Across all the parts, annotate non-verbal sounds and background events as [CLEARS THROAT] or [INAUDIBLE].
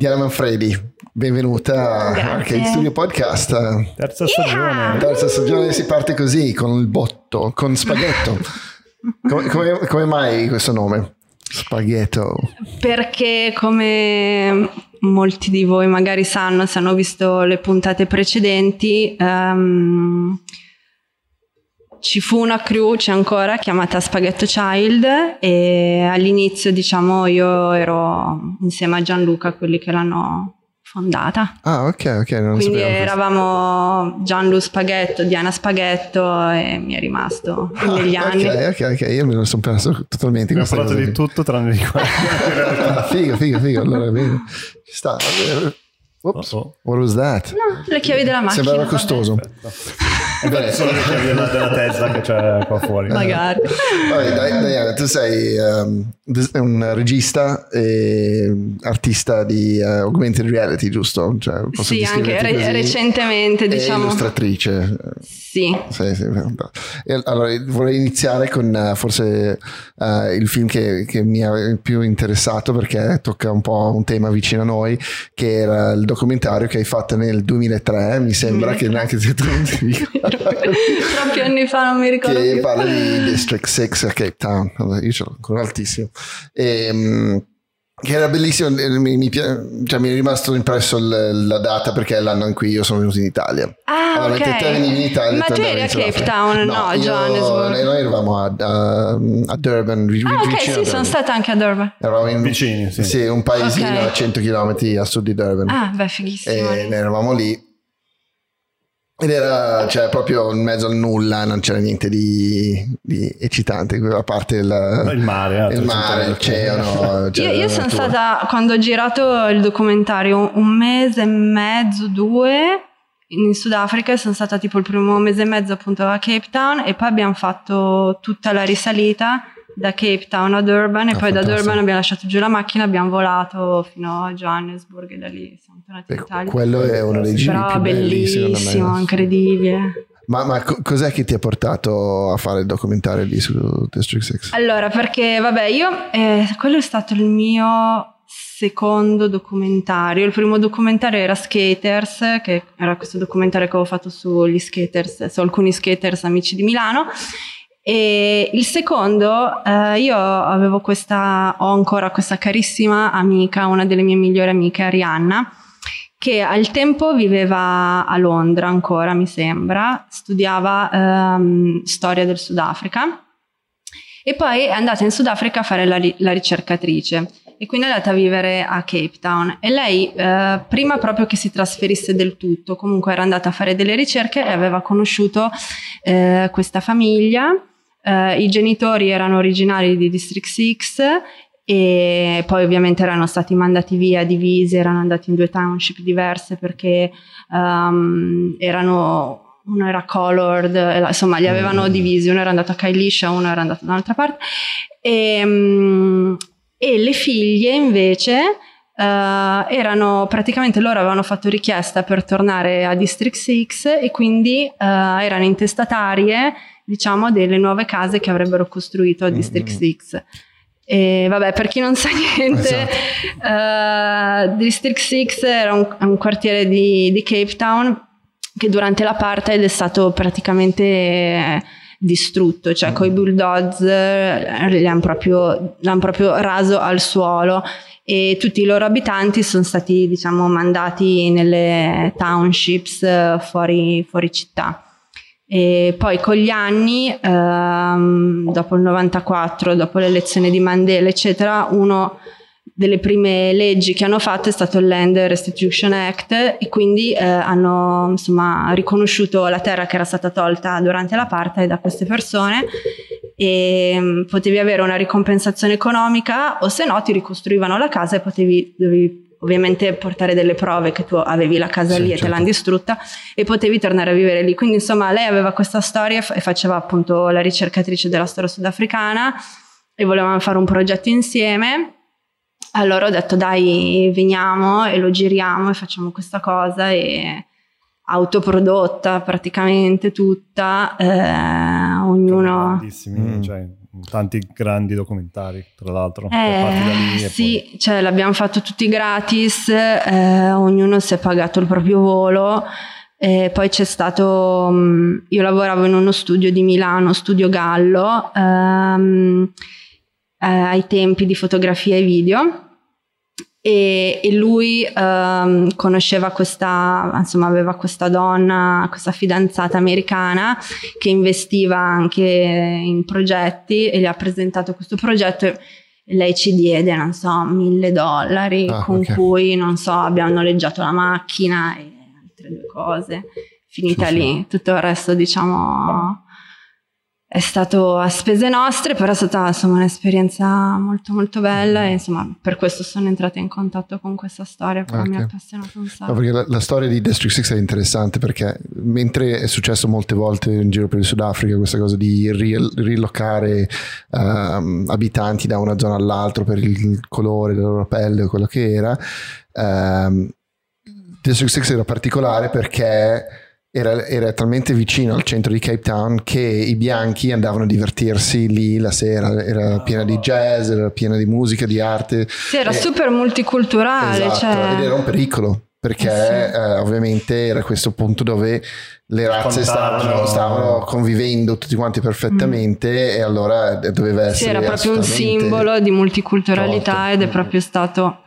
Diana Manfredi, benvenuta Grazie. anche in Studio Podcast. Terza stagione. Terza stagione si parte così, con il botto, con spaghetto. [LAUGHS] come, come- come mai questo nome? Spaghetto. Perché come molti di voi magari sanno, se hanno visto le puntate precedenti, ehm, ci fu una crew, c'è ancora, chiamata Spaghetto Child e all'inizio diciamo io ero insieme a Gianluca, quelli che l'hanno fondata. Ah, ok, ok, non Quindi sapevo questo. eravamo Gianlu Spaghetto, Diana Spaghetto e mi è rimasto negli Ah, anni. Ok, ok, ok, io me lo sono perso totalmente. Abbiamo parlato di tutto tranne di quello. Ah, figo, figo, figo. Allora, [LAUGHS] bene. Ci sta. Oops, Oh, oh. what was that? No, le chiavi della macchina. Sembrava vabbè. Costoso. Beh, [LAUGHS] sono le chiavi della, della Tesla che c'è qua fuori. Magari. Vabbè, dai, Diana, tu sei des- un regista e artista di eh, augmented reality, giusto? Cioè, posso Sì, anche re- recentemente, E diciamo. illustratrice. Sì. Sì, sì. Allora vorrei iniziare con eh, forse eh, il film che, che mi ha più interessato perché tocca un po' un tema vicino a noi, che era il documentario che hai fatto nel 2003, mi sembra che neanche se tu non ti. Troppi [LAUGHS] anni fa non mi ricordo che più. parla di District 6 a Cape Town. Io ce l'ho ancora altissimo. E, mm, che era bellissimo, eh, mi, mi cioè, mi è rimasto impresso l- la data perché è l'anno in cui io sono venuto in Italia. Ah, Allora, ok. mentre te venivi in Italia, Ma tu eri a Cape. Town, no, io- Johannesburg. Noi eravamo a, a, a Durban, Ah, ok, sì, sono stata anche a Durban. Eravamo in, Vicini, sì. un paesino Ok. a 100 km a sud di Durban. Ah, beh, fighissimo. e ne eravamo lì. Ed era cioè, proprio in mezzo al nulla, non c'era niente di, di eccitante, a parte il, Il mare, il, mare, 300 l'oceano. c'era Io, io sono stata, quando ho girato il documentario, un mese e mezzo, due in Sudafrica, sono stata tipo il primo mese e mezzo appunto a Cape Town e poi abbiamo fatto tutta la risalita da Cape Town a Durban e Ah, poi da fantastico. Durban abbiamo lasciato giù la macchina, abbiabbiamo volato fino a Johannesburg e da lì siamo tornati in Ecco, Italia. quello è uno dei giri Però più belli, secondo bellissimo, me. incredibile. Ma, ma co- cos'è che ti ha portato a fare il documentario lì su District 6? Allora, perché vabbè, io eh, quello è stato il mio secondo documentario. Il primo documentario era Skaters, che era questo documentario che avevo fatto sugli skaters, su alcuni skaters amici di Milano. E il secondo, eh, io avevo questa, ho ancora questa carissima amica, una delle mie migliori amiche, Arianna, che al tempo viveva a Londra ancora, mi sembra, studiava ehm, storia del Sudafrica. E poi è andata in Sudafrica a fare la, la ricercatrice e quindi è andata a vivere a Cape Town. E lei eh, prima proprio che si trasferisse del tutto comunque era andata a fare delle ricerche e aveva conosciuto eh, questa famiglia Eh, i genitori erano originari di District 6 e poi ovviamente erano stati mandati via divisi erano andati in due township diverse perché ehm, erano uno era colored, insomma li avevano Mm. divisi, uno era andato a Kailisha, uno era andato da un'altra parte e, mm, e le figlie invece eh, erano praticamente loro avevano fatto richiesta per tornare a District 6 e quindi eh, erano intestatarie diciamo delle nuove case che avrebbero costruito a District Mm. 6 e vabbè, per chi non sa [LAUGHS] niente, Esatto. eh, District 6 era un, un quartiere di, di Cape Town che durante l'apartheid è stato praticamente eh, distrutto, cioè coi bulldogs eh, l'hanno proprio, l'han proprio raso al suolo e tutti i loro abitanti sono stati diciamo mandati nelle townships fuori, fuori città. E poi con gli anni, ehm, dopo il 94, dopo l'elezione di Mandela, eccetera, uno delle prime leggi che hanno fatto è stato il Land Restitution Act e quindi eh, hanno insomma riconosciuto la terra che era stata tolta durante l'apartheid da queste persone e mm, potevi avere una ricompensazione economica o se no ti ricostruivano la casa e potevi dovevi ovviamente portare delle prove che tu avevi la casa Sì, lì e certo. te l'hanno distrutta e potevi tornare a vivere lì. Quindi insomma lei aveva questa storia e fa- e faceva appunto la ricercatrice della storia sudafricana e volevamo fare un progetto insieme. Allora ho detto dai veniamo e lo giriamo e facciamo questa cosa e autoprodotta praticamente tutta, eh, ognuno... Grandissimi, Mm. cioè, tanti grandi documentari, tra l'altro. Eh, sì, poi... cioè l'abbiamo fatto tutti gratis, eh, ognuno si è pagato il proprio volo. E poi c'è stato, mm, io lavoravo in uno studio di Milano, Studio Gallo, ehm, eh, ai tempi di fotografia e video e, e lui um, conosceva questa, insomma aveva questa donna, questa fidanzata americana che investiva anche in progetti e gli ha presentato questo progetto e lei ci diede, non so, mille dollari ah, con okay. cui, non so, abbiamo noleggiato la macchina e altre due cose. Finita sì, lì, sì. tutto il resto diciamo è stato a spese nostre, però è stata insomma, un'esperienza molto molto bella e insomma per questo sono entrata in contatto con questa storia, okay. mi ha appassionato un sacco. No, perché la, la, storia di District 6 è interessante perché mentre è successo molte volte in giro per il Sudafrica questa cosa di rilocare uh, abitanti da una zona all'altra per il colore della loro pelle o quello che era, uh, District 6 era particolare perché era, era, talmente vicino al centro di Cape Town che i bianchi andavano a divertirsi lì la sera, era piena di jazz, era piena di musica, di arte. Sì, era e, super multiculturale. Esatto, cioè... ed era un pericolo perché eh sì. eh, ovviamente era questo punto dove le razze stavano, stavano, convivendo tutti quanti perfettamente mm. e allora doveva essere... Sì, era proprio un simbolo di multiculturalità forte. ed è proprio stato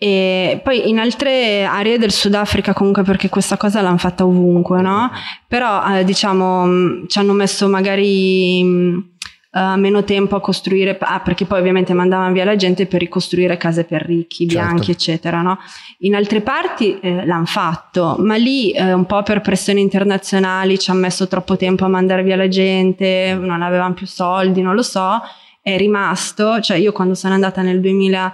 e poi in altre aree del Sudafrica comunque perché questa cosa l'hanno fatta ovunque, no? Però eh, diciamo mm, ci hanno messo magari Uh, meno tempo a costruire, ah, perché poi ovviamente mandavano via la gente per ricostruire case per ricchi, certo. bianchi, eccetera. No? In altre parti eh, l'hanno fatto, ma lì eh, un po' per pressioni internazionali ci hanno messo troppo tempo a mandare via la gente, non avevano più soldi, non lo so. È rimasto, cioè io quando sono andata nel 2000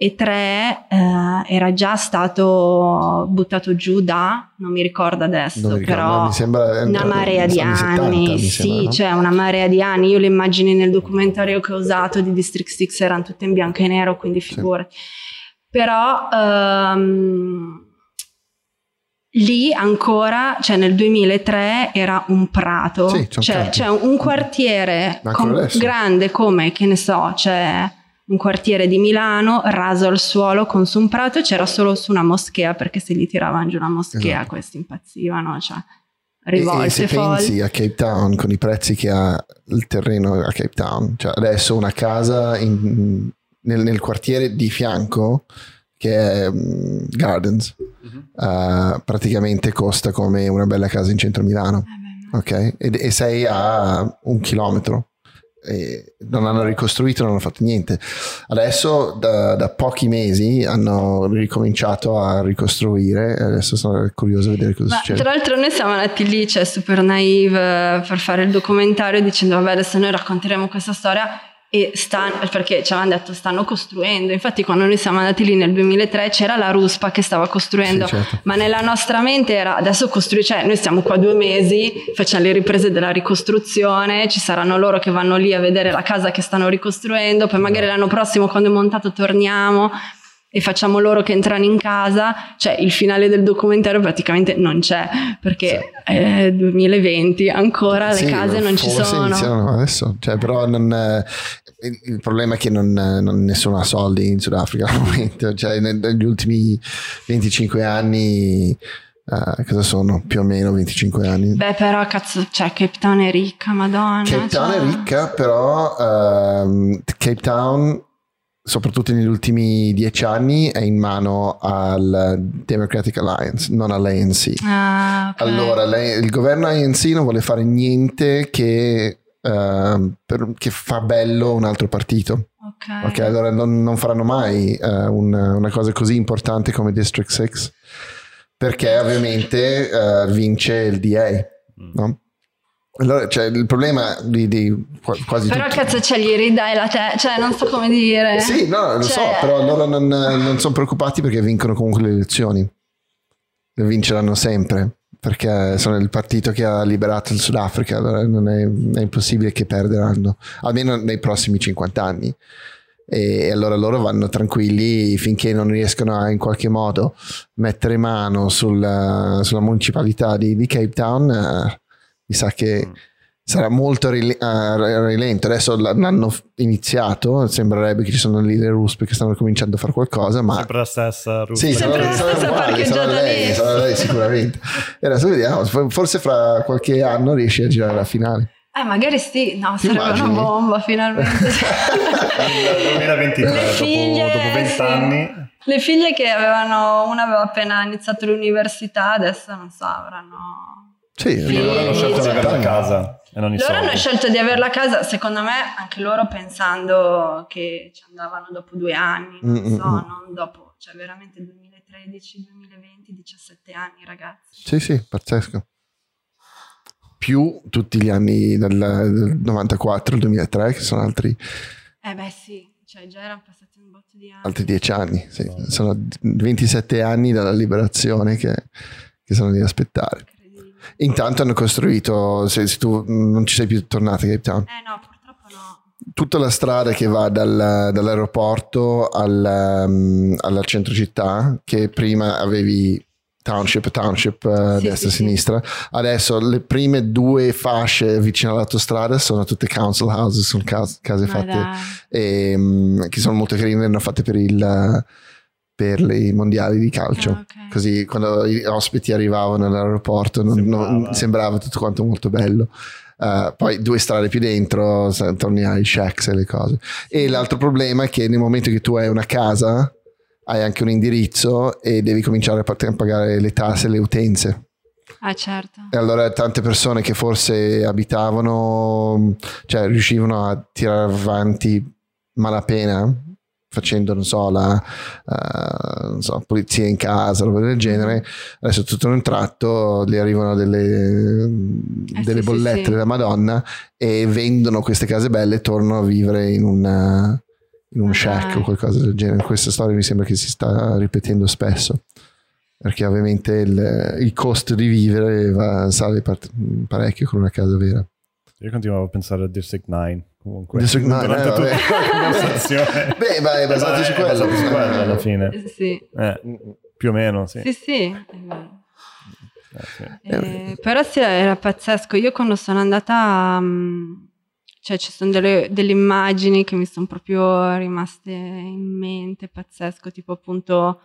e tre eh, era già stato buttato giù da, non mi ricordo adesso, mi ricordo, però mi sembra, una marea di anni, 70, sì, sembra, no? cioè una marea di anni. Io le immagini nel documentario che ho usato di District 6 erano tutte in bianco e nero, quindi figurati. Sì. Però um, lì ancora, cioè nel 2003 era un prato, sì, cioè, c'è un quartiere com- grande come, che ne so, cioè un quartiere di Milano, raso al suolo con su un prato e c'era solo su una moschea perché se gli tiravano giù una moschea esatto. questi impazzivano, cioè rivolte e, e se pensi a Cape Town con i prezzi che ha il terreno a Cape Town, cioè adesso una casa in, nel, nel, quartiere di fianco che è um, Gardens uh-huh. uh, praticamente costa come una bella casa in centro Milano. Eh ok, e, e sei a un chilometro non hanno ricostruito, non hanno fatto niente. Adesso da, da, pochi mesi hanno ricominciato a ricostruire e adesso sono curioso di vedere cosa Ma succede. Tra l'altro noi siamo andati lì, cioè super naive per fare il documentario dicendo vabbè adesso noi racconteremo questa storia e stanno, perché ci avevano detto stanno costruendo. Infatti quando noi siamo andati lì nel 2003 c'era la ruspa che stava costruendo. Sì, certo. ma nella nostra mente era adesso costruire cioè noi stiamo qua due mesi facciamo le riprese della ricostruzione ci saranno loro che vanno lì a vedere la casa che stanno ricostruendo poi magari l'anno prossimo quando è montato torniamo e facciamo loro che entrano in casa, cioè il finale del documentario praticamente non c'è perché sì. è 2020, ancora sì, le case non ci sono. iniziano adesso, cioè, però non, il problema è che non, non, nessuno ha soldi in Sudafrica al [LAUGHS] momento, cioè negli ultimi 25 anni... Uh, cosa sono più o meno 25 anni? Beh, però cazzo, cioè Cape Town è ricca, madonna. Cape Town cioè... è ricca, però uh, Cape Town soprattutto negli ultimi dieci anni, è in mano al Democratic Alliance, non all'ANC. Ah, okay. Allora, lei, il governo ANC non vuole fare niente che, uh, per, che fa bello un altro partito. Ok, okay allora non, non, faranno mai uh, una, una, cosa così importante come District 6 perché ovviamente uh, vince il DA, no? Allora, cioè, il problema di, di quasi Però tutti... cazzo, cioè, gli ridai la te... Cioè, non so come dire. Sì, no, lo cioè... so, però loro non, non sono preoccupati perché vincono comunque le elezioni. Le vinceranno sempre, perché sono il partito che ha liberato il Sudafrica, allora non è, è impossibile che perderanno, almeno nei prossimi 50 anni. E allora loro vanno tranquilli finché non riescono a in qualche modo mettere mano sul, sulla municipalità di, di Cape Town. Mi sa che mm. sarà molto rile- uh, rilento. Adesso l'hanno iniziato, sembrerebbe che ci sono lì le ruspe che stanno cominciando a fare qualcosa, ma... Sempre la stessa ruspa. Sì, Sempre la stessa parcheggiata lei, lì. sarà lei [LAUGHS] sicuramente. E adesso vediamo, forse fra qualche anno riesci a girare la finale. Eh, magari sì, no, Ti sarebbe immagini? una bomba finalmente. [LAUGHS] Nel 2023, Le dopo, figlie, dopo 20 sì. Le figlie che avevano, una aveva appena iniziato l'università, adesso non so, avranno... Sì, Sì. Loro hanno scelto di avere la casa e non Loro soldi. hanno scelto di averla a casa, secondo me, anche loro pensando che ci andavano dopo due anni, non Mm, so, mm, mm. non dopo, cioè veramente 2013, 2020, 17 anni ragazzi. Sì, sì, pazzesco. Più tutti gli anni dal, del 94 al 2003, che sono altri, Eh beh sì, cioè già erano passati un botto di anni. altri 10 anni. sì. Sono 27 anni dalla liberazione che, che sono ad aspettare. Intanto hanno costruito, se, se tu non ci sei più tornato a Cape Town, Eh no, purtroppo no. tutta la strada che va dal- dall'aeroporto al, um, alla centro città, che prima avevi township, township, eh, Sì, destra e sì, sì. sinistra, adesso le prime due fasce vicino all'autostrada sono tutte council houses, sono cas- case Ma fatte dai. ehm, che sono molto carine, le hanno fatte per, il, per i mondiali di calcio. Ah, ok. Così quando gli ospiti arrivavano all'aeroporto non- non- Sembrava. sembrava tutto quanto molto bello. Uh, poi due strade più dentro, torni ai shacks e le cose. E l'altro problema è che nel momento che tu hai una casa, hai anche un indirizzo e devi cominciare a part- a pagare le tasse e le utenze. Ah certo. E allora tante persone che forse abitavano, cioè riuscivano a tirare avanti malapena facendo, non so, la eh, non so, polizia in casa, roba del genere, adesso tutto in un tratto gli arrivano delle, Eh, delle sì, bollette sì, della Madonna e vendono queste case belle e tornano a vivere in una in un Ma shack o qualcosa del genere. Questa storia mi sembra che si sta ripetendo spesso perché ovviamente il, il costo di vivere va, sale parecchio con una casa vera. Io continuavo a pensare a District 9 comunque. District 9, durante eh, tutta la conversazione. [LAUGHS] Beh, ma è basato su È quello. basato su quello alla fine. Eh, Sì, Eh, più o meno, sì. sì, sì. Eh, sì. Eh, però sì, era pazzesco. Io quando sono andata, mm, cioè ci sono delle, delle immagini che mi sono proprio rimaste in mente, pazzesco, tipo appunto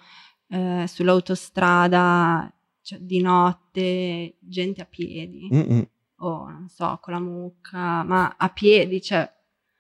eh, sull'autostrada, cioè, di notte, gente a piedi, Mm-mm. O non so, con la mucca, ma a piedi, cioè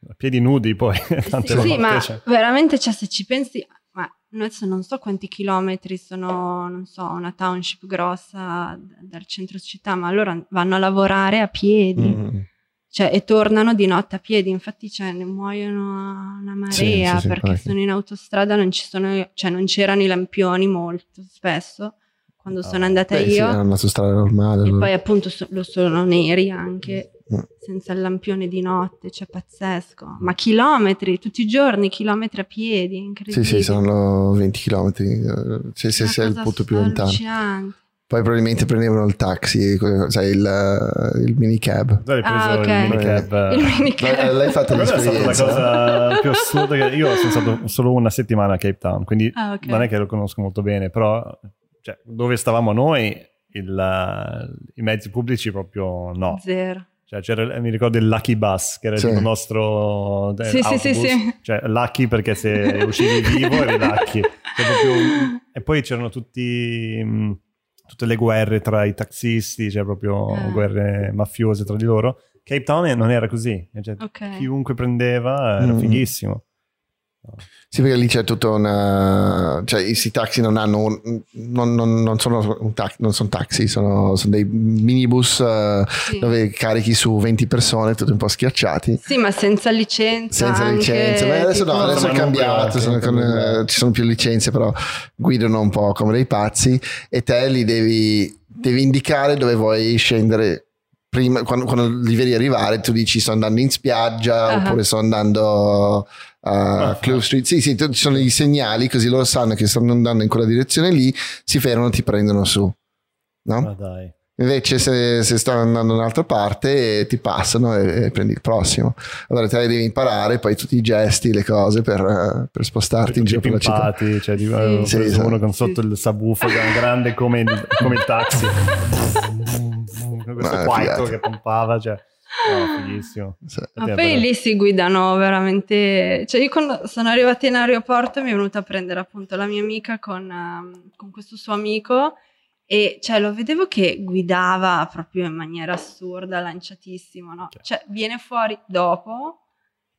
A piedi nudi poi. [LAUGHS] tante sì, volte, sì, ma cioè. veramente, cioè, se ci pensi, ma adesso non so quanti chilometri sono, non so, una township grossa dal centro città, ma loro vanno a lavorare a piedi, Mm-mm. cioè, e tornano di notte a piedi, infatti, cioè, ne muoiono a una marea Sì, sì, perché sono in autostrada, non ci sono, cioè, non c'erano i lampioni molto spesso quando Ah, sono andata Beh, sì, io. è una strada normale. E allora. poi appunto so- lo sono neri anche, Mm. senza il lampione di notte, cioè pazzesco. Ma chilometri, tutti i giorni, chilometri a piedi, Sì, incredibile. sì, sono 20 km. Se, se Una sei il punto più lontano. Poi probabilmente prendevano il taxi, sai, il, il minicab. Tu hai preso Ah, ok. [LAUGHS] il minicab. eh. Il minicab. L'hai- fatto Quella è stata la l'esperienza? cosa più assurda che io sono stato solo una settimana a Cape Town, quindi Ah, ok. non è che lo conosco molto bene, però cioè, dove stavamo noi il, eh, i mezzi pubblici proprio no. Zero. Cioè, c'era, mi ricordo il Lucky Bus, che era Sì. il nostro eh, Sì, sì, sì, autobus. sì. Cioè, Lucky perché se uscivi [LAUGHS] vivo eri Lucky. Cioè, proprio- E poi c'erano tutti, mh, tutte le guerre tra i taxisti, cioè proprio Ah. guerre mafiose tra di loro. Cape Town non era così. Cioè, Ok. Chiunque prendeva era Mm. fighissimo. Sì, perché lì c'è tutta una... Cioè, i taxi non hanno... un- non, non- non sono, un tax- non sono taxi, sono, sono dei minibus eh, Sì. dove carichi su 20 persone, tutti un po' schiacciati. Sì, ma senza licenza. Senza anche, licenze, Beh, adesso no, adesso è cambiato, sono con- eh, ci sono più licenze, però guidano un po' come dei pazzi e te li devi, devi indicare dove vuoi scendere. Prima, quando, quando li vedi arrivare, tu dici sto andando in spiaggia Ah. oppure sto andando a Clove Street. Sì, sì, ci sono i segnali così loro sanno che stanno andando in quella direzione lì, si fermano, ti prendono su. No? Ma dai. Invece se, se stanno andando da un'altra parte ti passano e, e prendi il prossimo. Allora te devi imparare poi tutti i gesti, le cose per, per spostarti in giro per la città. cioè, di, Sì. Sì, esatto. uno con sotto il subwoofer gran- grande come il, come il taxi. [LAUGHS] Questo figata. che pompava, cioè. Oh, fighissimo. Sì. Ma poi però- lì si guidano veramente. Cioè, io quando sono arrivata in aeroporto mi è venuta a prendere appunto la mia amica con, ehm, con questo suo amico e cioè, lo vedevo che guidava proprio in maniera assurda, lanciatissimo, no? Chiaro. Cioè, viene fuori dopo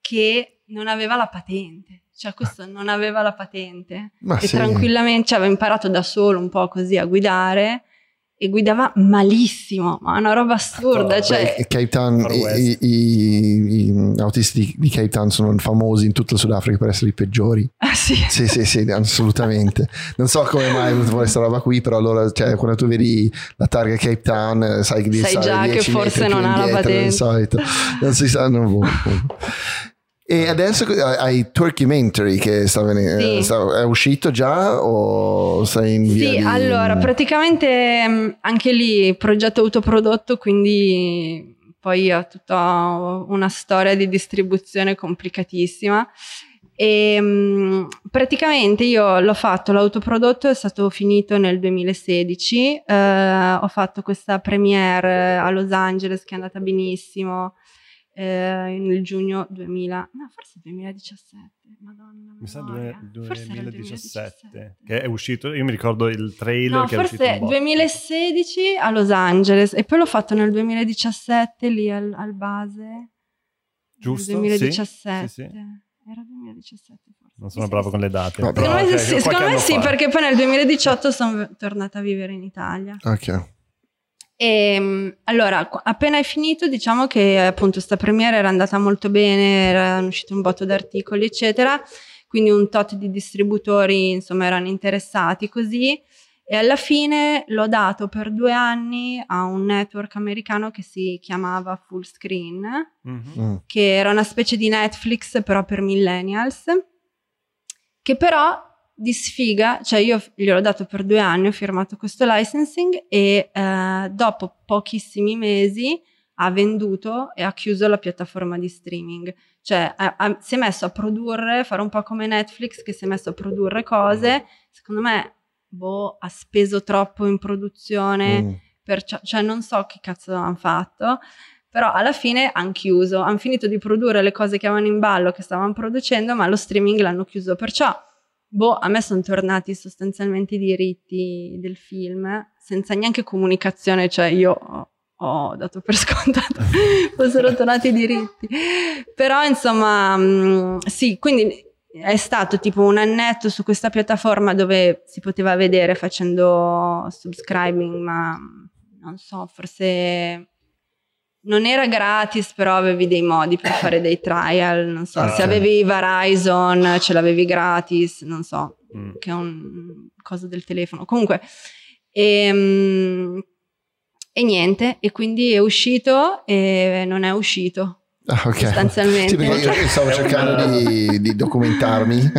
che non aveva la patente. Cioè, questo non aveva la patente. Ma e sì. tranquillamente cioè, aveva imparato da solo un po' così a guidare e guidava malissimo, ma una roba assurda. Cioè, Beh, Cape Town, i, i- i- autisti di, Cape Town sono famosi in tutto il Sudafrica per essere i peggiori. ah, sì. Sì, sì, sì, assolutamente. Non so come mai è venuta questa roba qui, però allora, cioè, quando tu vedi la targa Cape Town, sai Sai già che 10 metri forse non ha la patente. solito. Non si sa, non boh. [LAUGHS] E adesso hai Turkeymentary che sta venendo, Sì. sta- è uscito già o sei in via Sì, di- allora praticamente mh, anche lì progetto autoprodotto, quindi poi ho tutta una storia di distribuzione complicatissima. E mh, praticamente io l'ho fatto, l'autoprodotto è stato finito nel 2016. eh, ho fatto questa premiere a Los Angeles che è andata benissimo eh, nel giugno 2000, no, forse 2017. Madonna, Mi sa memoria. due- Forse era 2017 che è uscito. Io mi ricordo il trailer No, che è uscito. forse botto. 2016 a Los Angeles e poi l'ho fatto nel 2017 lì al, al base. Giusto? Nel 2017. Sì, sì, sì. Era 2017 forse. Non sono Sì, bravo sì, con le date. No, però, Secondo me, sì, qualche secondo me sì, perché poi nel 2018 sono tornata a vivere in Italia. Ok. E mh, allora, appena è finito, diciamo che appunto sta premiere era andata molto bene, era uscito un botto d'articoli, eccetera. Quindi un tot di distributori, insomma, erano interessati così. E alla fine l'ho dato per due anni a un network americano che si chiamava Fullscreen, Mhm. Mm. che era una specie di Netflix però per millennials, che però di sfiga, cioè io gliel'ho dato per due anni, ho firmato questo licensing e eh, dopo pochissimi mesi ha venduto e ha chiuso la piattaforma di streaming. Cioè ha- ha- si è messo a produrre, fare un po' come Netflix che si è messo a produrre cose, secondo me boh, ha speso troppo in produzione, Mm. perciò, cioè non so che cazzo hanno fatto, però alla fine hanno chiuso, hanno finito di produrre le cose che avevano in ballo, che stavano producendo, ma lo streaming l'hanno chiuso, perciò boh, a me sono tornati sostanzialmente i diritti del film, senza neanche comunicazione, cioè io ho, ho dato per scontato [LAUGHS] fossero tornati i diritti, però insomma mh, sì, quindi è stato tipo un annetto su questa piattaforma dove si poteva vedere facendo subscribing, ma non so, forse non era gratis, però avevi dei modi per fare dei trial, non so, Ah, se avevi Verizon ce l'avevi gratis, non so, Mm. che è un cosa del telefono. Comunque, ehm, e niente, e quindi è uscito e non è uscito. Ah, ok. Sostanzialmente. Sì, perché io stavo cercando di, di documentarmi.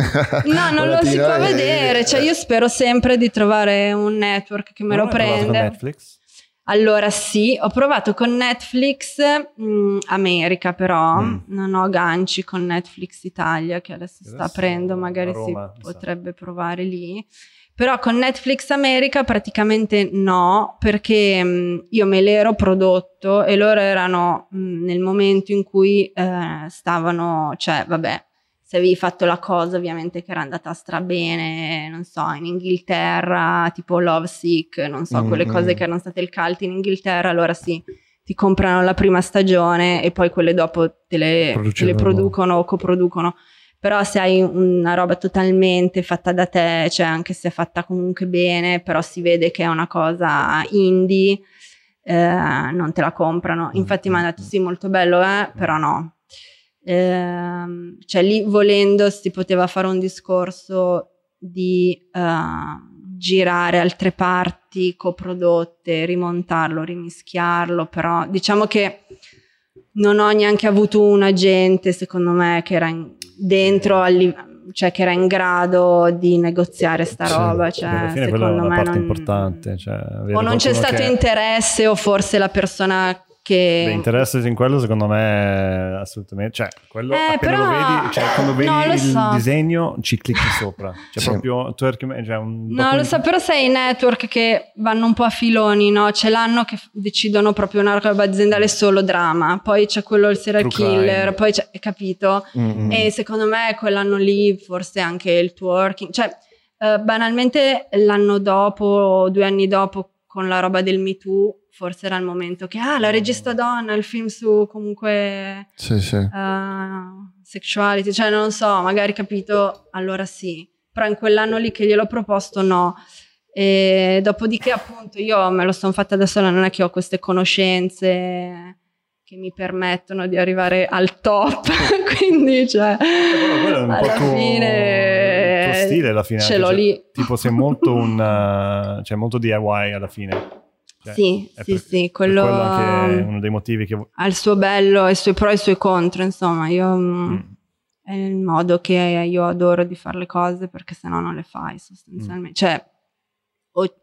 No, non [LAUGHS] lo si può vedere, cioè io spero sempre di trovare un network che me Non lo prende. Netflix? Allora sì, ho provato con Netflix mh, America, però Mm. non ho ganci con Netflix Italia che adesso sta aprendo, magari Roma, si sa. potrebbe provare lì. Però con Netflix America praticamente no, perché mh, io me l'ero prodotto e loro erano mh, nel momento in cui eh, stavano, cioè vabbè, se avevi fatto la cosa ovviamente che era andata strabene, non so, in Inghilterra, tipo Love Sick, non so, Mm, quelle mm. cose che erano state il cult in Inghilterra, allora sì, ti comprano la prima stagione e poi quelle dopo te le, te le producono o coproducono. Però se hai una roba totalmente fatta da te, cioè anche se è fatta comunque bene, però si vede che è una cosa indie, eh, non te la comprano. Infatti mi hanno detto sì, molto bello, eh, però no. Ehm, cioè lì volendo si poteva fare un discorso di eh, girare altre parti coprodotte, rimontarlo, rimischiarlo, però diciamo che non ho neanche avuto un agente, secondo me, che era in- dentro, cioè che era in grado di negoziare sta Sì, roba. Perché Cioè, alla fine quella è secondo una me parte non- importante. Cioè, o non c'è stato che- interesse, o forse la persona che... Beh, interesse in quello secondo me assolutamente, cioè quello Eh, appena però- lo vedi, cioè quando vedi No, il so. disegno ci clicchi sopra, [LAUGHS] cioè Sì. proprio twerk, cioè un No, lo so, però sai i network che vanno un po' a filoni, no? Ce l'hanno che decidono proprio una roba aziendale solo drama, poi c'è quello il serial True killer, crime. poi c'è, hai capito? Mm. E secondo me quell'anno lì forse anche il twerking, cioè eh, banalmente l'anno dopo, due anni dopo con la roba del Me Too, forse era il momento che, ah, la regista donna, il film su comunque Sì, sì. eh, sexuality, cioè non so, magari capito, allora sì, però in quell'anno lì che gliel'ho proposto no. E dopodiché appunto io me lo sono fatta da sola, non è che ho queste conoscenze che mi permettono di arrivare al top, [LAUGHS] quindi cioè Quello- quello è un po' alla tuo- fine tuo stile alla fine, ce l'ho cioè, lì. tipo sei molto un uh, cioè molto DIY alla fine. Cioè, sì, sì, per- sì, quello, quello anche è uno dei motivi che ha il suo bello, i suoi pro e i suoi contro, insomma, io mm, Mm. è il modo che io adoro di fare le cose perché sennò non le fai sostanzialmente. Cioè, o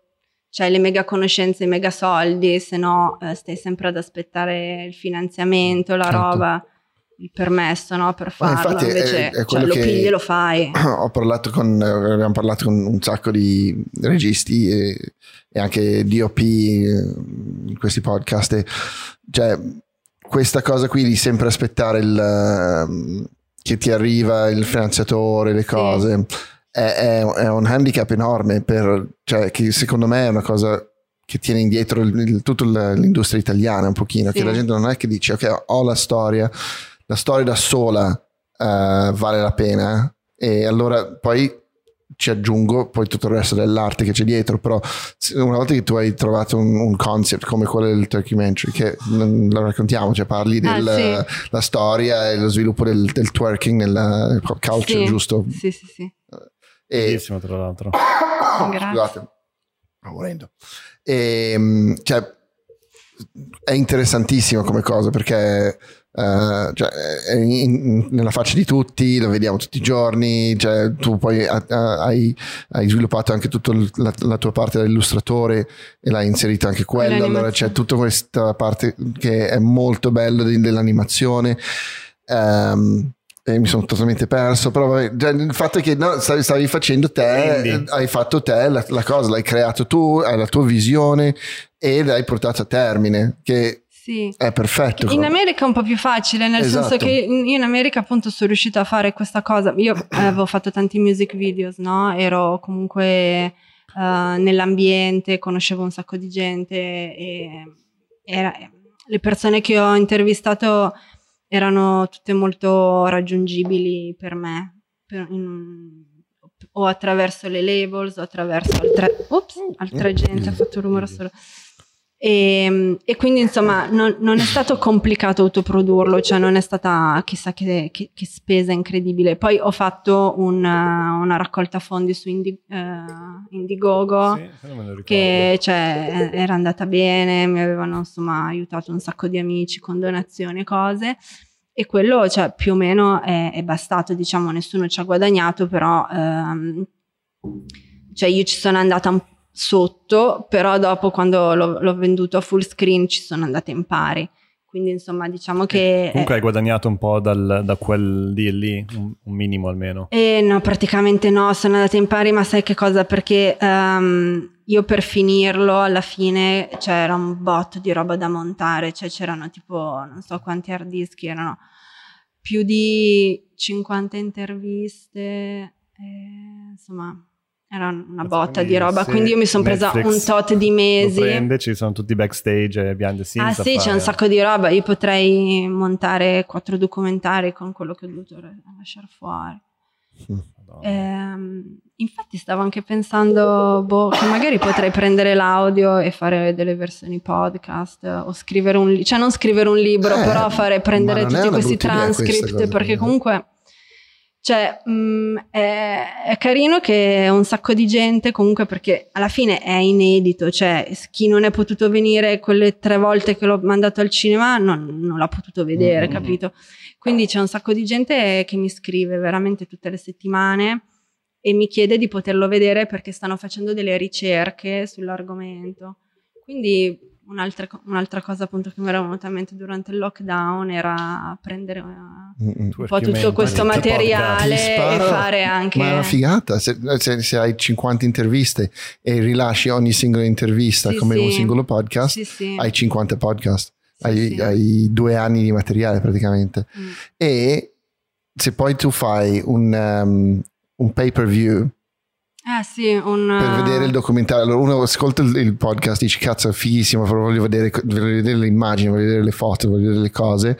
c'hai le mega conoscenze, i mega soldi, se no eh, stai sempre ad aspettare il finanziamento, la Certo. roba, il permesso no, per farlo. infatti è- Invece è cioè, quello lo pigli e lo fai. [CLEARS THROAT] ho parlato con, abbiamo parlato con un sacco di registi e, e anche DOP eh, in questi podcast. E, cioè, questa cosa qui di sempre aspettare il, ehm, che ti arriva il finanziatore, le Sì. cose, è, è- è un handicap enorme, per, cioè, che secondo me è una cosa che tiene indietro il- il- tutta l'industria italiana un pochino, Sì. che la gente non è che dice ok ho la storia, la storia da sola eh, vale la pena e allora poi ci aggiungo poi tutto il resto dell'arte che c'è dietro però una volta che tu hai trovato un, un concept come quello del documentary che non lo raccontiamo cioè parli Ah, della sì. storia e lo sviluppo del, del twerking nella pop culture Sì, giusto Sì, sì, sì. e, bellissimo tra l'altro. [COUGHS] Scusate, sto morendo. E, cioè, è interessantissimo come cosa perché eh, cioè, è in- nella faccia di tutti, lo vediamo tutti i giorni. Cioè, tu poi ha- ha- hai, hai sviluppato anche tutta la, la tua parte da illustratore e l'hai inserito anche quello. Allora c'è tutta questa parte che è molto bella di- dell'animazione. Ehm, e mi sono totalmente perso, però vabbè, già il fatto è che no, stavi, stavi facendo te, Quindi. hai fatto te la, la cosa, l'hai creato tu, hai la tua visione e l'hai portato a termine, che Sì. è perfetto. In America è un po' più facile, nel Esatto. senso che io in America appunto sono riuscita a fare questa cosa. Io [CLEARS THROAT] avevo fatto tanti music videos, no? Ero comunque eh, nell'ambiente, conoscevo un sacco di gente e era- le persone che ho intervistato erano tutte molto raggiungibili per me, per- in- o attraverso le labels o attraverso altre, ops, altra gente, ha fatto il rumore solo. E, e quindi insomma non, non è stato complicato autoprodurlo, cioè non è stata chissà che, che- che spesa incredibile. Poi ho fatto un, uh, una raccolta fondi su Indi- eh, Indiegogo Sì, che cioè, era andata bene, mi avevano insomma aiutato un sacco di amici con donazioni e cose. E quello cioè, più o meno è, è bastato, diciamo, nessuno ci ha guadagnato, però ehm, cioè io ci sono andata un- sotto, però dopo quando l'ho, l'ho venduto a full screen ci sono andata in pari. Quindi insomma diciamo che... Comunque hai guadagnato un po' dal- da quel deal lì, un, un minimo almeno. Eh, no, praticamente no, sono andata in pari, ma sai che cosa? Perché ehm, io per finirlo alla fine c'era un botto di roba da montare, cioè c'erano tipo non so quanti hard disk, erano più di 50 interviste, eh, insomma era una botta di roba, Sì, quindi io mi sono presa un tot di Lo mesi. prende, ci sono tutti backstage e behind the scenes. Ah sì, c'è fare- un sacco di roba, io potrei montare quattro documentari con quello che ho dovuto lasciare fuori. Ehm, infatti stavo anche pensando boh, che magari potrei prendere l'audio e fare delle versioni podcast o scrivere un libro, cioè non scrivere un libro, Eh, però fare prendere tutti questi transcript perché eh. comunque cioè, mh, è, è carino che un sacco di gente comunque perché alla fine è inedito, cioè chi non è potuto venire quelle tre volte che l'ho mandato al cinema non, non l'ha potuto vedere, Mm. capito? Quindi c'è un sacco di gente che mi scrive veramente tutte le settimane e mi chiede di poterlo vedere perché stanno facendo delle ricerche sull'argomento. Quindi un'altra, un'altra, cosa appunto che mi era venuta in mente durante il lockdown era prendere uh, un po' tutto questo materiale e fare anche... Ma è una figata, se, se, se, hai 50 interviste e rilasci ogni singola intervista sì, come sì. un singolo podcast, sì, hai 50 podcast, hai, hai, due anni di materiale praticamente. Mm. E se poi tu fai un, um, un pay per view eh sì, un... Per vedere il documentario. Allora uno ascolta il, il podcast e dice cazzo è fighissimo, però voglio vedere, voglio vedere le immagini, voglio vedere le foto, voglio vedere le cose.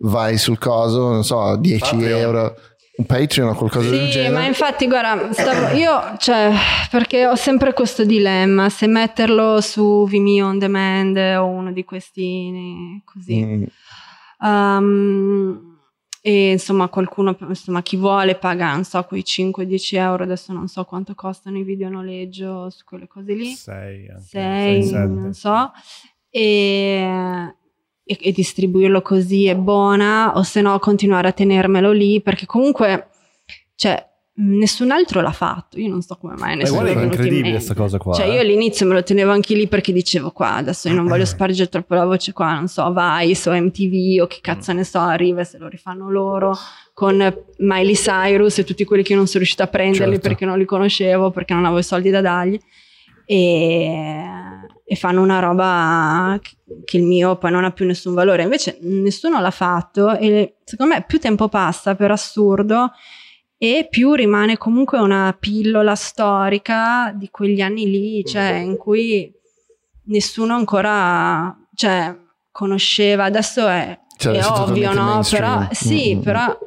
Vai sul coso, non so, 10 Patreon. euro. Un Patreon o qualcosa sì, del genere. Sì, ma infatti, guarda, stavo, io, cioè, perché ho sempre questo dilemma, se metterlo su Vimeo On Demand o uno di questi così. Mm. Um, e insomma qualcuno, insomma chi vuole paga, non so, quei 5-10 euro, adesso non so quanto costano i video noleggio su quelle cose lì. 6, 6, non so. E, e, e, distribuirlo così è buona, o se no continuare a tenermelo lì, perché comunque, cioè, nessun altro l'ha fatto. Io non so come mai nessuno fatto. È incredibile questa cosa qua. Cioè, eh? io all'inizio me lo tenevo anche lì perché dicevo qua, adesso io non voglio [LAUGHS] spargere troppo la voce qua, non so, Vice o MTV o che cazzo mm. ne so, arriva se lo rifanno loro con Miley Cyrus e tutti quelli che non sono riuscita a prenderli certo. perché non li conoscevo, perché non avevo i soldi da dargli. E, e fanno una roba che il mio poi non ha più nessun valore. Invece nessuno l'ha fatto e secondo me più tempo passa per assurdo e più rimane comunque una pillola storica di quegli anni lì, cioè in cui nessuno ancora cioè, conosceva, adesso è, cioè, è ovvio, no? Però sì, mm-hmm. però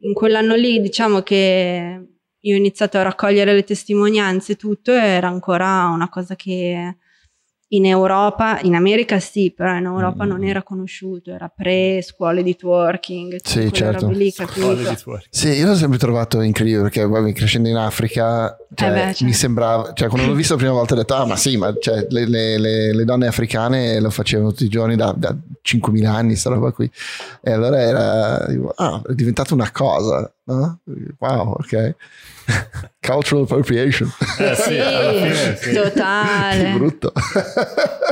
in quell'anno lì diciamo che io ho iniziato a raccogliere le testimonianze e tutto era ancora una cosa che in Europa, in America sì, però in Europa mm. non era conosciuto, era pre scuole di twerking. Sì, certo. Lì, sì, io l'ho sempre trovato incredibile perché vabbè, crescendo in Africa cioè, eh beh, certo. mi sembrava, cioè quando l'ho visto la prima volta ho detto, ah ma sì, ma cioè, le, le, le, le, donne africane lo facevano tutti i giorni da, da 5.000 anni, sta roba qui. E allora era, ah, è diventata una cosa, no? Wow, ok. [LAUGHS] Cultural appropriation. Eh, sì, fine, sì. totale. Che brutto.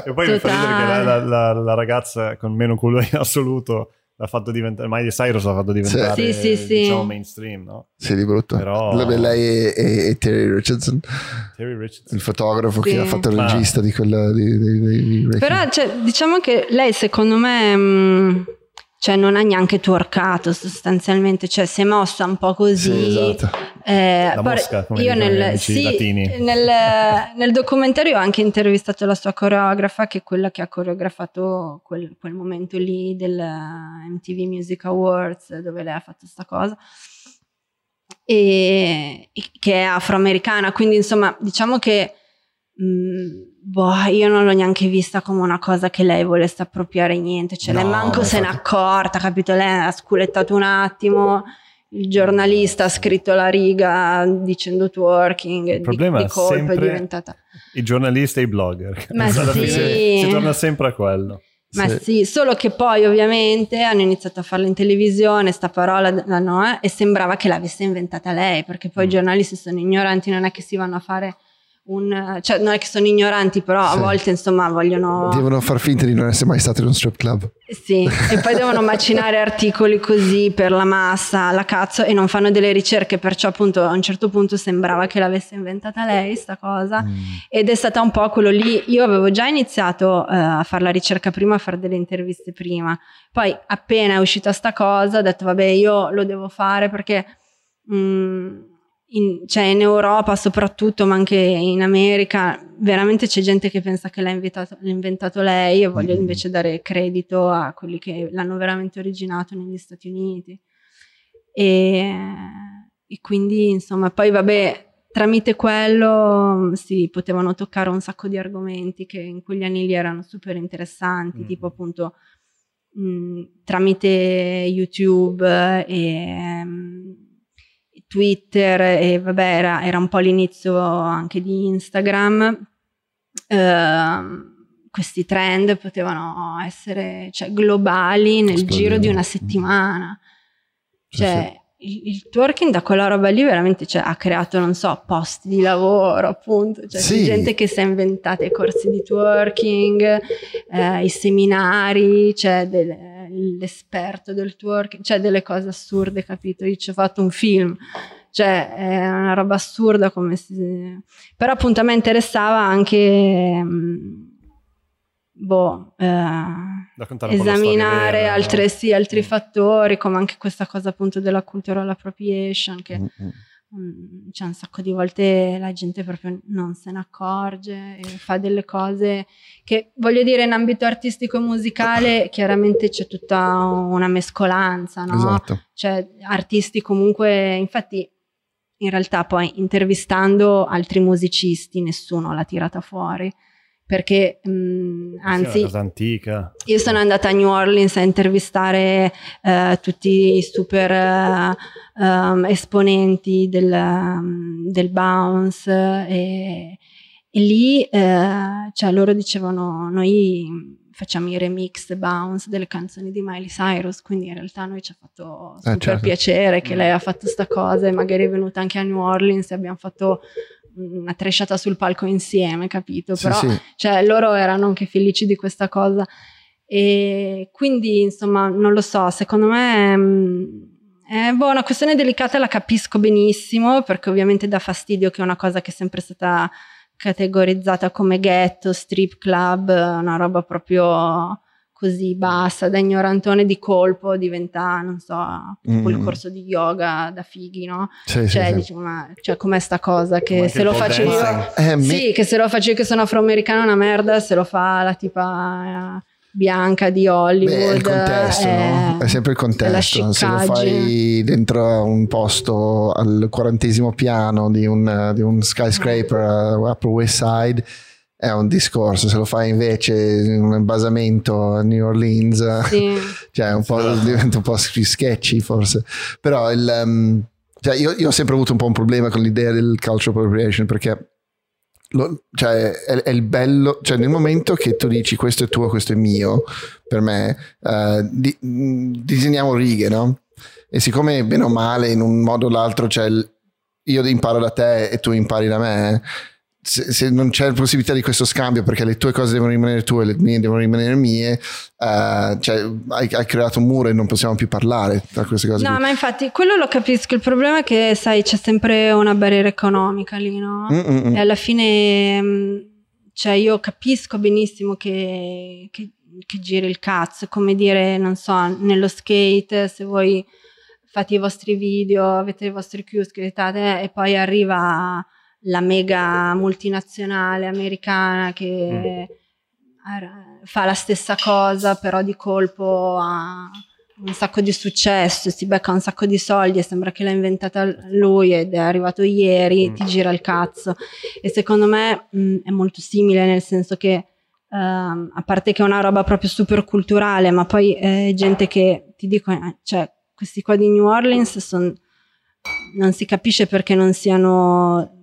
e poi totale. mi fa ridere che la, la, la, ragazza con meno culo in assoluto l'ha fatto diventare Miley Cyrus l'ha fatto diventare sì, sì, sì, diciamo mainstream no? sì di brutto Però... lei è, è, Terry Richardson Terry Richardson il fotografo che ha fatto il regista di quella di, di, di, però cioè, diciamo che lei secondo me mh, mm, cioè non ha neanche twerkato sostanzialmente, cioè si è mossa un po' così. Sì, esatto. eh, La mosca, come io nel, sì, nel, nel, documentario ho anche intervistato la sua coreografa, che è quella che ha coreografato quel, quel momento lì del MTV Music Awards, dove lei ha fatto questa cosa. E, che è afroamericana, quindi insomma diciamo che mh, mm, boh, io non l'ho neanche vista come una cosa che lei volesse appropriare niente, cioè no, lei manco se n'è accorta, capito? Lei ha sculettato un attimo, il giornalista ha scritto la riga dicendo twerking, il problema di, di colpo è diventata... I giornalisti e i blogger, Ma sì. si, si torna sempre a quello. Ma sì. sì. solo che poi ovviamente hanno iniziato a farla in televisione, sta parola no, eh, e sembrava che l'avesse inventata lei, perché poi mm. i giornalisti sono ignoranti, non è che si vanno a fare un, cioè non è che sono ignoranti, però sì. a volte insomma vogliono... Devono far finta di non essere mai stati in uno strip club. Sì, e poi devono macinare articoli così per la massa, la cazzo, e non fanno delle ricerche, perciò appunto a un certo punto sembrava che l'avesse inventata lei sta cosa, mm. ed è stata un po' quello lì, io avevo già iniziato uh, a fare la ricerca prima, a fare delle interviste prima, poi appena è uscita sta cosa ho detto vabbè io lo devo fare perché... Mm, in, cioè in Europa soprattutto, ma anche in America, veramente c'è gente che pensa che l'ha inventato, l'ha inventato lei e voglio mm-hmm. invece dare credito a quelli che l'hanno veramente originato negli Stati Uniti. E, e quindi, insomma, poi vabbè, tramite quello si potevano toccare un sacco di argomenti che in quegli anni lì erano super interessanti, mm-hmm. tipo appunto mh, tramite YouTube e... Mh, Twitter e vabbè era, era un po' l'inizio anche di Instagram, uh, questi trend potevano essere cioè, globali nel Esplodiamo. giro di una settimana. Cioè, il, il twerking da quella roba lì veramente cioè, ha creato, non so, posti di lavoro, appunto. Cioè, Sì. gente che si è inventata i corsi di twerking, eh, i seminari, c'è del- l'esperto del twerking, c'è delle cose assurde, capito? Io ci ho fatto un film. Cioè, è una roba assurda come si... Però appunto a me interessava anche... mh, Boh, eh, esaminare vera, no? altre, sì, altri Mm. fattori, come anche questa cosa appunto della cultural appropriation, che Mm, mm. mm, cioè, un sacco di volte la gente proprio non se ne accorge e fa delle cose che, voglio dire, in ambito artistico e musicale chiaramente c'è tutta una mescolanza, no? Esatto. Cioè, artisti comunque, infatti, in realtà poi intervistando altri musicisti nessuno l'ha tirata fuori. Perché, mh, Sì, è anzi, una cosa antica. io sono andata a New Orleans a intervistare eh, tutti i super eh, um, esponenti del, um, del bounce e, e lì eh, cioè loro dicevano noi facciamo i remix bounce delle canzoni di Miley Cyrus quindi in realtà a noi ci ha fatto super certo. piacere che Mm. lei ha fatto sta cosa e magari è venuta anche a New Orleans e abbiamo fatto una tresciata sul palco insieme capito Sì, però sì. cioè loro erano anche felici di questa cosa e quindi insomma non lo so secondo me mh, è boh, una questione delicata la capisco benissimo perché ovviamente dà fastidio che è una cosa che è sempre stata categorizzata come ghetto, strip club, una roba proprio così bassa, da ignorantone di colpo diventa, non so, tipo il Mm. corso di yoga da fighi, no? Sì, sì, Cioè, sì. dici, ma cioè, com'è sta cosa che Come se lo il faccio io... Eh, me- Sì, che se lo faccio io che sono afroamericana è una merda, se lo fa la tipa eh, bianca di Hollywood. Beh, è il contesto, no? È sempre il contesto. Se lo fai dentro un posto al quarantesimo piano di un, di un skyscraper a Upper West Side è un discorso. Se lo fai invece in un basamento a New Orleans, Sì. [LAUGHS] cioè un po', diventa un po' più sketchy forse. Però il, um, cioè io, io ho sempre avuto un po' un problema con l'idea del cultural appropriation perché lo- cioè, è, è il bello, cioè nel momento che tu dici questo è tuo, questo è mio, per me, eh, di- disegniamo righe, no? E siccome bene o male in un modo o l'altro c'è il- io imparo da te e tu impari da me, se, se non c'è la possibilità di questo scambio perché le tue cose devono rimanere tue e le mie devono rimanere mie, eh, cioè, hai, hai creato un muro e non possiamo più parlare tra queste cose. No, qui. ma infatti quello lo capisco. Il problema è che, sai, c'è sempre una barriera economica lì, no? Mm, mm, mm. E alla fine, mh, cioè, io capisco benissimo che, che, che giri il cazzo. Come dire, non so, nello skate, se voi fate i vostri video, avete i vostri Q, scrivetate e poi arriva la mega multinazionale americana che ar- fa la stessa cosa, però di colpo ha un sacco di successo, si becca un sacco di soldi e sembra che l'ha inventata lui ed è arrivato ieri, Mm. ti gira il cazzo. E secondo me mh, è molto simile, nel senso che ehm, a parte che è una roba proprio super culturale, ma poi eh, gente che ti dico, eh, cioè questi qua di New Orleans son- non si capisce perché non siano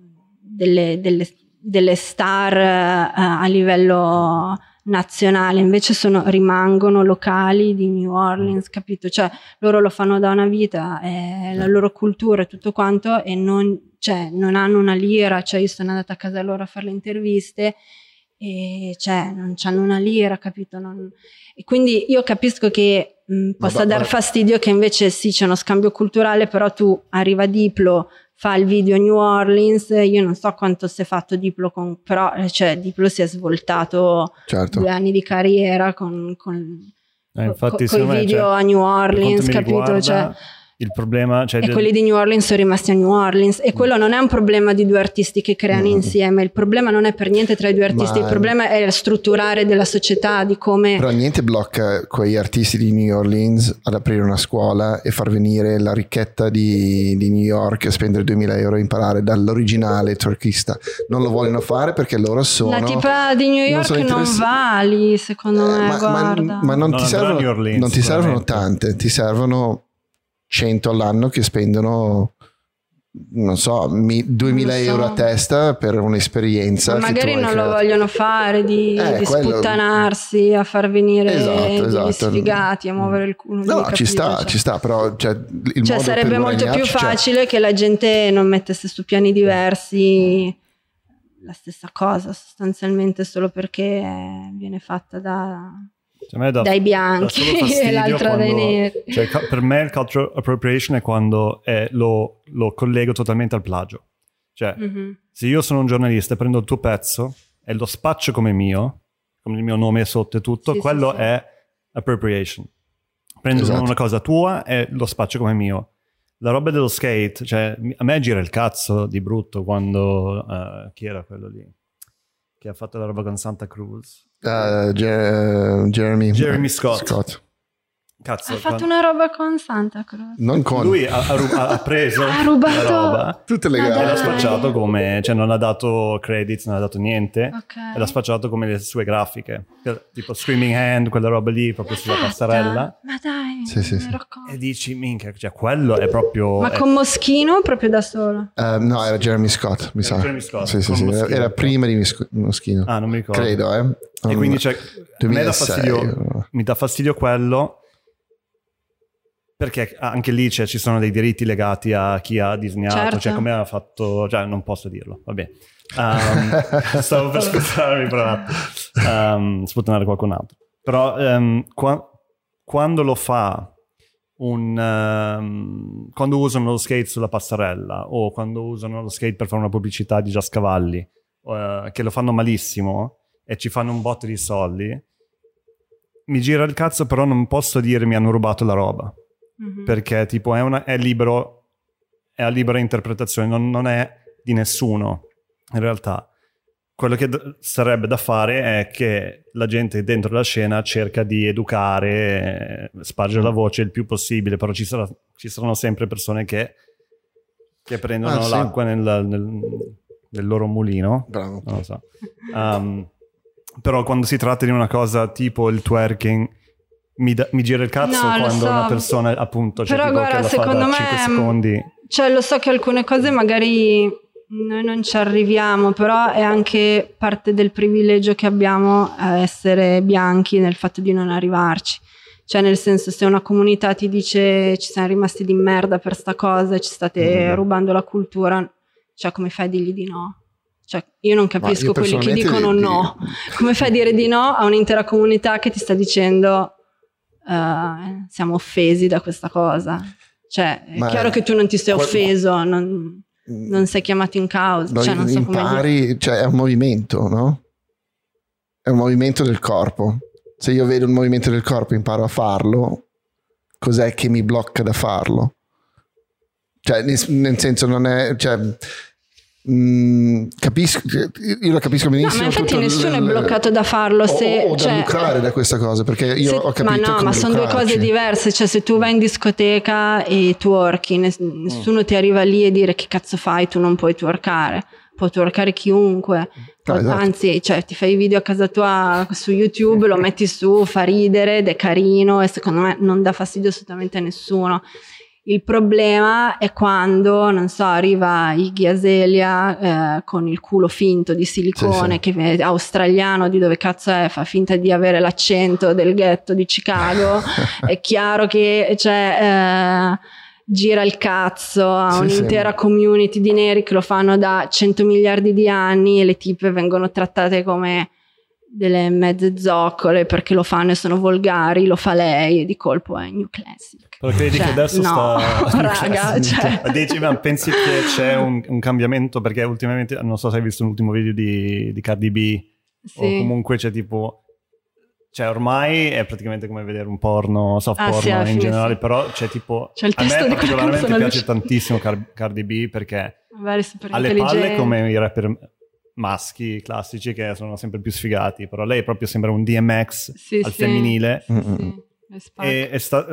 delle, delle- delle star eh, a livello nazionale, invece sono, rimangono locali di New Orleans, capito? Cioè loro lo fanno da una vita, è la loro cultura e tutto quanto e non, cioè, non hanno una lira, cioè io sono andata a casa loro a fare le interviste e cioè non hanno una lira, capito? Non- E quindi io capisco che mh, possa Vabbè, dar fastidio che invece sì c'è uno scambio culturale, però tu arriva Diplo, fa il video a New Orleans, io non so quanto si è fatto Diplo con, però cioè Diplo si è svoltato certo. due anni di carriera con, con, Eh, infatti, con me, video cioè, a New Orleans, capito? riguarda, Cioè, il problema... Cioè, e del- quelli di New Orleans sono rimasti a New Orleans e quello non è un problema di due artisti che creano Mm. insieme, il problema non è per niente tra i due artisti, Ma- il problema è strutturare della società, di come... Però niente blocca quegli artisti di New Orleans ad aprire una scuola e far venire la ricchetta di, di New York e spendere 2000 euro a imparare dall'originale turchista. Non lo vogliono fare perché loro sono... La tipa di New non York non, interessi- va lì, secondo Eh, me, ma, guarda. ma- ma non, Non ti servono, New Orleans, non ti servono tante, ti servono 100 all'anno che spendono non so, mi- 2000 Non so. euro a testa per un'esperienza. Ma magari non lo creato. vogliono fare di, Eh, di quello- sputtanarsi a far venire Esatto, esatto. sfigati a muovere il culo. No, lì, ci sta, Cioè- ci sta, però cioè, il Cioè sarebbe molto più c'è. facile che la gente non mettesse su piani diversi la stessa cosa sostanzialmente solo perché viene fatta da, Cioè, a me dà- dai bianchi e [LAUGHS] l'altra dai quando- neri. cioè, per me il cultural appropriation è quando è- lo, lo collego totalmente al plagio. Cioè, Mhm. se io sono un giornalista e prendo il tuo pezzo e lo spaccio come mio, come il mio nome sotto e tutto, Sì, sì, quello sì. è appropriation. Prendo Esatto. una cosa tua e lo spaccio come mio. La roba dello skate, cioè, a me gira il cazzo di brutto quando... eh, chi era quello lì? Che ha fatto la roba con Santa Cruz. Uh, Jer- Jeremy, Jeremy Scott. Cazzo, Ha fatto quando- una roba con Santa Cruz. Non con lui ha, ha ha preso [LAUGHS] Ha rubato- la roba tutte le Ma e gare. l'ha spacciato come, cioè non ha dato credits, non ha dato niente, Ok. e l'ha spacciato come le sue grafiche, tipo Screaming Hand, quella roba lì, proprio sulla Fatta? passerella. Ma dai, Sì, sì, sì. E dici, minchia, cioè quello è proprio... Ma è- con Moschino proprio da solo? Eh, no, era Jeremy Scott, mi Era sa. Jeremy Scott, Sì, sì, sì, Moschino. Era prima di Moschino. Ah, non mi ricordo. Credo, eh. E quindi cioè, a me dà 2006, fastidio, mi dà fastidio quello perché anche lì cioè, ci sono dei diritti legati a chi ha disegnato, Certo. cioè come ha fatto, cioè non posso dirlo, vabbè. Um, [LAUGHS] stavo per sputtanarmi per un attimo, um, sputtanare qualcun altro. Però ehm, qua- quando lo fa un, ehm, quando usano lo skate sulla passerella o quando usano lo skate per fare una pubblicità di Giascavalli, eh, che lo fanno malissimo e ci fanno un botto di soldi, mi gira il cazzo, però non posso dire mi hanno rubato la roba. Mhm. Perché tipo è, una- è libero, è a libera interpretazione, non, non è di nessuno in realtà. Quello che d- sarebbe da fare è che la gente dentro la scena cerca di educare, spargere la voce il più possibile, però ci, sarà- ci saranno sempre persone che, che prendono Ah, sì. l'acqua nel, nel- nel loro mulino Bravo. non lo so. Um, però quando si tratta di una cosa tipo il twerking, mi, da- mi gira il cazzo No, quando so. una persona appunto cioè, Però tipo, guarda, che la fa secondo da me, 5 mm, secondi. Cioè, lo so che alcune cose magari noi non ci arriviamo, però è anche parte del privilegio che abbiamo a essere bianchi nel fatto di non arrivarci. Cioè, nel senso, se una comunità ti dice ci siamo rimasti di merda per sta cosa e ci state Mm. rubando la cultura, cioè, come fai a dirgli di no? Cioè, io non capisco io quelli che dicono di- no. Come fai a dire di no a un'intera comunità che ti sta dicendo eh, siamo offesi da questa cosa? Cioè, è Ma- chiaro che tu non ti sei qual- offeso, non, non sei chiamato in causa. Lo cioè, non so impari, cioè è un movimento, no? È un movimento del corpo. Se io vedo un movimento del corpo e imparo a farlo, cos'è che mi blocca da farlo? Cioè, nel senso non è... Cioè, mm, capisco, io lo capisco No, benissimo. ma infatti tutto il- nessuno è bloccato da farlo. o- Se, o, da cioè, lucrare da questa cosa, perché io se- ho capito ma no, ma sono due cose diverse. Cioè, se tu vai in discoteca e twerki, ness- nessuno ti arriva lì e dire che cazzo fai, tu non puoi twerkare. Può twerkare chiunque. No, esatto. Anzi, cioè, ti fai i video a casa tua su YouTube, lo metti su, fa ridere ed è carino e secondo me non dà fastidio assolutamente a nessuno. Il problema è quando, non so, arriva Iggy Azalea eh, con il culo finto di silicone, Sì, che è australiano, di dove cazzo è, fa finta di avere l'accento del ghetto di Chicago. [LAUGHS] è chiaro che cioè, eh, gira il cazzo a Sì, un'intera community di neri che lo fanno da 100 miliardi di anni e le tipe vengono trattate come delle mezze zoccole perché lo fanno e sono volgari, lo fa lei e di colpo è New Classic. Però credi Cioè, che adesso no, sta... [LAUGHS] raga, cioè. Dici, ma pensi che c'è un, un cambiamento? Perché ultimamente, non so se hai visto l'ultimo video di, di Cardi B, o Sì. comunque c'è tipo... Cioè ormai è praticamente come vedere un porno, soft Ah, porno sì, alla in fine generale, sì. però c'è tipo... C'è il a me particolarmente piace tantissimo Car- Cardi B perché super ha le palle come i rapper maschi classici che sono sempre più sfigati, però lei proprio sembra un DMX Sì, al sì. femminile Sì, Mm-mm. sì, spacca. e, e sta-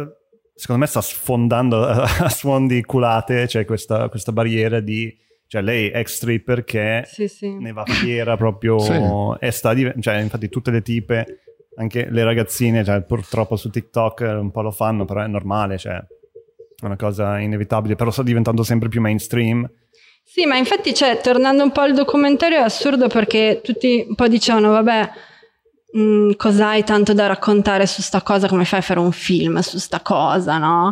secondo me sta sfondando [LAUGHS] a suon di culate, c'è questa, questa barriera di... Cioè lei ex stripper che Sì, sì. ne va fiera proprio Sì. e sta div- cioè infatti tutte le tipe anche le ragazzine cioè, purtroppo su TikTok un po' lo fanno però è normale cioè è una cosa inevitabile, però sta diventando sempre più mainstream. Sì, ma infatti, cioè, tornando un po' al documentario, è assurdo perché tutti un po' dicevano, vabbè, mh, mm, cos'hai tanto da raccontare su sta cosa, come fai a fare un film su sta cosa, no?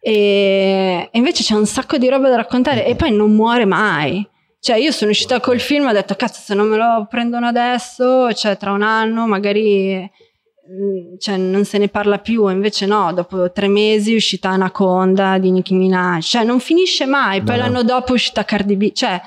E, e invece c'è un sacco di roba da raccontare e poi non muore mai. Cioè, io sono uscita col film e ho detto, cazzo, se non me lo prendono adesso, cioè tra un anno magari cioè, non se ne parla più, invece no, dopo tre mesi è uscita Anaconda di Nicki Minaj, cioè non finisce mai, poi no. l'anno dopo è uscita Cardi B, cioè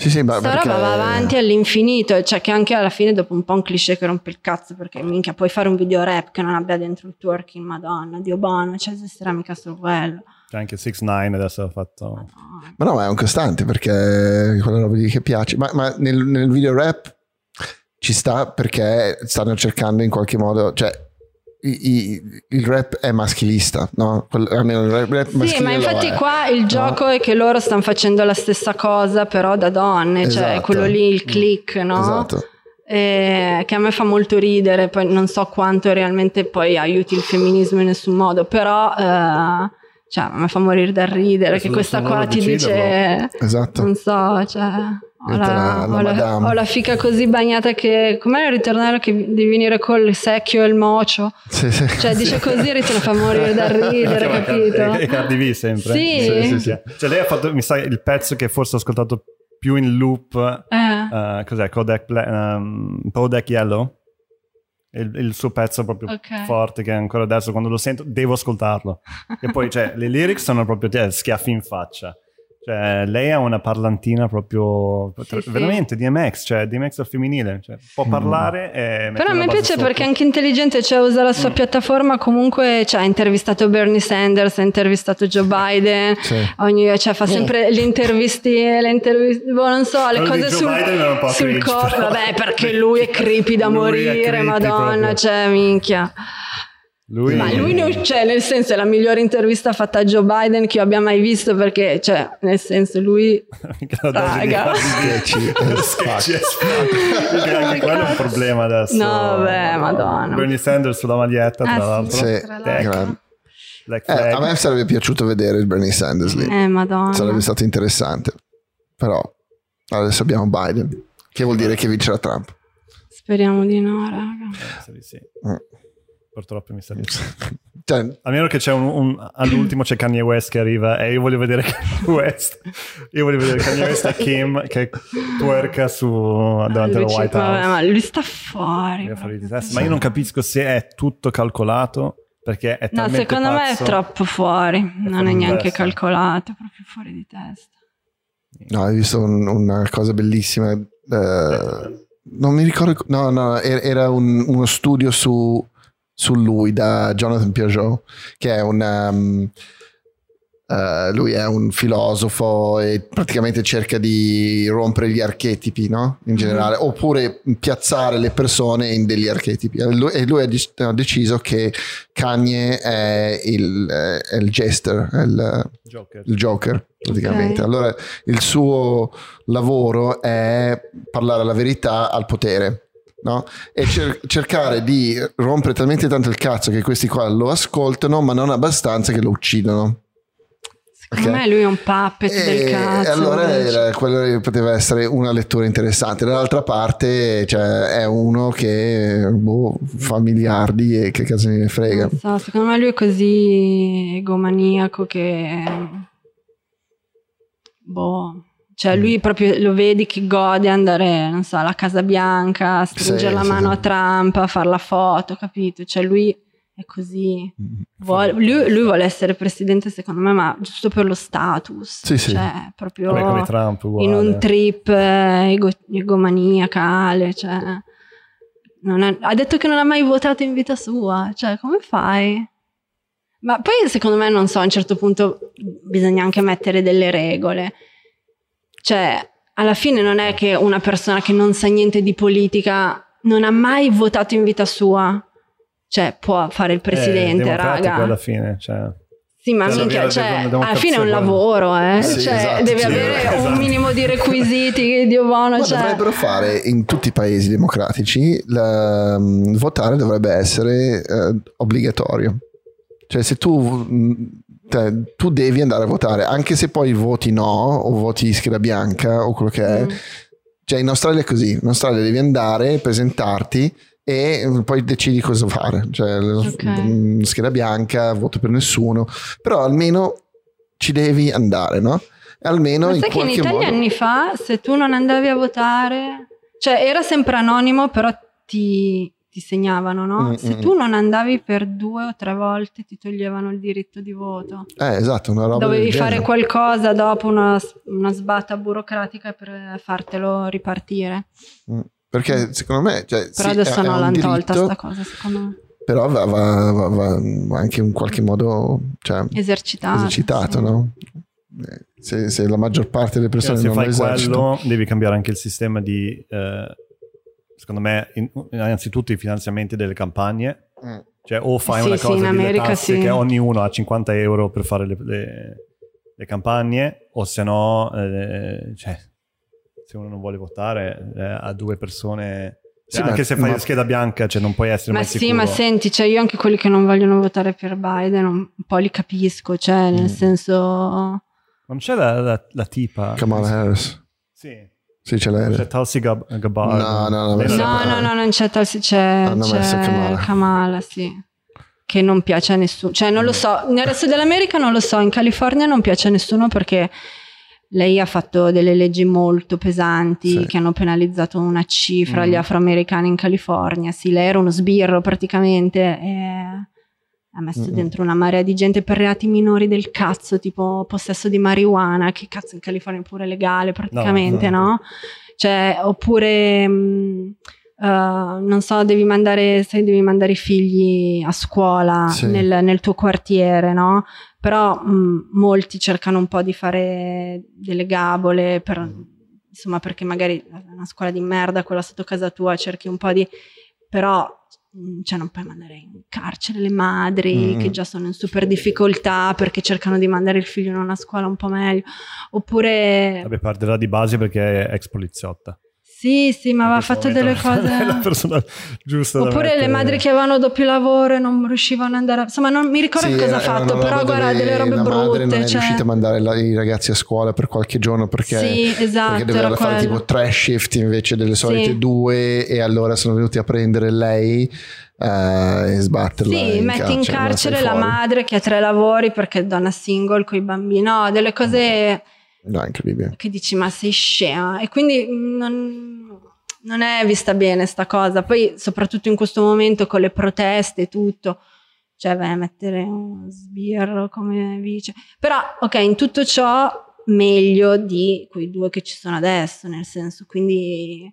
sì, sì, ma perché... roba va avanti all'infinito, cioè che anche alla fine dopo un po' un cliché che rompe il cazzo, perché minchia puoi fare un video rap che non abbia dentro il twerking, madonna, Dio buono, cioè esisterà mica solo quello. C'è anche 6 9 adesso ha fatto... Madonna. Ma no, ma è un costante perché quella roba lì che piace, ma, ma nel, nel video rap ci sta perché stanno cercando in qualche modo, cioè i, i, il rap è maschilista, no? almeno il rap, rap sì, ma infatti qua il gioco no? è che loro stanno facendo la stessa cosa, però da donne, cioè esatto. cioè quello lì, il click, no? Esatto. Eh, che a me fa molto ridere, poi non so quanto realmente poi aiuti il femminismo in nessun modo, però eh, cioè, a me fa morire dal ridere che questa qua ti dice, esatto. non so, cioè... Ho la, ho, la, ho la, fica così bagnata che com'era il ritornello che devi venire col secchio e il mocio? Sì, sì, cioè dice così e te la fa morire da [LAUGHS] ridere capito? e Cardi B sempre. Sì. sì, cioè lei ha fatto mi sa il pezzo che forse ho ascoltato più in loop eh. uh, cos'è? Kodak, um, Kodak Yellow? Il, il, suo pezzo proprio okay. forte che ancora adesso quando lo sento devo ascoltarlo. E poi cioè le lyrics sono proprio cioè, schiaffi in faccia cioè, lei ha una parlantina proprio sì, veramente sì. DMX, cioè DMX al femminile, cioè, può mm. parlare e Però a me piace sotto. perché è anche intelligente, cioè usa la sua mm. piattaforma comunque, cioè, ha intervistato Bernie Sanders, ha intervistato Joe Biden, sì. ogni, cioè, fa sempre oh. le interviste, le interviste, boh, non so, le Quello cose sul, sul corpo, vabbè perché lui è creepy da morire, creepy madonna, proprio. cioè minchia. Lui... Ma lui non c'è, nel senso è la migliore intervista fatta a Joe Biden che io abbia mai visto perché, cioè, nel senso lui... [LAUGHS] Raga. Sketchy. [LAUGHS] [LAUGHS] Anche quello è un problema adesso. No, vabbè, madonna. Bernie Sanders sulla maglietta, tra ah, l'altro. Sì, eh, a me sarebbe piaciuto vedere il Bernie Sanders lì. Eh, madonna. Sarebbe stato interessante. Però adesso abbiamo Biden, che vuol dire che vincerà Trump. Speriamo di no, raga. Eh, sì. Mm. Purtroppo mi sa di [LAUGHS] cioè, a meno che c'è un, un, all'ultimo c'è Kanye West che arriva e io voglio vedere [LAUGHS] Kanye West. Io voglio vedere Kanye West e Kim [LAUGHS] che twerka su davanti al White House. ma lui sta fuori ma io non capisco se è tutto calcolato perché è no secondo pazzo, me è troppo fuori. È non è neanche calcolato è proprio fuori di testa. No hai visto un, una cosa bellissima eh, non mi ricordo no no era un, uno studio su su lui da Jonathan Piaget, che è un... Um, Uh, lui è un filosofo e praticamente cerca di rompere gli archetipi, no? In generale, mm-hmm. oppure piazzare le persone in degli archetipi. E lui, e lui ha deciso che Kanye è il, è il jester, è il Joker, il Joker praticamente. Okay. Allora il suo lavoro è parlare la verità al potere no? e cer- cercare di rompere talmente tanto il cazzo che questi qua lo ascoltano, ma non abbastanza che lo uccidono. Secondo okay. me lui è un puppet e, del cazzo. E allora era, quello poteva essere una lettura interessante. Dall'altra parte cioè, è uno che boh, fa miliardi e che cazzo ne frega. So, secondo me lui è così egomaniaco che... Boh cioè lui mm. proprio lo vedi che gode andare, non so, alla Casa Bianca, a stringere sì, la mano sì. a Trump, a fare la foto, capito? Cioè lui è così. Mm. Vuole, lui, lui, vuole essere presidente secondo me, ma giusto per lo status. Sì, sì. Cioè, proprio come Trump, in un trip eh, ego, egomaniacale, cioè... Ha, ha detto che non ha mai votato in vita sua, cioè come fai? Ma poi secondo me, non so, a un certo punto bisogna anche mettere delle regole. Cioè, alla fine non è che una persona che non sa niente di politica non ha mai votato in vita sua, cioè può fare il presidente, è raga. alla fine, cioè. Sì, ma cioè, minchia, cioè, alla fine è un lavoro, eh? Sì, cioè, esatto, devi sì, avere esatto. un minimo di requisiti, Dio buono. Ma cioè. dovrebbero fare in tutti i paesi democratici, la, um, votare dovrebbe essere uh, obbligatorio. Cioè, se tu Te- tu devi andare a votare, anche se poi voti no o voti scheda bianca o quello che è. Mm. Cioè in Australia è così, in Australia devi andare, presentarti e poi decidi cosa fare. Cioè Ok. mm, scheda bianca, voto per nessuno, però almeno ci devi andare, no? Almeno Ma in sai che in Italia modo... anni fa, se tu non andavi a votare, cioè era sempre anonimo, però ti, ti segnavano, no? Mm, se mm. tu non andavi per due o tre volte, ti toglievano il diritto di voto. Eh, esatto, una roba Dovevi fare genere. qualcosa dopo una, una sbatta burocratica per fartelo ripartire. Mm. Perché secondo me... Cioè, Però sì, adesso è- un l'hanno tolta sta cosa, secondo me. Però va, va- va- va anche in qualche modo cioè, Esercitato. esercitato, sì. no? Eh, Se, se la maggior parte delle persone se non lo fai esercitano... quello, devi cambiare anche il sistema di, eh, secondo me, in- innanzitutto i finanziamenti delle campagne. Mm. Cioè, o fai Sì, una sì, cosa in di America tasse sì. che ognuno ha 50 euro per fare le, le- le campagne, o se no, eh, cioè, se uno non vuole votare, eh, a due persone. Sì, cioè, ma- anche se fai ma- la scheda bianca, cioè, non puoi essere Ma mai sì, sicuro. ma senti, cioè io anche quelli che non vogliono votare per Biden un po' li capisco, cioè nel Mm. senso... Non c'è la, la- la tipa. Kamala Harris. Sì. Sì, c'è lei. C'è Tulsi Gab- Gabbard. No, no, no, No, no, no, non c'è tal c'è, Hanno c'è Kamala. Kamala, sì. Che non piace a nessuno. Cioè, non lo so. Nel resto dell'America non lo so. In California non piace a nessuno perché lei ha fatto delle leggi molto pesanti Sì. che hanno penalizzato una cifra Mm. agli afroamericani in California. Sì, lei era uno sbirro praticamente e ha messo Mm-mm. dentro una marea di gente per reati minori del cazzo, tipo possesso di marijuana, che cazzo in California è pure legale praticamente, no. no? Cioè, oppure, mh, eh, non so, devi mandare, sai, devi mandare i figli a scuola Sì. nel, nel tuo quartiere, no? Però mh, molti cercano un po' di fare delle gabole per, insomma, perché magari è una scuola di merda, quella sotto casa tua, cerchi un po' di... però cioè non puoi mandare in carcere le madri Mm. che già sono in super difficoltà perché cercano di mandare il figlio in una scuola un po' meglio oppure Vabbè, partirà di base perché è ex poliziotta. Sì sì ma aveva In fatto delle [LAUGHS] cose la persona giusta Oppure le madri che avevano doppio lavoro e non riuscivano ad andare a... Insomma, non mi ricordo Sì, cosa ha era fatto, però guarda, delle robe la madre brutte. non è cioè... riuscita a mandare la- i ragazzi a scuola per qualche giorno perché, Sì, esatto, perché doveva era fare quello. tipo tre shift invece delle solite Sì. due e allora sono venuti a prendere lei eh, e sbatterla Sì, in metti in carcere, la carcere la fuori. madre che ha tre lavori perché è donna single con i bambini. No, delle cose no incredibile che dici, ma sei scema. E quindi non, non è vista bene sta cosa. Poi, soprattutto in questo momento con le proteste e tutto, cioè a mettere uno sbirro come vice. Però, ok, in tutto ciò meglio di quei due che ci sono adesso, nel senso, quindi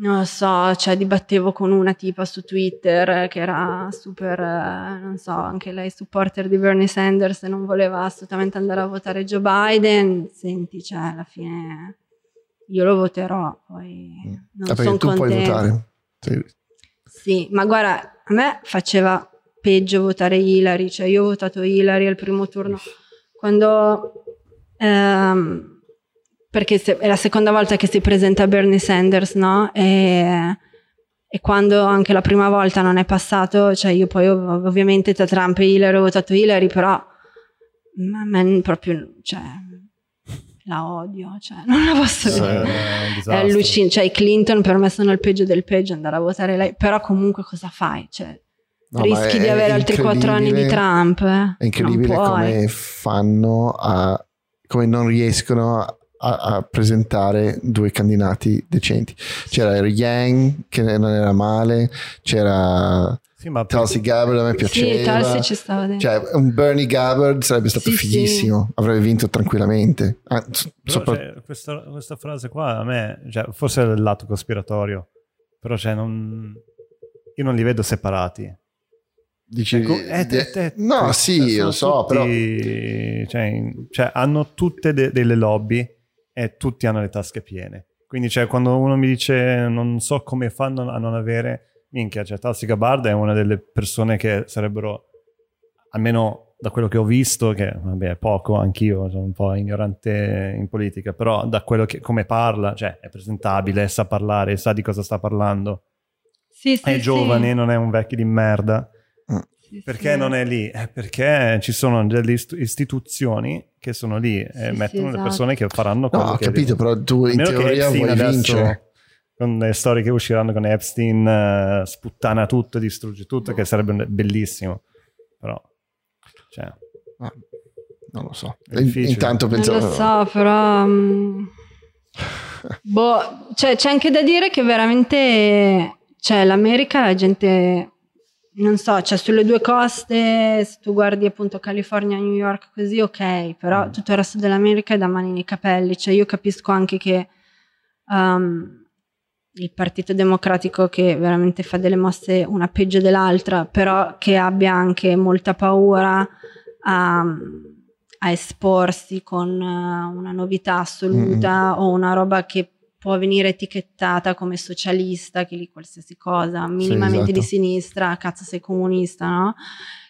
non lo so, cioè dibattevo con una tipa su Twitter che era super, eh, non so, anche lei supporter di Bernie Sanders e non voleva assolutamente andare a votare Joe Biden. Senti, cioè alla fine io lo voterò, poi non Ah, perché sono tu puoi contenta. votare Sì. Sì, ma guarda, a me faceva peggio votare Hillary, cioè io ho votato Hillary al primo turno quando ehm, perché se- è la seconda volta che si presenta Bernie Sanders, no? E, e quando anche la prima volta non è passato, cioè io poi ov- ovviamente tra Trump e Hillary ho votato Hillary, però a me proprio, cioè, la odio, cioè, [LAUGHS] non la posso Sì, vedere. è allucinante, cioè i Clinton per me sono il peggio del peggio andare a votare lei, però comunque cosa fai? Cioè, No, rischi di avere altri quattro anni di Trump. eh. È incredibile come fanno a come non riescono a, a presentare due candidati decenti. C'era Yang che non era male, c'era Sì, ma Tulsi Gabbard a me Sì, piaceva. Tulsi ci stava dentro. Cioè, un Bernie Gabbard sarebbe stato Sì, fighissimo, avrebbe vinto tranquillamente. Ah, Però, sopra- cioè, questa, questa frase qua a me, cioè, forse è il lato cospiratorio, però cioè, non, io non li vedo separati. dici, Ecco, eh, te- te- no, te- sì, lo so, però tutti- Cioè, in- cioè, hanno tutte de- delle lobby e tutti hanno le tasche piene. Quindi, cioè, quando uno mi dice non so come fanno a non avere, minchia, cioè, Tulsi Gabbard è una delle persone che sarebbero, almeno da quello che ho visto, che vabbè, è poco, anch'io sono un po' ignorante in politica, però da quello che come parla, cioè, è presentabile, sa parlare, sa di cosa sta parlando, Sì, sì, è sì. giovane, non è un vecchio di merda. Sì, Perché sì. non è lì? Eh, perché ci sono delle ist- istituzioni che sono lì e Sì, mettono sì, le esatto. persone che faranno No, quello ho che capito, però tu in teoria vuoi adesso, vincere. Con le storie che usciranno con Epstein, eh, sputtana tutto, distrugge tutto, che sarebbe bellissimo. Però, cioè, Ah, non lo so. È difficile. Intanto Non pensavo... lo so, però... mm, [LAUGHS] boh, cioè, c'è anche da dire che veramente... Cioè, l'America, la gente... Non so, cioè sulle due coste, se tu guardi appunto California, New York, così ok, però Mm. tutto il resto dell'America è da mani nei capelli. Cioè, io capisco anche che um, il Partito Democratico che veramente fa delle mosse una peggio dell'altra, però che abbia anche molta paura a, a esporsi con eh, una novità assoluta o una roba che può venire etichettata come socialista, che lì qualsiasi cosa, minimamente esatto. di sinistra, cazzo sei comunista, no?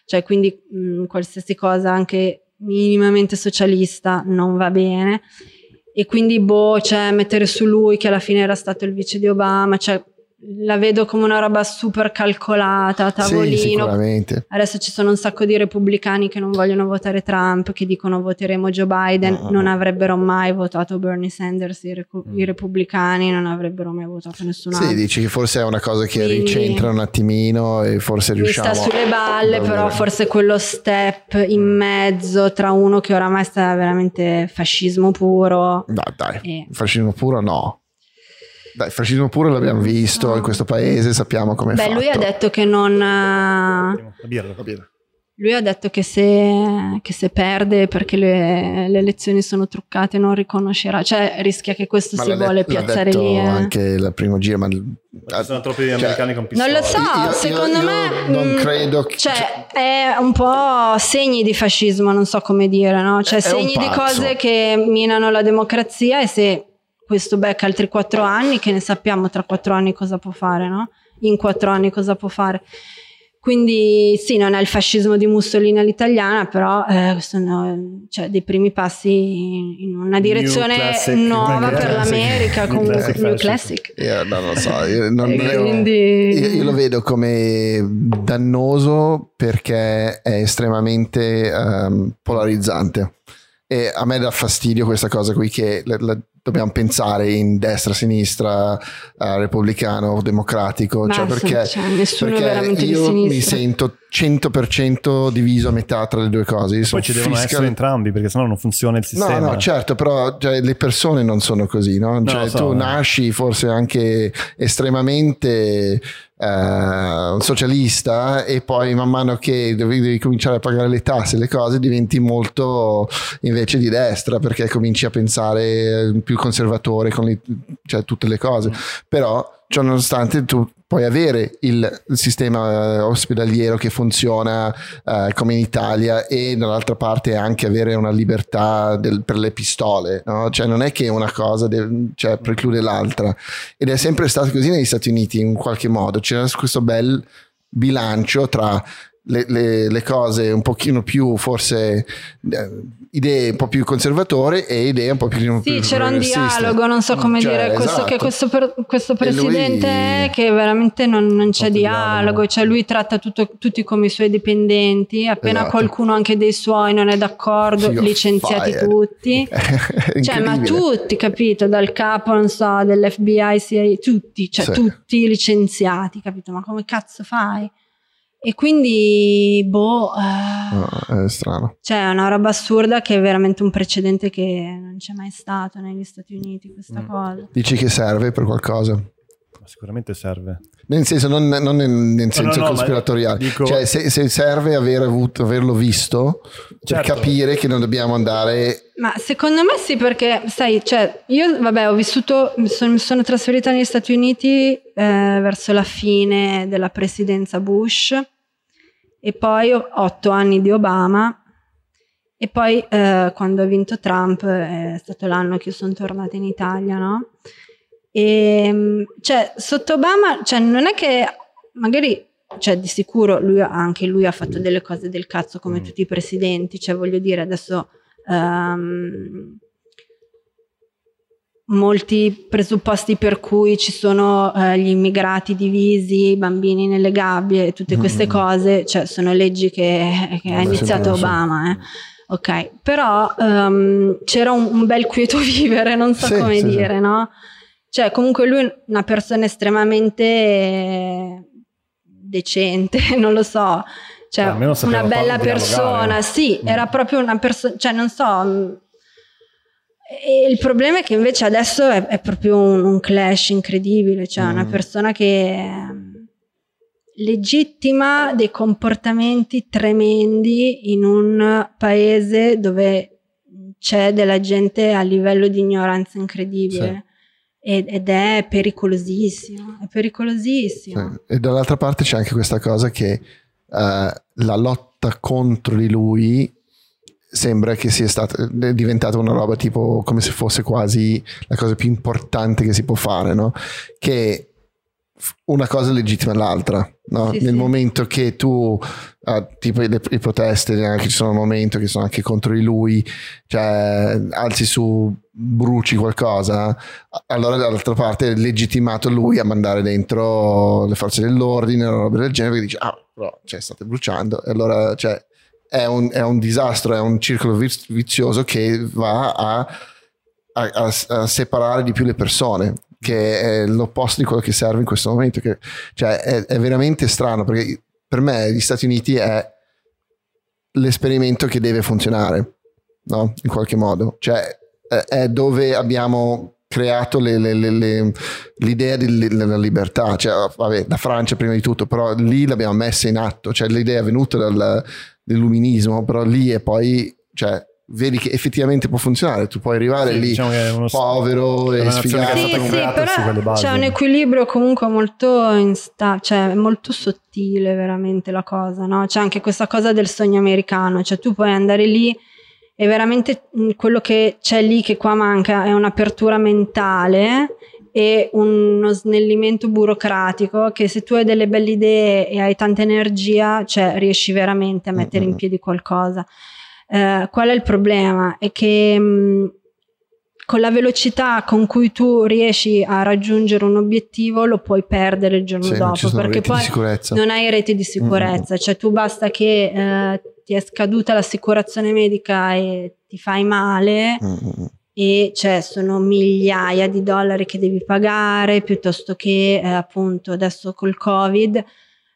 Cioè quindi mh, qualsiasi cosa anche minimamente socialista non va bene e quindi boh, cioè mettere su lui che alla fine era stato il vice di Obama, cioè la vedo come una roba super calcolata, a Sì, tavolino. sicuramente. Adesso ci sono un sacco di repubblicani che non vogliono votare Trump, che dicono voteremo Joe Biden, Ah. non avrebbero mai votato Bernie Sanders, i, recu- Mm. i repubblicani non avrebbero mai votato nessun Sì, altro. dici che forse è una cosa che Quindi- ricentra un attimino e forse riusciamo sta sulle balle, a però forse quello step in mezzo tra uno che oramai sta veramente fascismo puro. Dai, dai, Eh. fascismo puro no. Dai, fascismo puro l'abbiamo visto No. in questo paese, sappiamo come è Beh, fatto. lui ha detto che non... la birra. Va bene. Lui ha detto che se, che se perde perché le, le elezioni sono truccate non riconoscerà, cioè rischia che questo Ma si vuole piazzare lì. eh. anche il primo giro, ma Ci sono troppi cioè, americani con Non pistole. lo so, Io- io- secondo io me... non mm, credo che- Cioè, è un po' segni di fascismo, non so come dire, no? Cioè, È- è un segni di cose che minano la democrazia e se questo becca altri quattro anni, che ne sappiamo tra quattro anni cosa può fare, no? In quattro anni cosa può fare. Quindi sì, non è il fascismo di Mussolini all'italiana, però eh, sono cioè, dei primi passi in- una direzione classic- nuova per classic- l'America, comunque classic new classic. io non lo so, io, non- quindi- io- io lo vedo come dannoso perché è estremamente ehm, polarizzante e a me dà fastidio questa cosa qui che la- la- dobbiamo pensare in destra, sinistra, eh, repubblicano, democratico, Ma cioè perché, cioè, nessuno è perché io mi sento 100% diviso a metà tra le due cose. Io Poi ci devono fiscal- essere entrambi perché sennò non funziona il sistema. No, no, certo, però cioè, le persone non sono così, no? Cioè, lo so, tu eh. nasci forse anche estremamente eh, socialista e poi man mano che devi, devi cominciare a pagare le tasse, le cose, diventi molto invece di destra perché cominci a pensare più conservatore con le- cioè, tutte le cose. Mm. Però, ciò nonostante, tu puoi avere il, il sistema eh, ospedaliero che funziona eh, come in Italia e dall'altra parte anche avere una libertà del- per le pistole, no? cioè non è che una cosa de- cioè, preclude l'altra ed è sempre stato così negli Stati Uniti in qualche modo, c'era questo bel bilancio tra le, le- le cose un pochino più forse eh, idee un po' più conservatori e idee un po' più Sì, più c'era un dialogo, non so come Cioè, dire, questo, esatto. che questo, per- questo E lui- presidente è che veramente non, non c'è dialogo, dialogo. cioè lui tratta tutto- tutti come i suoi dipendenti, appena Esatto. qualcuno anche dei suoi non è d'accordo, Figlio licenziati fire. tutti. [LAUGHS] Cioè, ma tutti, capito? Dal capo, non so, dell'FBI, CIA, tutti, cioè Sì. tutti licenziati, capito? Ma come cazzo fai? E quindi, boh, eh, No, è strano. cioè, è una roba assurda che è veramente un precedente che non c'è mai stato negli Stati Uniti, questa Mm. cosa. Dici che serve per qualcosa? Ma Sicuramente serve. Nel senso, non, non nel, nel senso no, ma conspiratoriale, dico- cioè se, se serve aver avuto, averlo visto per Certo. capire che non dobbiamo andare. Ma secondo me sì, perché sai, cioè, io vabbè, ho vissuto, mi sono, mi sono trasferita negli Stati Uniti eh, verso la fine della presidenza Bush e poi ho otto anni di Obama e poi eh, quando ha vinto Trump è stato l'anno che io sono tornata in Italia, no? E cioè, sotto Obama, cioè, non è che magari cioè di sicuro lui, anche lui ha fatto delle cose del cazzo come Mm. tutti i presidenti, cioè voglio dire adesso ehm, molti presupposti per cui ci sono eh, gli immigrati divisi, i bambini nelle gabbie tutte queste Mm. cioè cioè sono leggi che, che ha iniziato. Obama. Eh. Ok, però ehm, c'era un, un bel quieto [LAUGHS] vivere, non so Sì, come sì, sì. dire, no? Cioè, comunque lui è una persona estremamente decente, [LAUGHS] non lo so. Cioè, una bella persona, sì, Mm. era proprio una persona, cioè, non so. mh, E il problema è che invece adesso è, è proprio un, un clash incredibile, cioè una Mm. persona che ehm, legittima dei comportamenti tremendi in un paese dove c'è della gente a livello di ignoranza incredibile ed, ed è pericolosissimo, è pericolosissimo. Sì. E dall'altra parte c'è anche questa cosa che eh, la lotta contro di lui sembra che sia stata è diventata una roba tipo come se fosse quasi la cosa più importante che si può fare, no? Che una cosa legittima l'altra, no? Sì, Nel sì. momento che tu, eh, tipo le, le proteste, anche ci sono un momento che sono anche contro di lui, cioè alzi su, bruci qualcosa, allora dall'altra parte è legittimato lui a mandare dentro le forze dell'ordine o roba del genere, perché dice, ah, però, cioè, state bruciando, e allora, cioè, è un, è un disastro, è un circolo viz- vizioso che va a, a- a- a separare di più le persone, che è l'opposto di quello che serve in questo momento, che, cioè, è, è veramente strano, perché per me gli Stati Uniti è l'esperimento che deve funzionare, no? In qualche modo, cioè, è, dove abbiamo creato le- le- le- l'idea della libertà, cioè, vabbè, la Francia prima di tutto, però lì l'abbiamo messa in atto, cioè l'idea è venuta dal, dall'illuminismo, però lì e poi, cioè, vedi che effettivamente può funzionare, tu puoi arrivare Sì, lì diciamo uno- povero e sfigato. Sì, sì, però c'è un equilibrio comunque molto insta- cioè molto sottile veramente la cosa, no? C'è anche questa cosa del sogno americano, cioè tu puoi andare lì e veramente mh, quello che c'è lì che qua manca è un'apertura mentale e uno snellimento burocratico che se tu hai delle belle idee e hai tanta energia, cioè riesci veramente a mettere in piedi qualcosa. Eh, qual è il problema? È che mh, con la velocità con cui tu riesci a raggiungere un obiettivo lo puoi perdere il giorno Sì, dopo perché poi non hai reti di sicurezza, cioè tu basta che eh, ti è scaduta l'assicurazione medica e ti fai male Mm, mm, mm. e cioè sono migliaia di dollari che devi pagare piuttosto che eh, appunto adesso col covid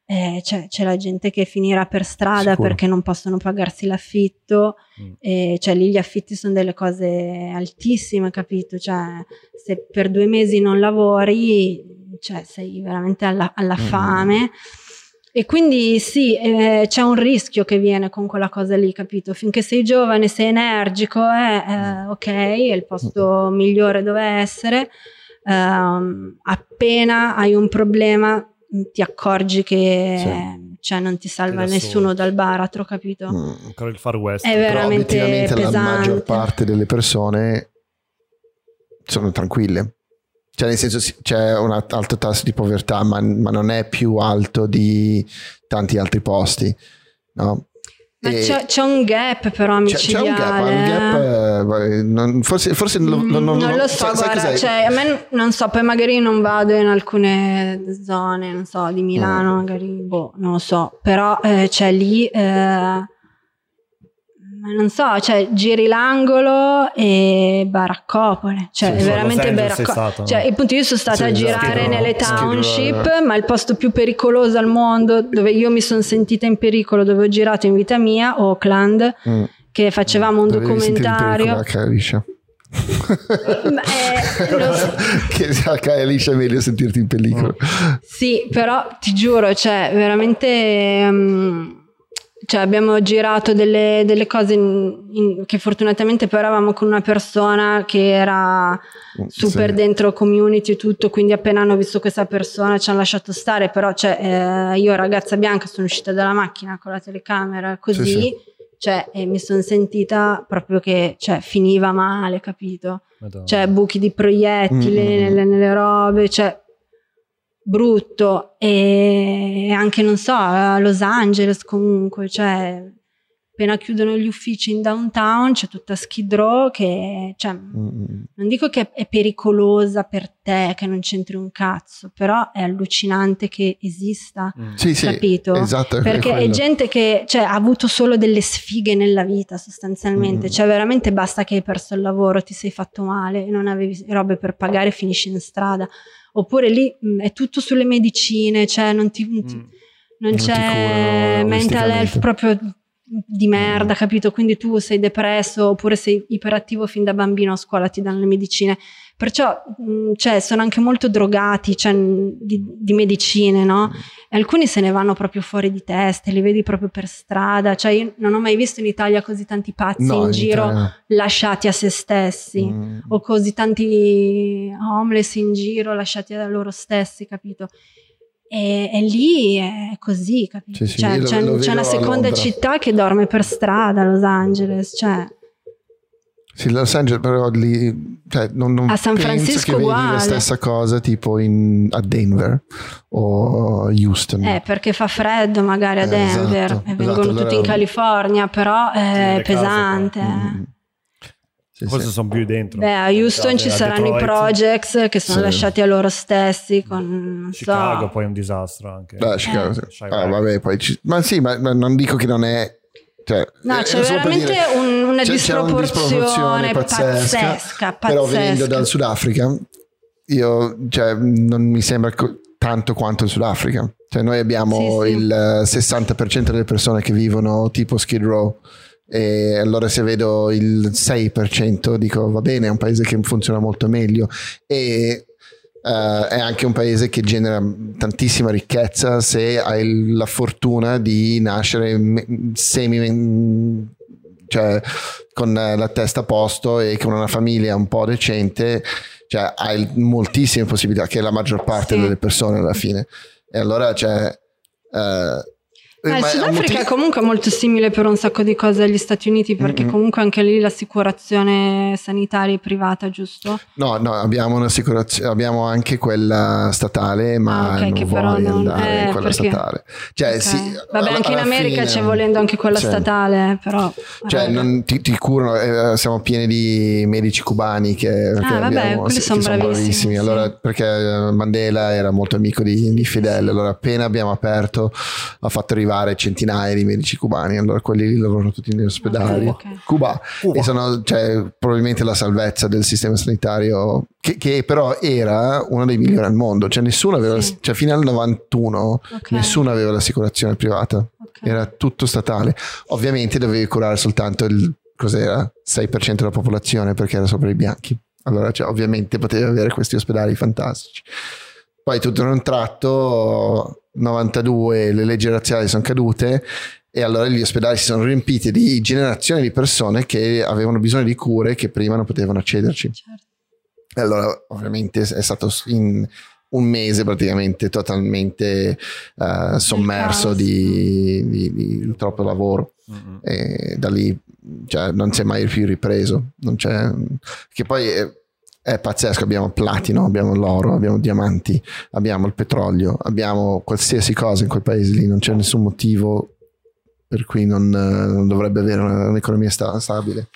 eh, c'è, c'è la gente che finirà per strada Sicuro. perché non possono pagarsi l'affitto Mm. e cioè lì gli affitti sono delle cose altissime capito cioè se per due mesi non lavori cioè sei veramente alla, alla Mm. fame e quindi sì, eh, c'è un rischio che viene con quella cosa lì, capito? Finché sei giovane, sei energico, eh, eh, ok, è il posto migliore dove essere. Ehm, appena hai un problema, ti accorgi che Sì. cioè, non ti salva da nessuno solo. dal baratro, capito? Mm. Ancora il Far West. È veramente obiettivamente la pesante. maggior parte delle persone sono tranquille. Cioè, nel senso, c'è un alto tasso di povertà, ma, ma non è più alto di tanti altri posti. No? C'è, c'è un gap però c'è, c'è un gap, un gap, eh, non- forse, forse lo- Mm, lo- non, non lo so, sai- guarda, cioè, a me non so, poi magari non vado in alcune zone, non so, di Milano, Mm. magari, boh, non lo so, però eh, c'è lì, eh, ma non so, cioè giri l'angolo e baraccopole, cioè Sì, veramente Los Angeles sei baracco- stato, no? Cioè, appunto io sono stata Sì, a girare Row. nelle township, eh. ma il posto più pericoloso al mondo, dove io mi sono sentita in pericolo, dove ho girato in vita mia, Oakland, Mm. che facevamo un Dovevi documentario. eh, [LAUGHS] lo che Caia Liscia è meglio sentirti in pellicola. Sì, però ti giuro, cioè, veramente. ehm, cioè, abbiamo girato delle, delle cose in- in- che fortunatamente poi eravamo con una persona che era super Sì. dentro community e tutto, quindi appena hanno visto questa persona ci hanno lasciato stare, però cioè, eh, io ragazza bianca sono uscita dalla macchina con la telecamera così, Sì, sì. cioè, e mi sono sentita proprio che cioè, finiva male, capito? Madonna. cioè buchi di proiettili Mm. nelle, nelle robe, cioè brutto e anche non so a Los Angeles comunque, cioè appena chiudono gli uffici in downtown c'è tutta Skid Row che, cioè, Mm, non dico che è pericolosa per te, che non c'entri un cazzo, però è allucinante che esista, Mm. Sì, sì, capito? esatto. Perché è quello. gente che cioè, ha avuto solo delle sfighe nella vita sostanzialmente, Mm. cioè veramente basta che hai perso il lavoro, ti sei fatto male, non avevi robe per pagare, finisci in strada. Oppure lì mh, è tutto sulle medicine, cioè non, ti, non ti- Mm. non Non c'è mental health proprio di merda, capito? Quindi tu sei depresso oppure sei iperattivo fin da bambino a scuola, ti danno le medicine. Perciò mh, cioè, sono anche molto drogati cioè, di, di medicine, no? E alcuni se ne vanno proprio fuori di testa, li vedi proprio per strada. Cioè, io non ho mai visto in Italia così tanti pazzi No, in in giro Italia lasciati a se stessi. Mm. O così tanti homeless in giro lasciati da loro stessi, capito? E, e lì è così, capito? Sì, sì, Cioè, c'è, c'è una a seconda città che dorme per strada, Los Angeles, cioè Sì, Los Angeles, però lì cioè, non, non A San penso Francisco vedi la uguale. stessa cosa tipo in- a Denver o Houston. eh, perché fa freddo magari a Eh, Denver esatto, e vengono esatto, tutti in California, però Sì, è case pesante. qua. eh. Mm. Sì, Forse sì. sono più dentro. Beh, a Houston ci A saranno i Detroit, projects che sono Sì. lasciati a loro stessi con, non so, Chicago poi è un disastro anche. Beh, Chicago, sì. Chirac. Ah, vabbè, poi ci- ma sì, ma, ma non dico che non è. Cioè, No, è c'è veramente dire- un- una c'è- c'è una disproporzione pazzesca, pazzesca. Però venendo dal Sudafrica, io cioè, non mi sembra co- tanto quanto il Sudafrica. Cioè, noi abbiamo Sì, sì. il eh, 60% delle persone che vivono tipo Skid Row. E allora se vedo il 6% dico va bene, è un paese che funziona molto meglio e eh, è anche un paese che genera tantissima ricchezza se hai la fortuna di nascere semi cioè con la testa a posto e con una famiglia un po' decente cioè hai moltissime possibilità che è la maggior parte Sì. delle persone alla fine e allora c'è eh, Eh, il un Sudafrica motivo- è comunque molto simile per un sacco di cose agli Stati Uniti perché Mm-mm. comunque anche lì l'assicurazione sanitaria è privata, giusto? No, no, abbiamo un'assicurazione, abbiamo anche quella statale, ma Ah, ok, non voglio non- andare eh, in quella perché- statale. Cioè, Ok. sì, Vabbè, alla- anche in America fine- c'è volendo anche quella Sì. statale, però... Cioè, non ti, ti curano, eh, siamo pieni di medici cubani che, Ah, vabbè, abbiamo- quelli sì, sono che sono bravissimi, sì. Allora, perché eh, Mandela era molto amico di, di Fidel, allora appena abbiamo aperto ha fatto arrivare centinaia di medici cubani, allora quelli lì lavorano tutti negli ospedali. Ok, ok. Cuba, Cuba. e sono cioè, probabilmente la salvezza del sistema sanitario che, che però era uno dei migliori al mondo cioè nessuno aveva Sì. cioè fino al 91 Ok. nessuno aveva l'assicurazione privata Ok. era tutto statale ovviamente dovevi curare soltanto il cos'era 6% della popolazione perché era sopra i bianchi allora cioè, ovviamente potevi avere questi ospedali fantastici poi tutto in un tratto 92 le leggi razziali sono cadute e allora gli ospedali si sono riempiti di generazioni di persone che avevano bisogno di cure che prima non potevano accederci. Certo. E allora ovviamente è stato in un mese praticamente totalmente eh, sommerso di, di- di troppo lavoro Mm-mm. e da lì cioè, non si è mai più ripreso. Non c'è, che poi è, è pazzesco, abbiamo platino, abbiamo l'oro, abbiamo diamanti, abbiamo il petrolio, abbiamo qualsiasi cosa in quel paese lì, non c'è nessun motivo per cui non, eh, non dovrebbe avere un'economia sta- stabile.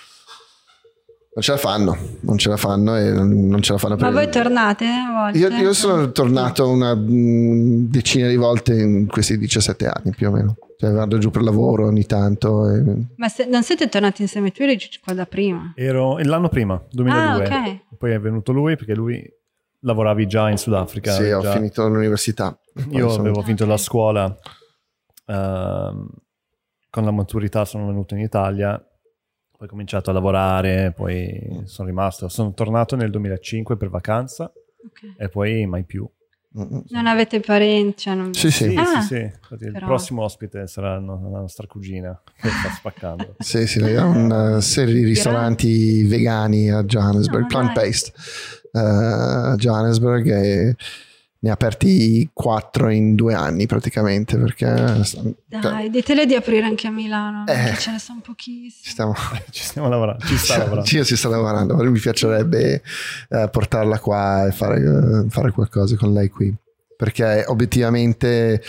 Non ce la fanno, non ce la fanno e non, ce la fanno Ma per voi tornate a volte? io, io sono tornato una mm, decina di volte in questi 17 anni più o meno. Cioè vado giù per lavoro ogni tanto. e- Ma se- non siete tornati insieme tu eri qua da prima? Ero l'anno prima, 2002. Ah, ok. Poi è venuto lui perché lui lavoravi già in Sudafrica. Sì, ho già- finito l'università. Io sono- avevo finito la scuola, ehm, con la maturità sono venuto in Italia, poi ho cominciato a lavorare, poi sono rimasto, sono tornato nel 2005 per vacanza Ok. e poi mai più. Non avete parenti? Cioè non... Sì, sì. Sì, Ah, sì, sì. Infatti il però- prossimo ospite sarà la nostra cugina che sta spaccando. [LAUGHS] Sì, sì, lei ha una serie di ristoranti vegani a Johannesburg, No, plant-based eh, a Johannesburg e ne ha aperti quattro in due anni praticamente perché cioè, Dai, ditele di aprire anche a Milano, Eh. perché ce ne sono ci pochissimi. stiamo, [LAUGHS] Ci stiamo lavorando, ci sta lavorando. Ci si sta lavorando, ma mi piacerebbe eh, portarla qua e fare, eh, fare qualcosa con lei qui, perché obiettivamente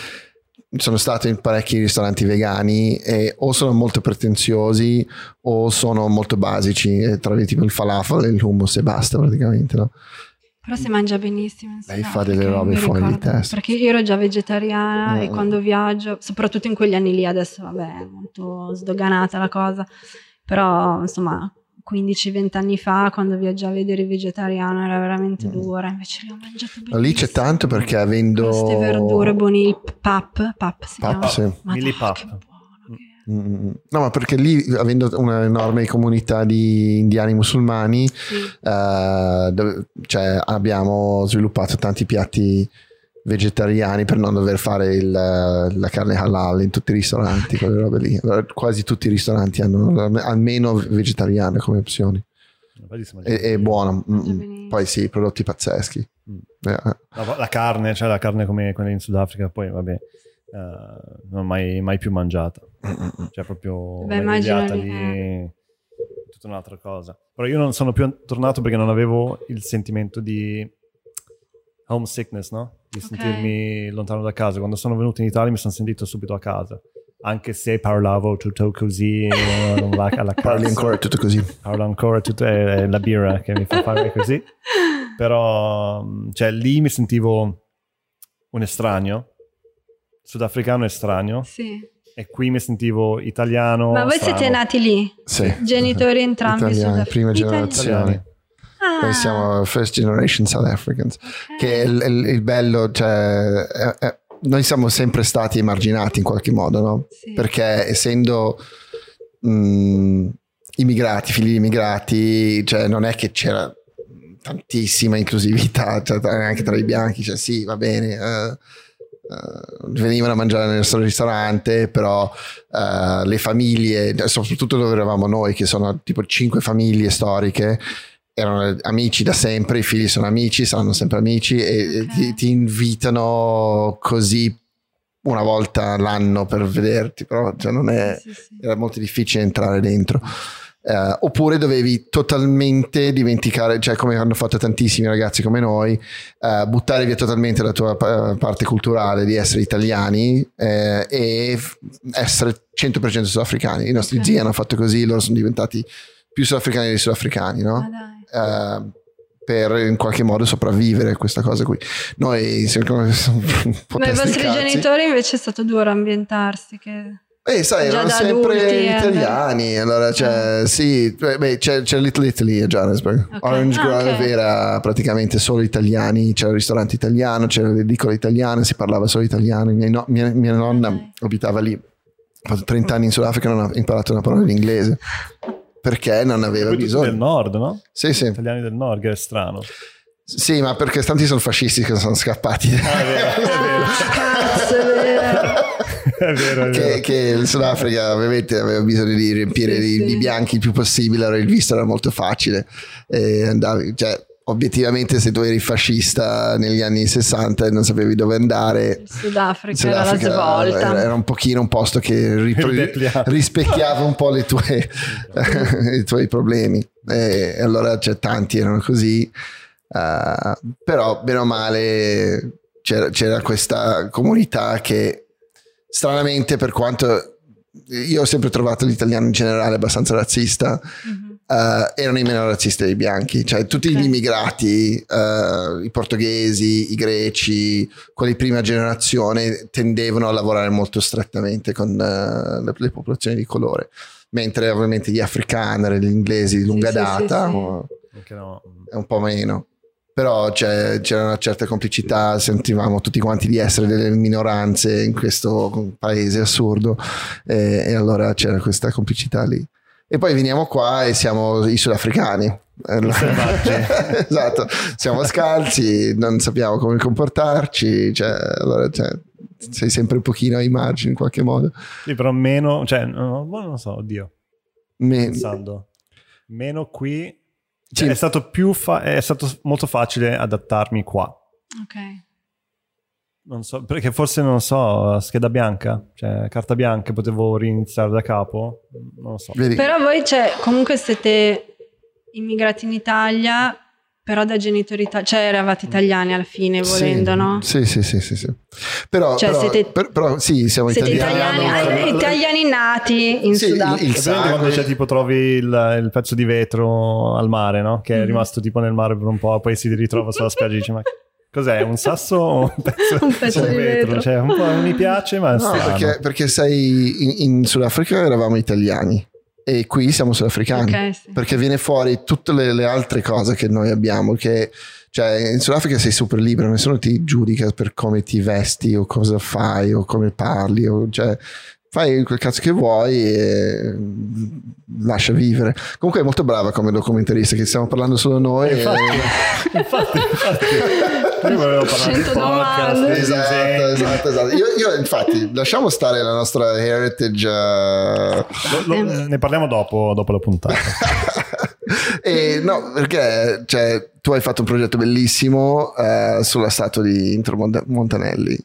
sono stato in parecchi ristoranti vegani e o sono molto pretenziosi o sono molto basici, e trovi tipo il falafel e il hummus e basta praticamente, no? Però si mangia benissimo. in Lei fa delle robe fuori di testa. Perché io ero già vegetariana e Mm. quando viaggio, soprattutto in quegli anni lì, adesso vabbè è molto sdoganata la cosa, però insomma 15-20 anni fa quando viaggiavi ed eri vegetariano era veramente Mm. dura, invece lì ho mangiato Ma benissimo. Lì c'è tanto perché avendo... Queste verdure buone, il pap, pap si Pap, chiama. sì. Madonna, No, ma perché lì, avendo un'enorme comunità di indiani musulmani, Sì. eh, cioè, abbiamo sviluppato tanti piatti vegetariani per non dover fare il- la carne halal in tutti i ristoranti, quelle robe lì. Allora, quasi tutti i ristoranti hanno almeno vegetariane come opzioni. Mangia- È, buono. Mm, mm. Poi sì, prodotti pazzeschi. Mm. Eh, eh. La, la carne, cioè la carne come quella in Sudafrica, poi vabbè, eh, non ho mai, mai più mangiata. Cioè proprio Beh, immagino lì, lì, tutta un'altra cosa. Però io non sono più tornato perché non avevo il sentimento di homesickness, no? Di Ok. sentirmi lontano da casa. Quando sono venuto in Italia mi sono sentito subito a casa. Anche se parlavo tutto così, eh, non va alla [LAUGHS] Parli cazzo. ancora tutto così. Parlo ancora tutto, è la birra che mi fa fare così. Però, cioè, lì mi sentivo un estraneo, sudafricano estraneo, Sì. E qui mi sentivo italiano. Ma voi strano. siete nati lì? Sì. Genitori entrambi Italiani, prima generazione. Ah, Noi siamo first generation South Africans. ok. Che è il, il- il bello, cioè, è- è- noi siamo sempre stati emarginati in qualche modo, no? Sì. Perché essendo mh, immigrati, figli di immigrati, cioè non è che c'era tantissima inclusività, cioè, anche tra i bianchi, cioè sì, va bene. eh, venivano a mangiare nel nostro ristorante, però eh, le famiglie, soprattutto dove eravamo noi, che sono tipo cinque famiglie storiche, erano amici da sempre, i figli sono amici, saranno sempre amici e Ok. ti, ti invitano così una volta l'anno per vederti, però cioè, non è, sì, sì. era molto difficile entrare dentro. Eh, oppure dovevi totalmente dimenticare, cioè come hanno fatto tantissimi ragazzi come noi, eh, buttare via totalmente la tua eh, parte culturale di essere italiani eh, e f- essere 100% sudafricani. I nostri Ok. zii hanno fatto così, loro sono diventati più sudafricani dei sudafricani, no? Dai. Eh, per in qualche modo sopravvivere questa cosa qui. Noi [LAUGHS] siamo un po' Ma i vostri cazzi. genitori invece è stato duro ambientarsi. Che... Eh, sai, Già erano sempre adulti, eh, italiani. Allora, c'è, sì, beh, c'è, c'è Little Italy a Johannesburg. Ok. Orange Ah, Grove ok. era praticamente solo italiani. C'era il ristorante italiano, c'era l'edicola italiana, si parlava solo italiano. Mia, no- mia- mia nonna Ok. abitava lì. Ha fatto 30 anni in Sudafrica e non ha imparato una parola in inglese perché non aveva Poi tutti del bisogno. nord, no? Sì, sì. Italiani del nord, che è strano. Sì, ma perché tanti sono fascisti che sono scappati. Ah, è vero, Cazzo, è vero. [LAUGHS] è vero. è che, vero. che il Sudafrica ovviamente aveva bisogno di riempire Sì, di, sì. di bianchi il più possibile, allora il visto era molto facile. E andavi, cioè, obiettivamente, se tu eri fascista negli anni 60 e non sapevi dove andare, Sudafrica, Sudafrica era la svolta. era, era un pochino un posto che [LAUGHS] ripro- rispecchiava un po' le tue, [LAUGHS] i tuoi problemi. E, allora c'è tanti erano così, eh, però bene o male c'era, c'era questa comunità che stranamente per quanto io ho sempre trovato l'italiano in generale abbastanza razzista, Mhm. eh, erano i meno razzisti dei bianchi, cioè tutti Ok. gli immigrati, eh, i portoghesi, i greci, quelli di prima generazione tendevano a lavorare molto strettamente con eh, le, le popolazioni di colore, mentre ovviamente gli afrikaners, gli inglesi di lunga Sì, data sì, sì. no. è un po' meno. Però c'era una certa complicità, sentivamo tutti quanti di essere delle minoranze in questo paese assurdo e, e allora c'era questa complicità lì. E poi veniamo qua e siamo i sudafricani. [LAUGHS] esatto, siamo scalzi, non sappiamo come comportarci, cioè, allora cioè, sei sempre un pochino ai margini in qualche modo. Sì, però meno, cioè, no, boh, non lo so, oddio, Me- pensando. Meno qui, Sì. cioè, è stato più fa- è stato molto facile adattarmi qua. Ok. Non so, perché forse non so, scheda bianca, cioè carta bianca, potevo riniziare da capo, non lo so. vedi? Però voi, cioè, comunque siete immigrati in Italia però da genitori italiani, cioè eravate italiani alla fine volendo, sì, no? Sì, sì, sì, sì, sì. Però, Cioè, però, siete- per- però sì, siamo Siete italiani. italiani, no, italiani nati in Sì, il- Sudafrica. il È presente quando sangue. c'è tipo trovi il, il pezzo di vetro al mare, no? Che è Mhm. rimasto tipo nel mare per un po', poi si ritrova sulla spiaggia e dice ma cos'è? Un sasso o un pezzo, [LAUGHS] Un pezzo di vetro. Cioè un po' non mi piace ma No, perché, perché sei in, in Sudafrica eravamo italiani e qui siamo sudafricani. Ok, sì. Perché viene fuori tutte le, le altre cose che noi abbiamo. Che, cioè, in Sudafrica sei super libero, nessuno ti giudica per come ti vesti o cosa fai o come parli. O, cioè, fai quel cazzo che vuoi e mm, lascia vivere. Comunque è molto brava come documentarista, che stiamo parlando solo noi. e- Infatti, [LAUGHS] infatti, infatti. Prima volevo parlare di 100 podcast, Esatto, esatto, esatto. Io, io, infatti, lasciamo stare la nostra heritage. eh, Lo- lo- ne parliamo dopo, dopo la puntata. [LAUGHS] e no, perché cioè, tu hai fatto un progetto bellissimo eh, sulla statua di Intro Monta- Montanelli.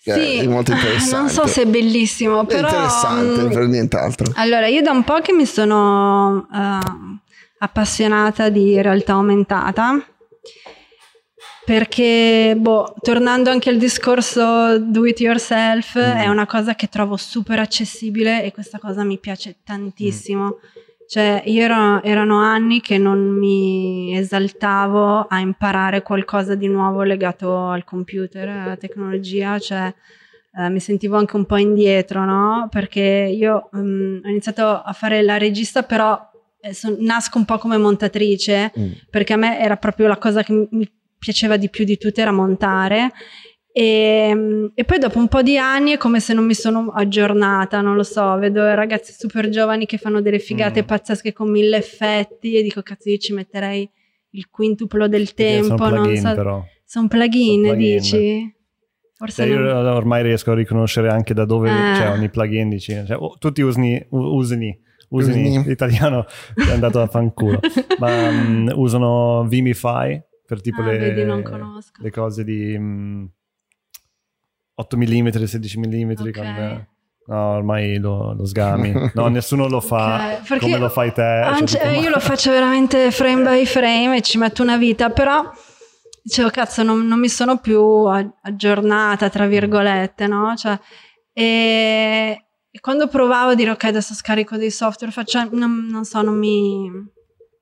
Sì, è molto ah, interessante. non so se è bellissimo, È però... interessante, mm, per nient'altro. Allora, io da un po' che mi sono eh, appassionata di realtà aumentata perché, boh, tornando anche al discorso do it yourself, Mm. è una cosa che trovo super accessibile e questa cosa mi piace tantissimo. Cioè, io ero- erano anni che non mi esaltavo a imparare qualcosa di nuovo legato al computer, alla tecnologia, cioè eh, mi sentivo anche un po' indietro, no? Perché io mm, ho iniziato a fare la regista, però eh, son- nasco un po' come montatrice, Mm. perché a me era proprio la cosa che mi piaceva di più di tutte, era montare. E, e poi dopo un po' di anni è come se non mi sono aggiornata, non lo so, vedo ragazzi super giovani che fanno delle figate Mm. pazzesche con mille effetti e dico cazzo io ci metterei il quintuplo del tempo, sono non plugin, so, però. sono plugin, Sono plugin. dici? Forse Cioè, non- io ormai riesco a riconoscere anche da dove Eh. c'è ogni plugin. Dici, cioè, oh, tutti usni, usini, usini, Usini. l'italiano è andato a fanculo. [LAUGHS] Ma mm, usano Vimify per tipo Ah, le, vedi, le cose di mm, 8 mm, 16 mm. Ok. Con, no, ormai lo, lo sgami. No, [LAUGHS] nessuno lo fa Ok, perché come lo fai te. Ah, cioè, io lo [LAUGHS] faccio veramente frame by frame e ci metto una vita, però dicevo cazzo non, non mi sono più aggiornata tra virgolette, no? Cioè, e, e quando provavo a dire ok adesso scarico dei software, faccio, non, non so, non mi,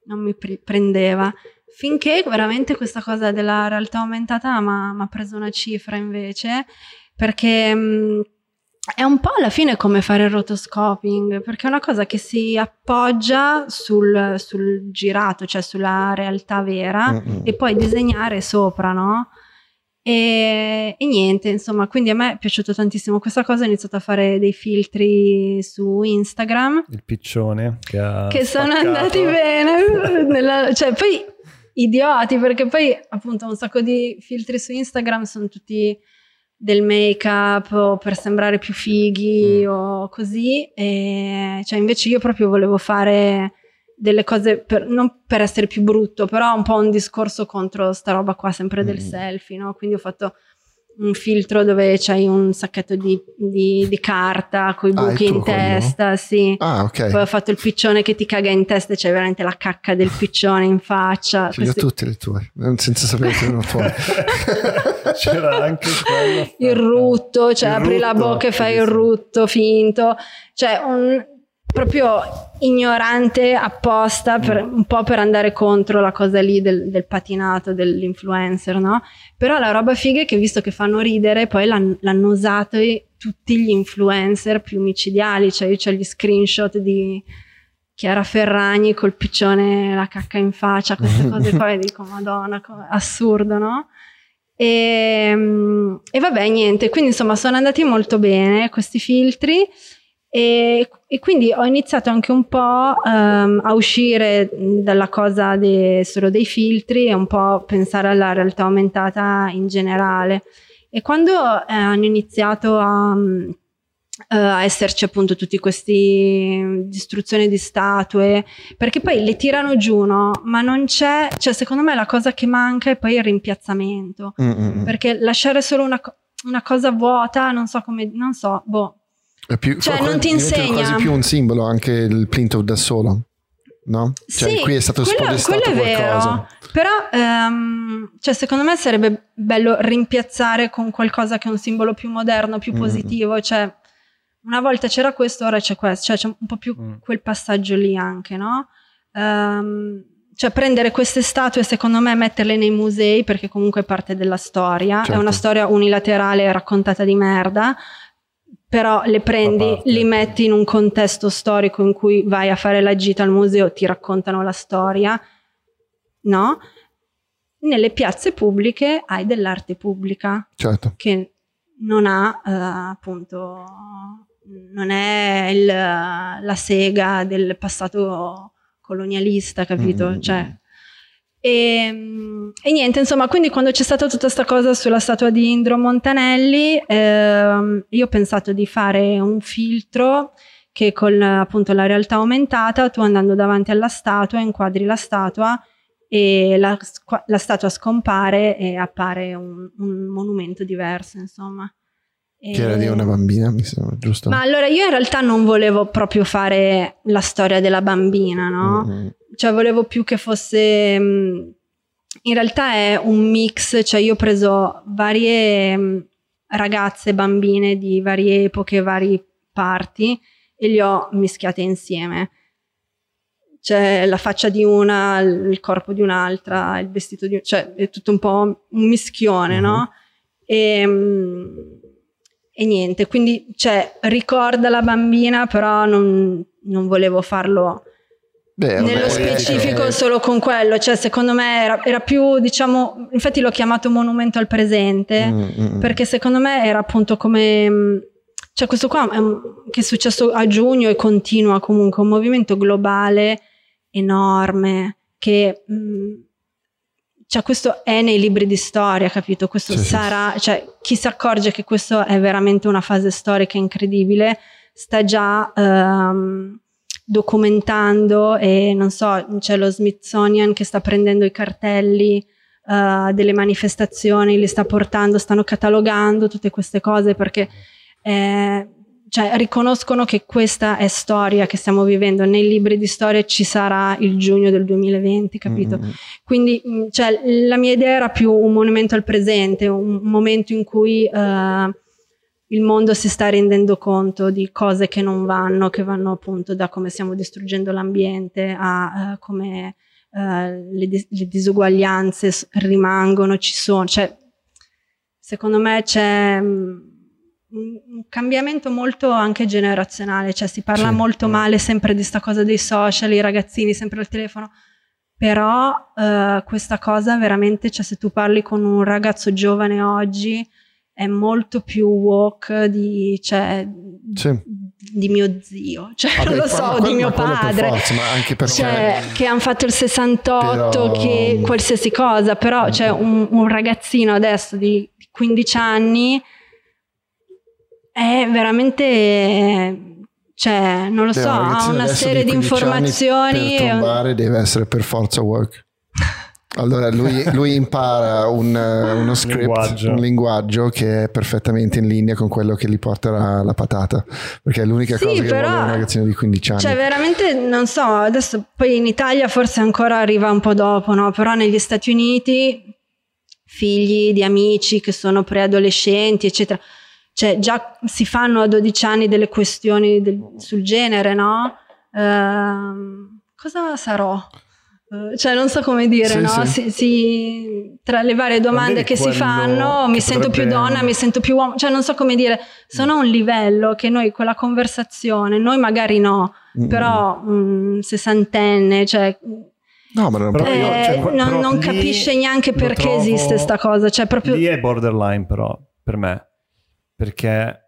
non mi pri- prendeva. Finché veramente questa cosa della realtà aumentata mi ha preso una cifra invece, perché mh, è un po' alla fine come fare il rotoscoping, perché è una cosa che si appoggia sul, sul girato, cioè sulla realtà vera, Mm-mm. e poi disegnare sopra, no? E, e niente, insomma, quindi a me è piaciuto tantissimo questa cosa, ho iniziato a fare dei filtri su Instagram Il piccione che, che sono andati bene, nella- cioè poi idioti perché poi appunto un sacco di filtri su Instagram sono tutti del make up o per sembrare più fighi Mm. o così e cioè invece io proprio volevo fare delle cose per, non per essere più brutto però un po' un discorso contro sta roba qua sempre del Mm. selfie no? quindi ho fatto un filtro dove c'hai un sacchetto di, di- di carta con i Ah, il buchi in tuo quello? testa sì Ah, ok. poi ho fatto il piccione che ti caga in testa e c'è veramente la cacca del piccione in faccia. Ce li ho tutte le tue, senza sapere che erano tuoi. [LAUGHS] C'era anche quello. il rutto, cioè Il apri la rutto, bocca e fai il rutto finto, cioè un proprio ignorante apposta per, Mm. un po' per andare contro la cosa lì del, del patinato dell'influencer, no? Però la roba figa è che visto che fanno ridere, poi l'han- l'hanno usato tutti gli influencer più micidiali, cioè io ho gli screenshot di Chiara Ferragni col piccione la cacca in faccia, queste [LAUGHS] cose qua e dico madonna, assurdo, no? E, mm, e vabbè, niente, quindi insomma sono andati molto bene questi filtri e, e quindi ho iniziato anche un po' ehm, a uscire dalla cosa de- solo dei filtri e un po' pensare alla realtà aumentata in generale. E quando eh, hanno iniziato a, mm, eh, a esserci appunto tutti questi mm, distruzioni di statue, perché poi le tirano giù, no? Ma non c'è, cioè secondo me la cosa che manca è poi il rimpiazzamento Mm-mm. perché lasciare solo una, una cosa vuota, non so come, non so, boh. È più- Cioè, non ti insegna. quasi più un simbolo anche il Plinto da solo. no? Cioè sì, qui è stato quello, spodestato quello è qualcosa. Vero, però ehm, cioè, secondo me sarebbe bello rimpiazzare con qualcosa che è un simbolo più moderno, più Mm. positivo. Cioè, una volta c'era questo, ora c'è questo. Cioè, c'è un po' più Mm. quel passaggio lì anche, no? Ehm, cioè, prendere queste statue, secondo me, metterle nei musei, perché comunque è parte della storia. È Certo. una storia unilaterale raccontata di merda. Però le prendi, li metti in un contesto storico in cui vai a fare la gita al museo, ti raccontano la storia, no? Nelle piazze pubbliche hai dell'arte pubblica Certo. che non ha eh, appunto non è il- la sega del passato colonialista, capito? Mm. Cioè, e, mm, e niente, insomma, quindi quando c'è stata tutta questa cosa sulla statua di Indro Montanelli, ehm, io ho pensato di fare un filtro che con appunto la realtà aumentata, tu andando davanti alla statua, inquadri la statua e la, la statua scompare e appare un, un monumento diverso, insomma. Che era di una bambina, mi sembra, giusto? Ma allora io in realtà non volevo proprio fare la storia della bambina, no? Mm, Cioè volevo più che fosse... mh, In realtà è un mix, cioè io ho preso varie mh, ragazze, bambine di varie epoche, vari parti e li ho mischiate insieme. C'è la faccia di una, il corpo di un'altra, il vestito di... cioè è tutto un po' un mischione, no? E, mh, e niente, quindi cioè, ricorda la bambina, però non, non volevo farlo Beh, nello specifico solo con quello, cioè secondo me era, era più, diciamo, infatti l'ho chiamato monumento al presente, mm, mm, perché secondo me era appunto come, mh, cioè questo qua che è successo a giugno e continua comunque, un movimento globale enorme che... mh, cioè questo è nei libri di storia, capito? Questo Sì, sarà, cioè chi si accorge che questo è veramente una fase storica incredibile, sta già ehm, documentando e non so, c'è lo Smithsonian che sta prendendo i cartelli eh, delle manifestazioni, li sta portando, stanno catalogando tutte queste cose perché eh, cioè, riconoscono che questa è storia che stiamo vivendo. Nei libri di storia ci sarà il giugno del 2020, capito? mm, mm. Quindi mh, cioè, la mia idea era più un monumento al presente, un momento in cui eh, il mondo si sta rendendo conto di cose che non vanno, che vanno appunto da come stiamo distruggendo l'ambiente a eh, come eh, le, dis- le disuguaglianze rimangono, ci sono. Cioè, secondo me c'è mh, un cambiamento molto anche generazionale, cioè si parla Sì. molto male sempre di sta cosa dei social, i ragazzini sempre al telefono. Però eh, questa cosa veramente, cioè se tu parli con un ragazzo giovane oggi, è molto più woke di, cioè, Sì. di mio zio, cioè Vabbè, non lo so, quello- di mio padre. forza, ma anche perché Cioè, che hanno fatto il 68, Però- che qualsiasi cosa, però c'è un, un ragazzino adesso di 15 anni è veramente, cioè, non lo Beh, so, ha una serie di 15 anni informazioni. Per e- trombare deve essere per forza work. [LAUGHS] Allora lui, lui impara un, eh, uno script, Linguaggio. un linguaggio che è perfettamente in linea con quello che gli porterà la patata, perché è l'unica Sì, cosa che però- vuole un ragazzino di 15 anni. Cioè, veramente non so, adesso poi in Italia forse ancora arriva un po' dopo, no? Però negli Stati Uniti, figli di amici che sono preadolescenti, eccetera, cioè già si fanno a 12 anni delle questioni del- sul genere, no? Ehm, cosa sarò? Eh, Cioè, non so come dire, Sì, no? sì. Si- si- tra le varie domande che si fanno, che mi sento più potrebbe- donna, mi sento più uomo, cioè non so come dire, sono a un livello che noi, quella conversazione, noi magari no, Mm. però un sessantenne, cioè, No, ma non Però eh, io- cioè, non, non capisce neanche perché trovo- esiste sta cosa, cioè proprio... Lì è borderline però, per me. Perché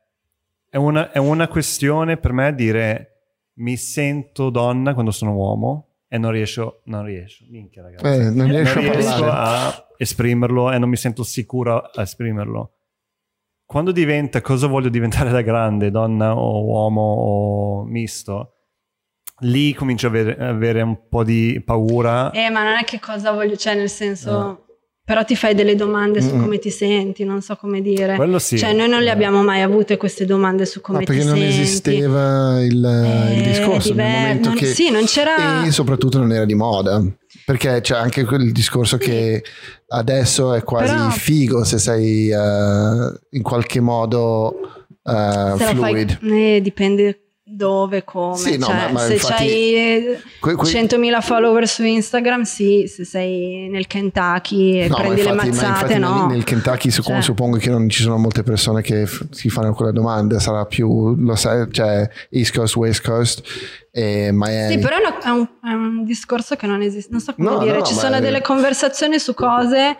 è una, è una questione per me dire mi sento donna quando sono uomo e non riesco, non riesco, minchia ragazzi. Eh, non riesco a riesco parlare. a esprimerlo e non mi sento sicuro a esprimerlo. Quando diventa cosa voglio diventare da grande, donna o uomo o misto, lì comincio a avere, avere un po' di paura. Eh, ma non è che cosa voglio, cioè nel senso... però ti fai delle domande su come ti senti, non so come dire. Quello sì. Cioè, noi non le abbiamo mai avute queste domande su come Ma ti perché non senti. esisteva il, il Eh, discorso nel diver- momento non- che sì, non c'era- e soprattutto non era di moda perché c'è anche quel discorso che adesso è quasi Però- figo se sei eh, in qualche modo eh, Se lo fai- fluid eh, dipende dove, come. Sì, no, cioè, ma- ma se infatti- hai Que- que- 100.000 follower su Instagram, sì, se sei nel Kentucky e No, ma prendi le infatti- ma mazzate, infatti no. nel, nel Kentucky su- Cioè. suppongo che non ci sono molte persone che f- si fanno quella domanda sarà più lo sai, cioè East Coast West Coast e Miami Sì, però è, una- è un, è un discorso che non esiste. Non so come No, dire. Ci ma sono delle conversazioni su cose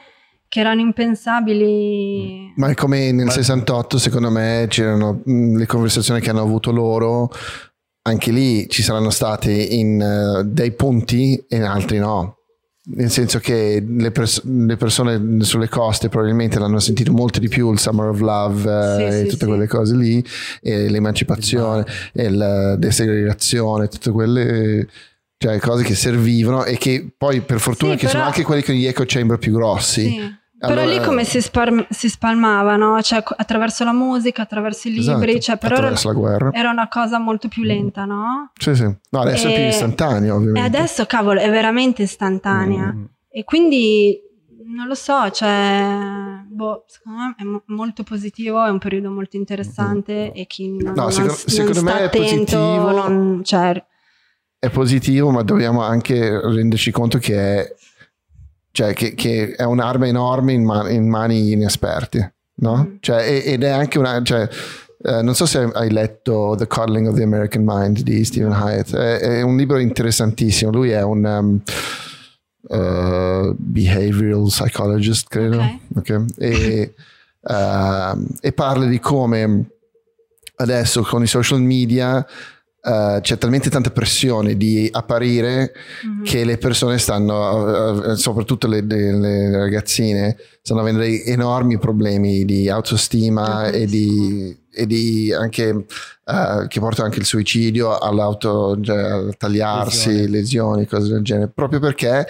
che erano impensabili. Ma è come nel Ma- 68, secondo me, c'erano mh, le conversazioni che hanno avuto loro, anche lì ci saranno stati in eh, dei punti e in altri no. Nel senso che le, pers- le persone sulle coste probabilmente l'hanno sentito molto di più il Summer of Love eh, Sì, e sì, tutte sì. quelle cose lì, e l'emancipazione e la desegregazione, tutte quelle cioè, cose che servivano e che poi per fortuna Sì, che sono però- anche quelli con gli echo chamber più grossi. Sì. Però Allora- lì come si, spar- si spalmavano? Cioè, co- attraverso la musica, attraverso i libri, Esatto, cioè, però era, attraverso la guerra. era una cosa molto più lenta, no? Sì, sì. No, adesso è più E- istantaneo, E ovviamente. adesso, cavolo, è veramente istantanea. Mm. E quindi non lo so, cioè, boh, secondo me è mo- molto positivo, è un periodo molto interessante e chi non, No, non secondo- non secondo sta me è attento, positivo. non- cioè, È positivo, ma dobbiamo anche renderci conto che è, cioè, che, che è un'arma enorme in, ma- in mani inesperti, no? Mm. Cioè, ed è anche una... Cioè, eh, non so se hai letto The Coddling of the American Mind di Stephen Hyatt, è, è un libro interessantissimo. Lui è un um, uh, behavioral psychologist, credo. Ok. Ok? E, ehm, e parla di come adesso con i social media eh, c'è talmente tanta pressione di apparire mhm. che le persone stanno, eh, soprattutto le, le- le ragazzine, stanno avendo dei enormi problemi di autostima e di, e di anche eh, che portano anche il suicidio all'auto, cioè, tagliarsi, Lesioni. lesioni, cose del genere, proprio perché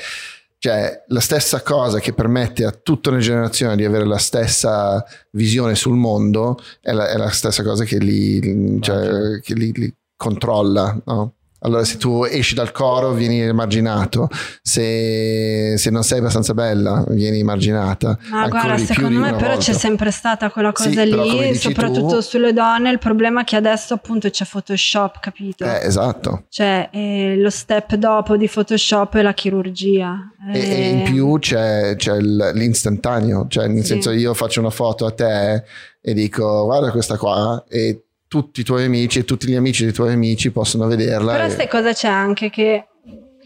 cioè, la stessa cosa che permette a tutta una generazione di avere la stessa visione sul mondo è la, è la stessa cosa che li, cioè, che li- li controlla, no? Allora, se tu esci dal coro, vieni emarginato. Se, se non sei abbastanza bella, vieni emarginata. Ma Ancora guarda, secondo me però volta. c'è sempre stata quella Sì, cosa come lì, soprattutto tu- sulle donne. Il problema è che adesso appunto c'è Photoshop, capito? Eh, esatto. Cioè, eh, lo step dopo di Photoshop è la chirurgia. E, Eh, e in più c'è, c'è il- l'istantaneo, cioè nel Sì. senso io faccio una foto a te e dico guarda questa qua e tutti i tuoi amici e tutti gli amici dei tuoi amici possono vederla. Però e- sai cosa c'è anche che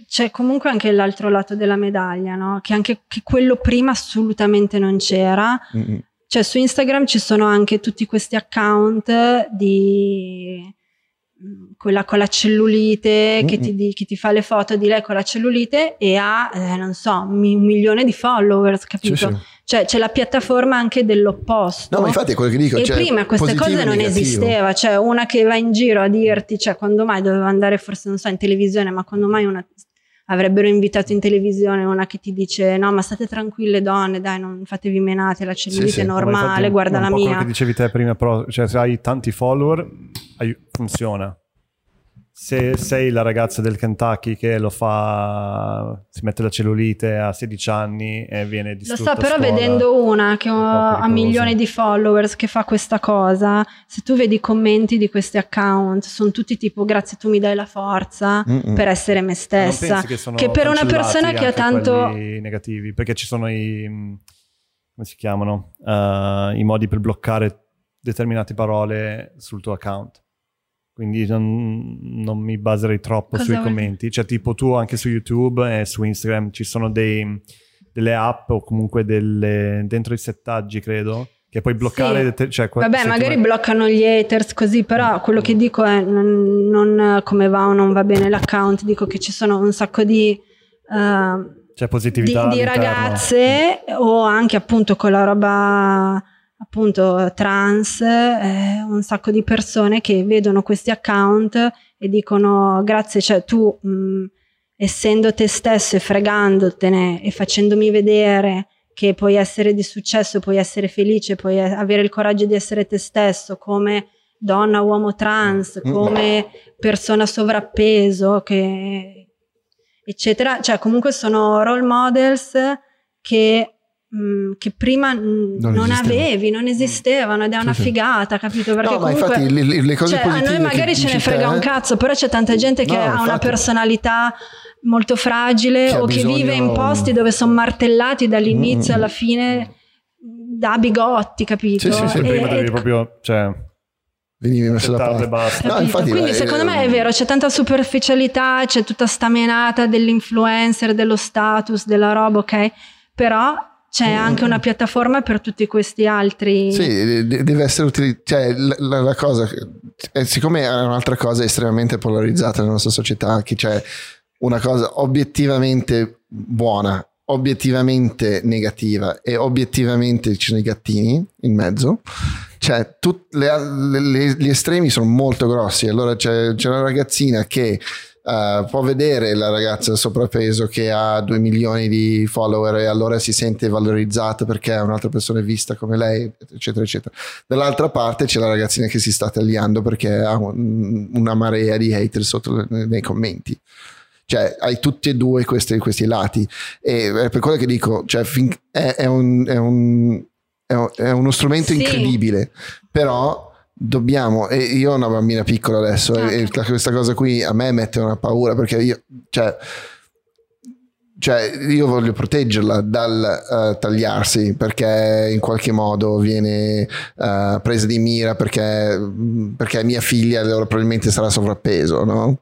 c'è comunque anche l'altro lato della medaglia, no? Che anche che quello prima assolutamente non c'era. Mm, mm. Cioè su Instagram ci sono anche tutti questi account di mm, quella con la cellulite che, Mm-mm. ti, che ti fa le foto di lei con la cellulite e ha, eh, non so, un milione di followers, capito? Sì, sì. Cioè c'è la piattaforma anche dell'opposto. No, ma infatti è quello che dico. E cioè, prima queste cose non esisteva, cioè una che va in giro a dirti, cioè quando mai doveva andare forse non so in televisione, ma quando mai una avrebbero invitato in televisione una che ti dice no ma state tranquille donne dai non fatevi menate la cellulite sì. è No, Ma normale infatti guarda un la po' quello mia che dicevi te prima, però, cioè se hai tanti follower, funziona. Se sei la ragazza del Kentucky che lo fa, si mette la cellulite a 16 anni e viene lo distrutta so a però scuola, vedendo una che un ha milioni di followers che fa questa cosa. Se tu vedi i commenti di questi account sono tutti tipo grazie tu mi dai la forza Mm-mm. per essere me Non stessa. pensi che, sono che per una persona che ha tanto negativi perché ci sono i mh, come si chiamano? Uh, i modi per bloccare determinate parole sul tuo account quindi non, non mi baserei troppo Cosa sui vuol commenti cioè tipo tu anche su YouTube e su Instagram ci sono dei, delle app o comunque delle, dentro i settaggi credo che puoi bloccare Sì. cioè, Vabbè, se tu magari bloccano gli haters così, però quello che dico è non, non come va o non va bene l'account, dico che ci sono un sacco di, c'è di, positività di all'interno. ragazze o anche appunto con la roba appunto trans, eh, un sacco di persone che vedono questi account e dicono grazie, cioè tu mh, essendo te stesso e fregandotene e facendomi vedere che puoi essere di successo, puoi essere felice, puoi avere il coraggio di essere te stesso come donna, uomo trans, mm. come persona sovrappeso, che, eccetera. Cioè, comunque sono role models che, mh, mm, che prima non, non avevi, non esistevano ed è una figata, capito? Perché no, comunque, ma infatti le, le cose cioè, a noi magari ce ne frega te, un cazzo, però c'è tanta gente che no, ha infatti, una personalità molto fragile che o che bisogno... vive in posti dove sono martellati dall'inizio mm. alla fine da bigotti, capito? Sì, sì, sì. E, prima devi proprio... Cioè venivi messo da parte. Basta. No, infatti, Quindi eh, secondo me è vero, c'è tanta superficialità, c'è tutta sta menata dell'influencer, dello status, della roba, ok? Però c'è mm. anche una piattaforma per tutti questi altri. Sì, deve essere utilizzata. Cioè, la, la, cosa, eh, siccome è un'altra cosa estremamente polarizzata nella nostra società, che c'è una cosa obiettivamente buona, obiettivamente negativa e obiettivamente ci sono i gattini in mezzo. Cioè, tut, le, le, gli estremi sono molto grossi. Allora c'è, c'è una ragazzina che uh, può vedere la ragazza sovrappeso che ha due milioni di follower e allora si sente valorizzata perché un'altra persona è vista come lei, eccetera, eccetera. Dall'altra parte c'è la ragazzina che si sta tagliando perché ha un, una marea di hater sotto nei commenti cioè hai tutti e due questi, questi lati e per quello che dico cioè, è, è, un, è, un, è, uno strumento sì. incredibile però dobbiamo e io ho una bambina piccola adesso ah, e, e questa cosa qui a me mette una paura perché io cioè cioè io voglio proteggerla dal uh, tagliarsi perché in qualche modo viene uh, presa di mira perché, perché mia figlia allora probabilmente sarà sovrappeso no?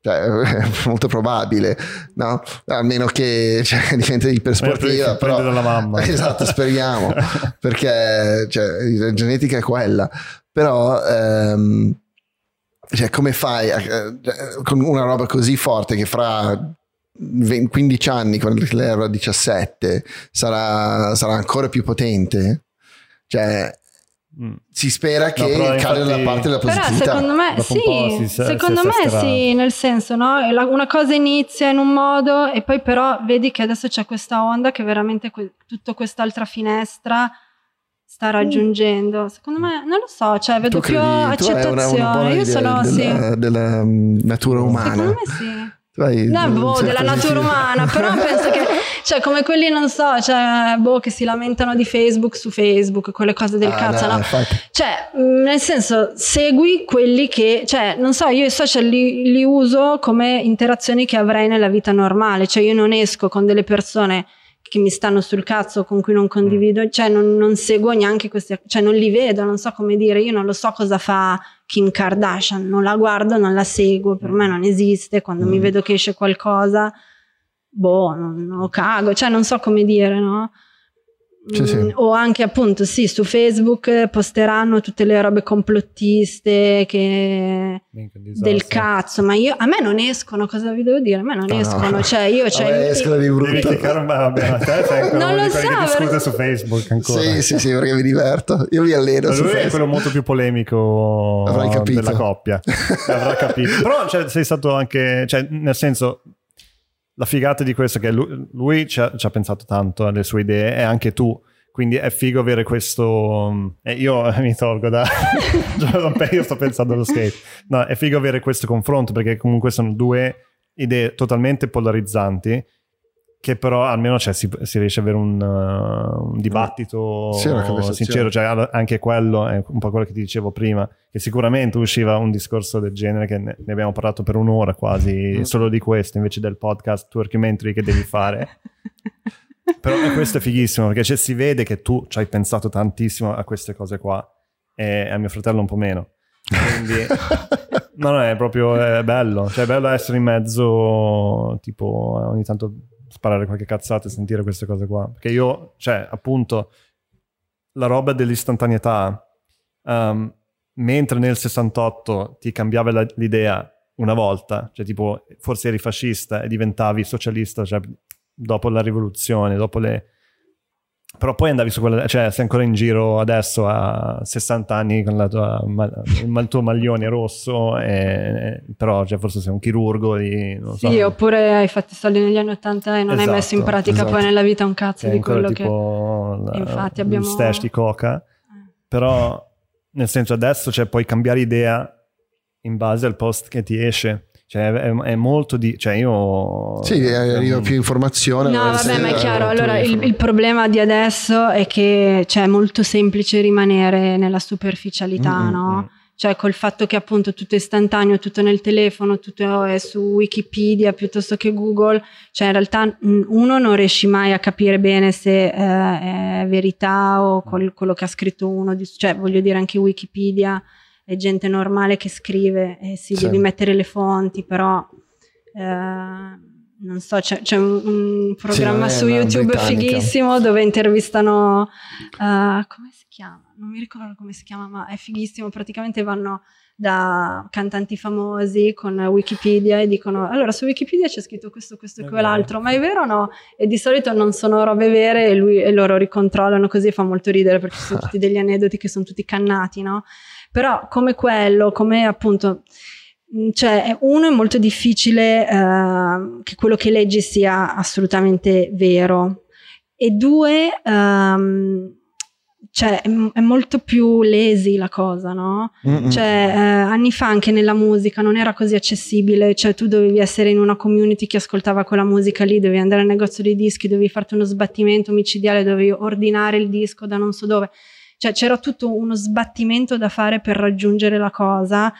Cioè, è [LAUGHS] molto probabile, no? Almeno che cioè, [LAUGHS] diventi ipersportiva. Però, dalla mamma. [LAUGHS] Esatto, speriamo, perché cioè, la genetica è quella. Però, ehm, cioè, come fai a, eh, con una roba così forte che fra 15 anni, quando lei avrà 17, sarà, sarà ancora più potente? Cioè, Mm. Si spera che no, cade dalla parte della positività. Però secondo me sì, si, secondo si me sì, nel senso, no? Una cosa inizia in un modo e poi però vedi che adesso c'è questa onda che veramente que- tutta quest'altra finestra sta raggiungendo. Secondo me, non lo so, cioè vedo più accettazione. Una, una Io sono della, sì. della mm, natura umana. Secondo me sì. Vai, no, boh, della natura umana, però [LAUGHS] penso che, cioè, come quelli, non so, cioè, boh, che si lamentano di Facebook su Facebook, quelle cose del ah, cazzo, no? no? Cioè, mm, nel senso, segui quelli che, cioè, non so, io i social li, li uso come interazioni che avrei nella vita normale, cioè, io non esco con delle persone che mi stanno sul cazzo, con cui non condivido, mm. cioè non, non, seguo neanche questi, cioè non li vedo, non so come dire, io non lo so cosa fa Kim Kardashian, non la guardo, non la seguo, per me non esiste, quando mm. mi vedo che esce qualcosa, boh, non, non lo cago, cioè non so come dire, no? Sì, sì. Mm, o anche appunto sì su Facebook posteranno tutte le robe complottiste che... del cazzo ma io a me non escono cosa vi devo dire? A me non no, escono no. cioè io [LAUGHS] cioè, vabbè, escono di brutto. vabbè, te [LAUGHS] non lo so che discute su Facebook ancora. Sì sì sì perché mi diverto. Io mi alleno ma lui è quello molto più polemico della coppia. [LAUGHS] Avrà capito. Però cioè, sei stato anche cioè, nel senso la figata di questo è che lui, lui ci, ha, ci, ha, pensato tanto alle sue idee e anche tu. Quindi è figo avere questo. Eh, io [LAUGHS] mi tolgo da. [LAUGHS] io sto pensando allo skate. No, è figo avere questo confronto perché comunque sono due idee totalmente polarizzanti che però almeno cioè, si, si, riesce ad avere un, uh, un dibattito sì, sincero, cioè, anche quello è un po' quello che ti dicevo prima, che sicuramente usciva un discorso del genere che ne, ne abbiamo parlato per un'ora quasi, mm. solo di questo, invece del podcast Twerkimentary che devi fare. [LAUGHS] però questo è fighissimo, perché cioè, si vede che tu ci hai pensato tantissimo a queste cose qua e a mio fratello un po' meno. Quindi, [LAUGHS] no, no, è proprio è bello, cioè è bello essere in mezzo, tipo ogni tanto sparare qualche cazzata e sentire queste cose qua. Perché io, cioè, appunto, la roba dell'istantaneità, um, mentre nel 68 ti cambiava la, l'idea una volta, cioè tipo forse eri fascista e diventavi socialista, cioè dopo la rivoluzione, dopo le, Però poi andavi su quella, cioè sei ancora in giro adesso a 60 anni con la tua, il tuo maglione rosso, e, però cioè, forse sei un chirurgo di, Sì, so. oppure hai fatto i soldi negli anni 80 e non esatto, hai messo in pratica esatto. poi nella vita un cazzo di quello che... La, Infatti abbiamo... Il stash di coca, eh. però nel senso adesso cioè, puoi cambiare idea in base al post che ti esce. Cioè, è, è, molto di. Cioè, io. Sì, arriva più informazione. No, vabbè, ma è chiaro. Allora, il, il, problema di adesso è che cioè, è molto semplice rimanere nella superficialità, mm-hmm. no? Mm. Cioè, col fatto che appunto tutto è istantaneo, tutto nel telefono, tutto è su Wikipedia piuttosto che Google, cioè in realtà uno non riesci mai a capire bene se eh, è verità o col, quello che ha scritto uno, cioè voglio dire anche Wikipedia è gente normale che scrive e si sì. devi mettere le fonti, però eh, non so, c'è, c'è un, un, programma sì, su YouTube fighissimo dove intervistano, uh, come si chiama? Non mi ricordo come si chiama, ma è fighissimo, praticamente vanno da cantanti famosi con Wikipedia e dicono allora su Wikipedia c'è scritto questo, questo e quell'altro, ma è vero o no? E di solito non sono robe vere e, lui, e loro ricontrollano così e fa molto ridere perché sono [LAUGHS] tutti degli aneddoti che sono tutti cannati, no? Però come quello, come appunto, mm, cioè uno è molto difficile eh, che quello che leggi sia assolutamente vero e due, um, cioè è, è, molto più lazy la cosa, no? Mm-mm. Cioè eh, anni fa anche nella musica non era così accessibile, cioè tu dovevi essere in una community che ascoltava quella musica lì, dovevi andare al negozio dei dischi, dovevi farti uno sbattimento micidiale, dovevi ordinare il disco da non so dove. Cioè c'era tutto uno sbattimento da fare per raggiungere la cosa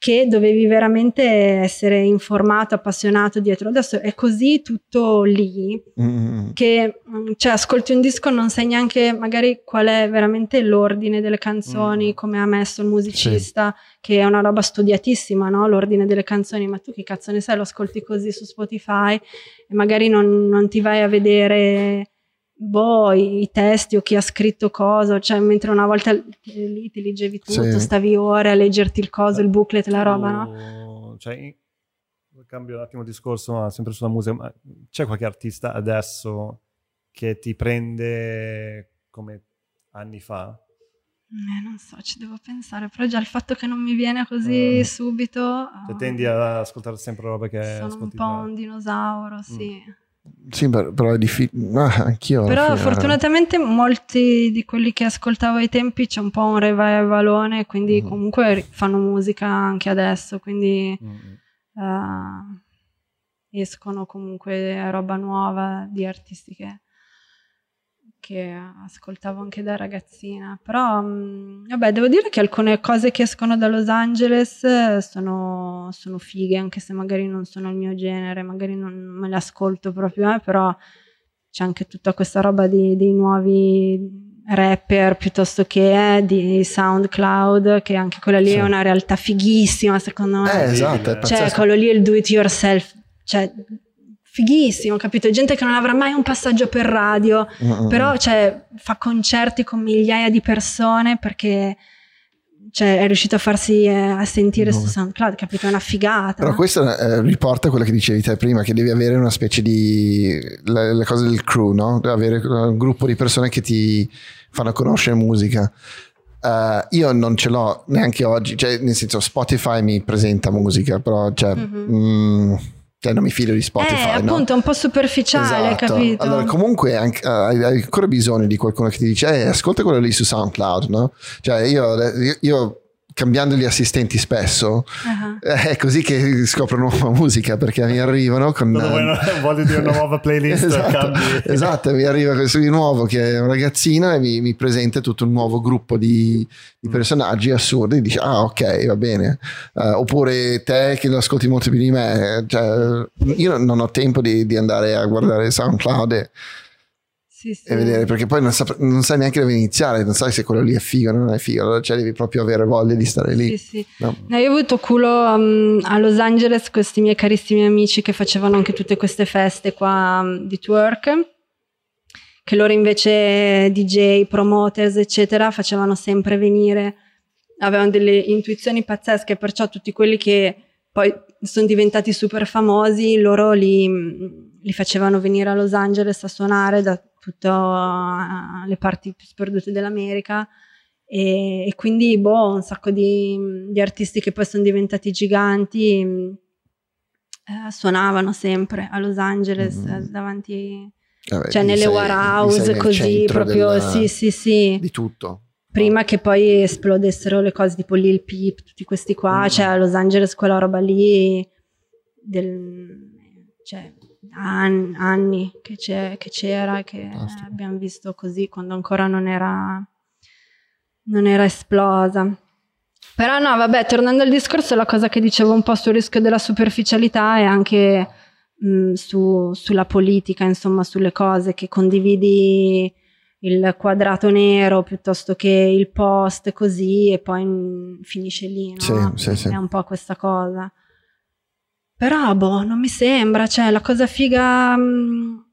che dovevi veramente essere informato, appassionato dietro. Adesso è così tutto lì mm. che cioè, ascolti un disco non sai neanche magari qual è veramente l'ordine delle canzoni, mm. come ha messo il musicista, sì. che è una roba studiatissima, no? l'ordine delle canzoni, ma tu che cazzo ne sai, lo ascolti così su Spotify e magari non, non ti vai a vedere boh, i, testi o chi ha scritto cosa, cioè mentre una volta lì ti leggevi tutto, sì. stavi ore a leggerti il coso, il booklet, la roba, no? Cioè, cambio un attimo il discorso, ma sempre sulla musica, ma c'è qualche artista adesso che ti prende come anni fa? Eh, non so, ci devo pensare, però già il fatto che non mi viene così uh, subito... Cioè, tendi ad ascoltare sempre roba che... Sono un po' un dinosauro, sì. Mm. Sì, però è difficile. Ah, anch'io. Però fortunatamente molti di quelli che ascoltavo ai tempi c'è un po' un revivalone, quindi mm. comunque fanno musica anche adesso, quindi mm. uh, escono comunque roba nuova di artisti che che ascoltavo anche da ragazzina, però mh, vabbè, devo dire che alcune cose che escono da Los Angeles sono, sono, fighe, anche se magari non sono il mio genere, magari non me le ascolto proprio, eh, però c'è anche tutta questa roba di, dei nuovi rapper piuttosto che eh, di SoundCloud, che anche quella lì sì. è una realtà fighissima, secondo me. Eh, esatto, è cioè, quello lì è il do it yourself, cioè fighissimo, capito? Gente che non avrà mai un passaggio per radio, mm-hmm. però cioè, fa concerti con migliaia di persone perché cioè, è riuscito a farsi eh, a sentire mm. su SoundCloud, capito? È una figata. Però questo eh, riporta quello che dicevi te prima, che devi avere una specie di... le, le cose del crew, no? Devi avere un gruppo di persone che ti fanno conoscere musica. Uh, io non ce l'ho neanche oggi, cioè nel senso Spotify mi presenta musica, però cioè... Mm-hmm. Mm, cioè non mi fido di Spotify. Eh, appunto, no? un po' superficiale, esatto. capito? Allora, comunque anche, uh, hai ancora bisogno di qualcuno che ti dice, eh, ascolta quello lì su SoundCloud, no? Cioè io, io cambiando gli assistenti spesso, uh-huh. è così che scopro nuova musica perché mi arrivano con... Quando voglio dire una nuova playlist, [LAUGHS] esatto, esatto, mi arriva questo di nuovo che è un ragazzino e mi, mi presenta tutto un nuovo gruppo di, di mm. personaggi assurdi e dice ah ok va bene uh, oppure te che lo ascolti molto più di me cioè, io non ho tempo di, di andare a guardare SoundCloud e sì, sì. e vedere perché poi non, sa, non, sai neanche dove iniziare, non sai se quello lì è figo o non è figo, allora cioè devi proprio avere voglia di stare lì. Sì, no? No, io ho avuto culo um, a Los Angeles questi miei carissimi amici che facevano anche tutte queste feste qua um, di twerk, che loro invece DJ, promoters, eccetera, facevano sempre venire, avevano delle intuizioni pazzesche, perciò tutti quelli che poi sono diventati super famosi, loro li, li facevano venire a Los Angeles a suonare da tutte le parti più sperdute dell'America. E, e, quindi, boh, un sacco di, di, artisti che poi sono diventati giganti eh, suonavano sempre a Los Angeles mm. davanti, Vabbè, cioè nelle sei, warehouse, così proprio, della, sì, sì, sì. Di tutto. Prima che poi esplodessero le cose tipo Lil Peep, tutti questi qua, mm. cioè a Los Angeles quella roba lì, del, cioè, an, anni che, che c'era, che Fantastico. abbiamo visto così quando ancora non era, non era esplosa. Però no, vabbè, tornando al discorso, la cosa che dicevo un po' sul rischio della superficialità è anche mh, su, sulla politica, insomma, sulle cose che condividi il quadrato nero piuttosto che il post così e poi mh, finisce lì, no? Sì, sì, sì. È un po' questa cosa. Però, boh, non mi sembra, cioè, la cosa figa mh,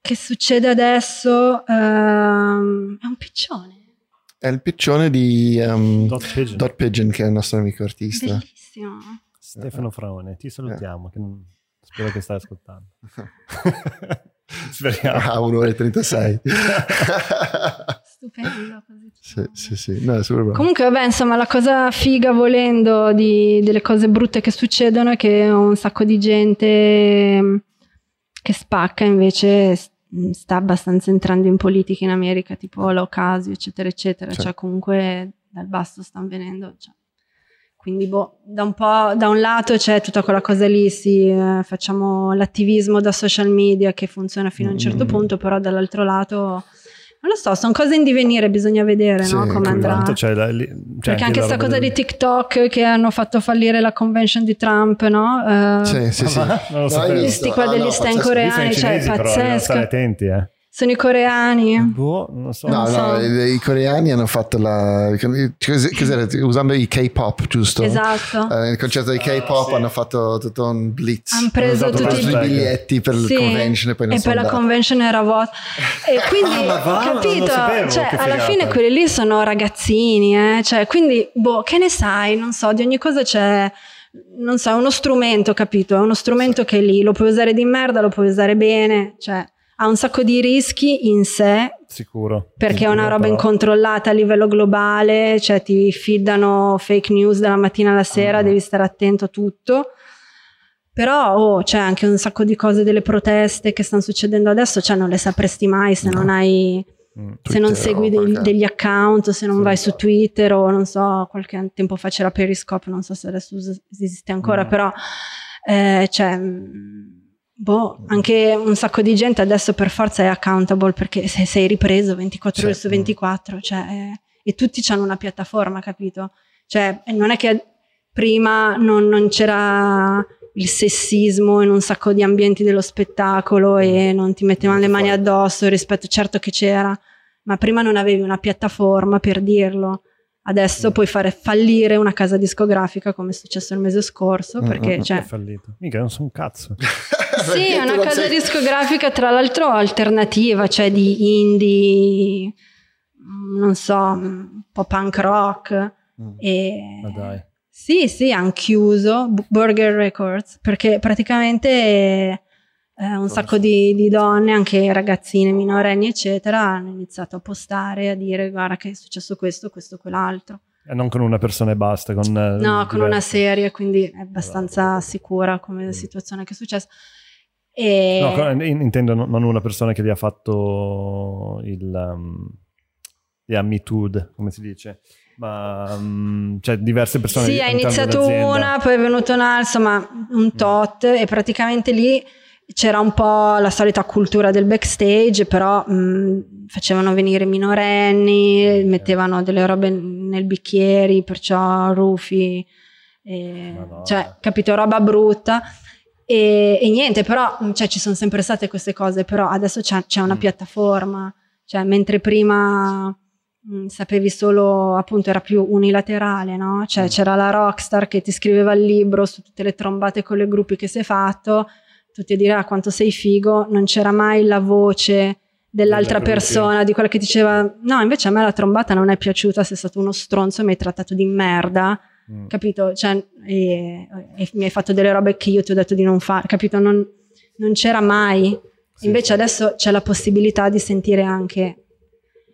che succede adesso ehm, è un piccione. È il piccione di um, Dot, Pigeon. Dot, Pigeon. che è il nostro amico artista. Bellissimo. Stefano Fraone, ti salutiamo. Che non... Spero che stai ascoltando. [LAUGHS] [LAUGHS] Speriamo. Ah, un'ora e 36. [LAUGHS] Stupendo così. Sì, sì, sì. No, Comunque, vabbè, insomma, la cosa figa volendo di, delle cose brutte che succedono è che un sacco di gente che spacca invece Mm, sta abbastanza entrando in politica in America, tipo l'Ocasio, eccetera, eccetera. Cioè, comunque dal basso stanno venendo. Cioè. Quindi, boh, da un, po', da un lato c'è tutta quella cosa lì, sì, eh, facciamo l'attivismo da social media che funziona fino a un certo mm. punto, però dall'altro lato non lo so, sono cose in divenire, bisogna vedere sì, no, come andrà. La, lì, c'è Perché anche questa cosa del... di TikTok che hanno fatto fallire la convention di Trump, no? Uh, sì, sì, sì. [LAUGHS] non lo so. Questi qua degli ah, no, stand coreani, cioè pazzesco. Stare attenti, eh. Sono i coreani? Boh, non so. No, non no, so. I, i, coreani hanno fatto la... Cos'era? Usando i K-pop, giusto? Esatto. Eh, il concerto di K-pop sì. hanno fatto tutto un blitz. Hanno preso tutti i biglietti per sì. la convention e poi non E poi la convention era vuota. E quindi, ah, va, capito? Sapevo, cioè, alla fine quelli lì sono ragazzini, eh? Cioè, quindi, boh, che ne sai? Non so, di ogni cosa c'è non so, è uno strumento, capito? È uno strumento sì. che lì lo puoi usare di merda, lo puoi usare bene, cioè ha un sacco di rischi in sé. Sicuro. Perché sicuro, è una roba però. incontrollata a livello globale, cioè ti feedano fake news dalla mattina alla sera, mm. devi stare attento a tutto. Però oh, c'è anche un sacco di cose delle proteste che stanno succedendo adesso, cioè non le sapresti mai se no. non hai... Mm, se non segui degli, degli account, se non sì, vai su Twitter o non so, qualche tempo fa c'era Periscope, non so se adesso esiste ancora, mm. però eh, cioè, Boh, anche un sacco di gente adesso per forza è accountable perché se sei ripreso 24 ore su 24, cioè, e tutti hanno una piattaforma, capito? Cioè, non è che prima non, non, c'era il sessismo in un sacco di ambienti dello spettacolo e mm. non ti mettevano le mani addosso rispetto, certo che c'era, ma prima non avevi una piattaforma per dirlo. Adesso mm. puoi fare fallire una casa discografica come è successo il mese scorso mm, perché mm, cioè... è fallito. Mica non so un cazzo. [LAUGHS] sì, è una casa sei... discografica tra l'altro alternativa, cioè di indie, non so, un po' punk rock. Mm. E... Ma dai. Sì, sì, hanno chiuso Burger Records perché praticamente eh, un sacco di, di, donne, anche ragazzine minorenni, eccetera, hanno iniziato a postare, a dire guarda che è successo questo, questo, quell'altro. E non con una persona e basta, con... No, diverse. con una serie, quindi è abbastanza sicura come mm. situazione che è successa. E... No, intendo non una persona che gli ha fatto il... Um, yeah, Me Too, come si dice? ma um, cioè diverse persone. Sì, ha iniziato una, poi è venuto un altro, insomma un mm. tot e praticamente lì c'era un po' la solita cultura del backstage, però mh, facevano venire minorenni, mettevano delle robe nel bicchieri, perciò rufi, e, cioè capito, roba brutta. E, e niente, però cioè, ci sono sempre state queste cose, però adesso c'è, c'è una mm. piattaforma, cioè mentre prima mh, sapevi solo, appunto era più unilaterale, no? Cioè mm. c'era la rockstar che ti scriveva il libro su tutte le trombate con le gruppi che si è fatto, tutti a dire ah quanto sei figo, non c'era mai la voce dell'altra persona, di quella che diceva no invece a me la trombata non è piaciuta, sei stato uno stronzo e mi hai trattato di merda Mm. capito? Cioè, e, e, mi hai fatto delle robe che io ti ho detto di non fare, capito? Non, non c'era mai Sì, Invece sì. adesso c'è la possibilità di sentire anche...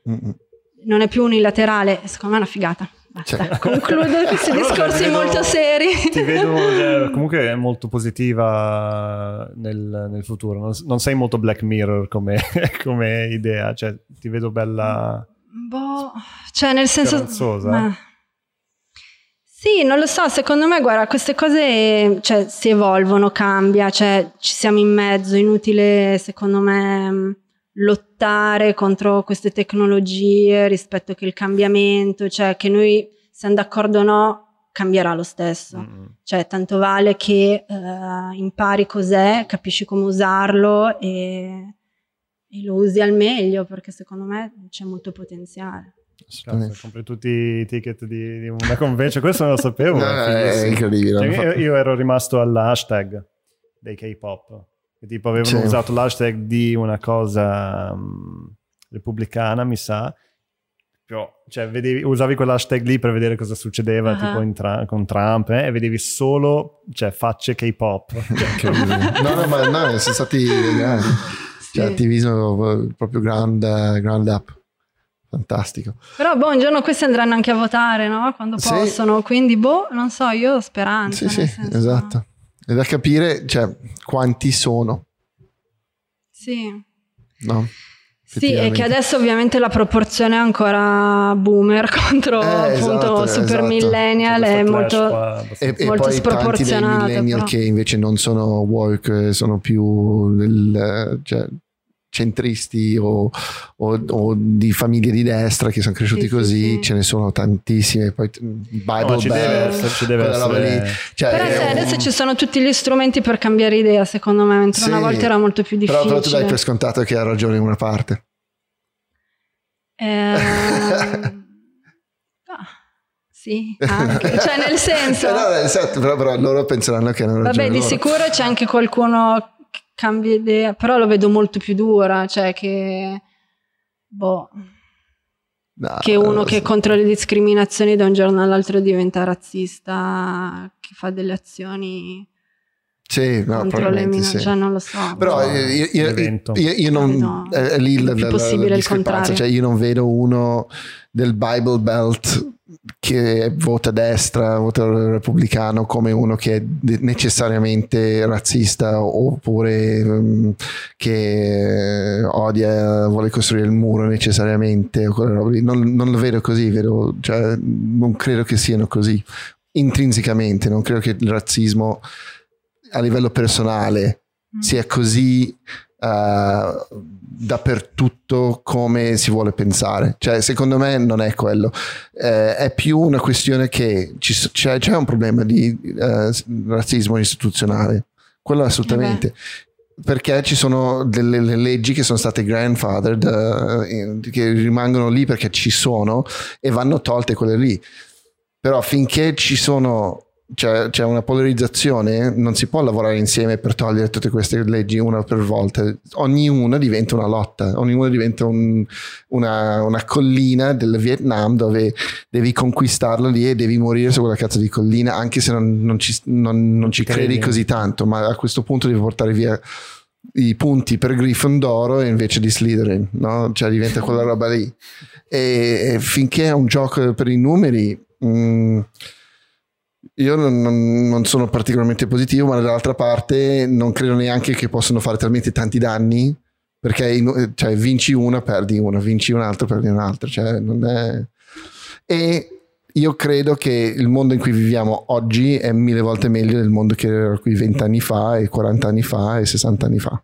Mm-mm. Non è più unilaterale, secondo me è una figata. Cioè. concludo [LAUGHS] questi discorsi vedo, molto seri. Ti vedo cioè, comunque molto positiva nel, nel futuro. Non, non, sei molto Black Mirror come, [LAUGHS] come, idea, cioè ti vedo bella. Boh, cioè nel senso. Ma... Sì, non lo so, secondo me, guarda, queste cose cioè, si evolvono, cambia, cioè ci siamo in mezzo, inutile secondo me lottare contro queste tecnologie rispetto che il cambiamento, cioè che noi siamo d'accordo o no, cambierà lo stesso. Mm-hmm. Cioè, tanto vale che uh, impari cos'è, capisci come usarlo e, e, lo usi al meglio, perché secondo me c'è molto potenziale. Cazzo, compri tutti i ticket di, di una convention, questo non lo sapevo. [LAUGHS] no, è incredibile. Cioè, io, io ero rimasto all'hashtag dei K-pop tipo avevano sì. usato l'hashtag di una cosa um, repubblicana, mi sa. Però, cioè, vedevi, usavi quell'hashtag lì per vedere cosa succedeva uh-huh. tipo tra- con Trump eh, e vedevi solo cioè, facce K-pop. [LAUGHS] no, no, ma no, sono stati grandi. Sì. Cioè, attivismo proprio grand, grand up. Fantastico. Però, boh, un giorno questi andranno anche a votare, no? Quando sì. possono. Quindi, boh, non so, io ho speranza. Sì, sì, senso... esatto. È da capire cioè, quanti sono. Sì. No? Sì, e che adesso ovviamente la proporzione è ancora boomer [LAUGHS] contro eh, appunto esatto, super esatto. millennial è molto, e, e molto poi sproporzionato. Tanti dei millennial però. che invece non sono woke, sono più del, cioè, centristi o, o, o, di famiglie di destra che sono cresciuti sì, così, sì, ce ne sono tantissime. Poi Bible no, ci deve essere, ci deve essere. Cioè, però sai, un... adesso ci sono tutti gli strumenti per cambiare idea, secondo me, mentre una volta era molto più difficile. Però, però tu dai per scontato che ha ragione in una parte. Eh... [LAUGHS] Sì, anche. cioè nel senso... [LAUGHS] no, esatto, però, però, loro penseranno che ragione Vabbè, di loro. sicuro c'è anche qualcuno cambia idea, però lo vedo molto più dura, cioè che boh no, che uno che contro le discriminazioni da un giorno all'altro diventa razzista, che fa delle azioni sì, no, contro le minacce, sì. cioè non lo so. Però boh. io, io, io, io, non è lì la, la, la, la cioè io non vedo uno del Bible Belt che vota destra, vota repubblicano come uno che è necessariamente razzista oppure um, che odia, vuole costruire il muro necessariamente. Non, non lo vedo così, vedo, cioè, non credo che siano così intrinsecamente, non credo che il razzismo a livello personale mm. sia così uh, dappertutto come si vuole pensare. Cioè, secondo me non è quello. Eh, è più una questione che ci, c'è, c'è, un problema di uh, razzismo istituzionale. Quello assolutamente. Eh perché ci sono delle leggi che sono state grandfathered, uh, che rimangono lì perché ci sono e vanno tolte quelle lì. Però finché ci sono c'è, c'è, una polarizzazione, non si può lavorare insieme per togliere tutte queste leggi una per volta. Ognuna diventa una lotta, ognuna diventa un, una, una, collina del Vietnam dove devi conquistarla lì e devi morire su quella cazzo di collina, anche se non, non ci, non, non ci credi così tanto, ma a questo punto devi portare via i punti per Gryffindor invece di Slytherin, no? Cioè diventa quella roba lì. E, e finché è un gioco per i numeri... Mh, mm, io non, non, sono particolarmente positivo, ma dall'altra parte non credo neanche che possano fare talmente tanti danni perché cioè, vinci una, perdi una, vinci un'altra, perdi un'altra. Cioè, è... E io credo che il mondo in cui viviamo oggi è mille volte meglio del mondo che era qui 20 anni fa, e 40 anni fa, e 60 anni fa.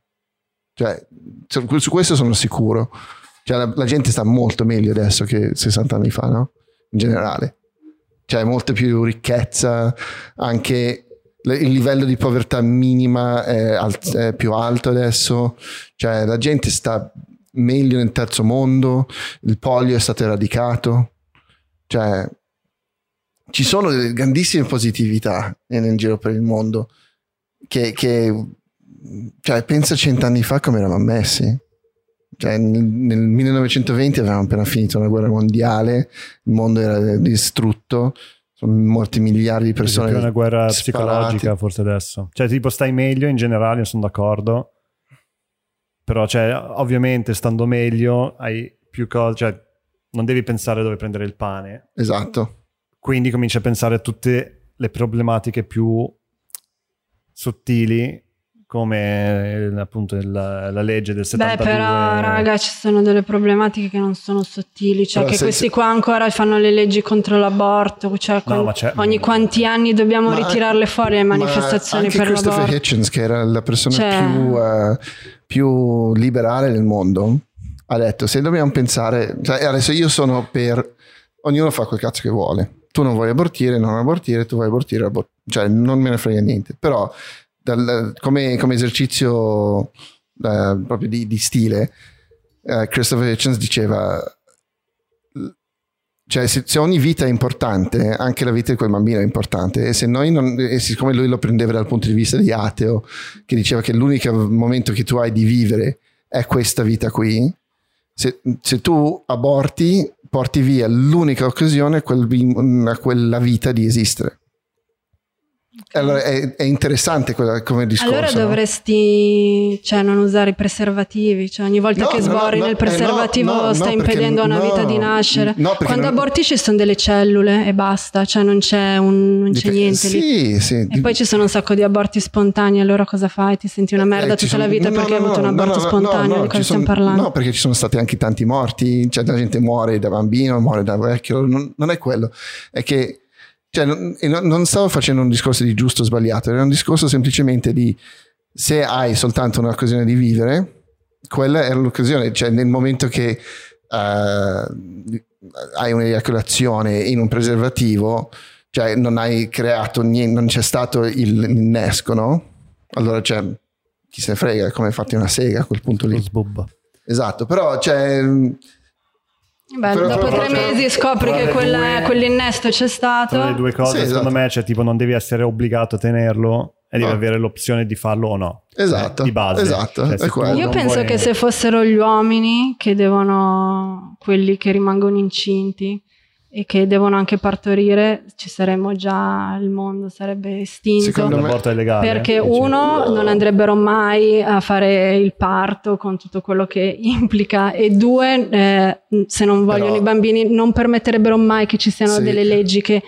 Cioè, su questo sono sicuro. Cioè, la, la gente sta molto meglio adesso che 60 anni fa, no? In generale c'è molta più ricchezza, anche il livello di povertà minima è, alt- è, più alto adesso, cioè la gente sta meglio nel terzo mondo, il polio è stato eradicato, cioè ci sono delle grandissime positività nel giro per il mondo che, che cioè pensa cent'anni fa come eravamo messi. Cioè, nel, nel 1920 avevamo appena finito una guerra mondiale, il mondo era distrutto, sono morti miliardi di persone. È una guerra sparati. psicologica forse adesso. Cioè tipo stai meglio in generale, sono d'accordo, però cioè, ovviamente stando meglio hai più cose, cioè non devi pensare dove prendere il pane. Esatto. Quindi cominci a pensare a tutte le problematiche più sottili come eh, appunto il- la legge del 72 Beh, però, raga, ci sono delle problematiche che non sono sottili. Cioè, Però che se- questi se- qua ancora fanno le leggi contro l'aborto. Cioè, ma c'è- ogni quanti anni dobbiamo Ma- ritirarle fuori le ma manifestazioni anche per Christopher l'aborto. Hitchens, che era la persona Cioè- più, eh, più liberale del mondo, ha detto: Se dobbiamo pensare, cioè, adesso io sono per ognuno fa quel cazzo che vuole. Tu non vuoi abortire, non abortire, tu vuoi abortire, abor- cioè non me ne frega niente. Però, dal- come, come esercizio eh, proprio di, di stile, eh, Christopher Hitchens diceva. Cioè, se, se ogni vita è importante, anche la vita di quel bambino è importante. E non, e siccome lui lo prendeva dal punto di vista di ateo, che diceva che l'unico momento che tu hai di vivere è questa vita qui, se, se tu aborti, porti via l'unica occasione a, quel a quella vita di esistere. Allora è, è interessante quella- come discorso. Allora no? dovresti cioè, non usare i preservativi, cioè ogni volta No, che no, sborri no, nel eh, preservativo no, no, stai no, impedendo a una no, vita di nascere. no, Quando non- aborti ci sono delle cellule e basta, cioè non c'è, un- non c'è Dip- niente lì. Sì, sì. E poi ci sono un sacco di aborti spontanei, allora cosa fai? Ti senti una merda Eh, tutta la sono- vita no, perché no, hai avuto no, un no, aborto no, no, spontaneo, no, di cosa stiamo parlando? No, perché ci sono stati anche tanti morti, cioè la gente muore da bambino, muore da vecchio, non, non è quello, è che cioè, non, non- stavo facendo un discorso di giusto o sbagliato, era un discorso semplicemente di se hai soltanto un'occasione di vivere, quella è l'occasione, cioè nel momento che eh, hai un'eiaculazione in un preservativo, cioè non hai creato niente, non c'è stato il- l'innesco, no? Allora cioè, chi se ne frega, è come farti una sega a quel punto lì. sbubba. Esatto, però cioè, Beh, Però- dopo però- tre però- mesi scopri che quella- due- quell'innesto c'è stato. Tra le due cose, Sì, secondo esatto. me, cioè, tipo, non devi essere obbligato a tenerlo e devi No. avere l'opzione di farlo o no. Esatto, Eh, Di base. esatto, Cioè. Io penso vuoi- che se fossero gli uomini che devono, quelli che rimangono incinti e che devono anche partorire, ci saremmo già, il mondo sarebbe estinto. Secondo me- L'aborto è legale. Perché dici? uno non andrebbero mai a fare il parto con tutto quello che [LAUGHS] implica e due eh, se non vogliono Però- i bambini non permetterebbero mai che ci siano Sì. delle leggi che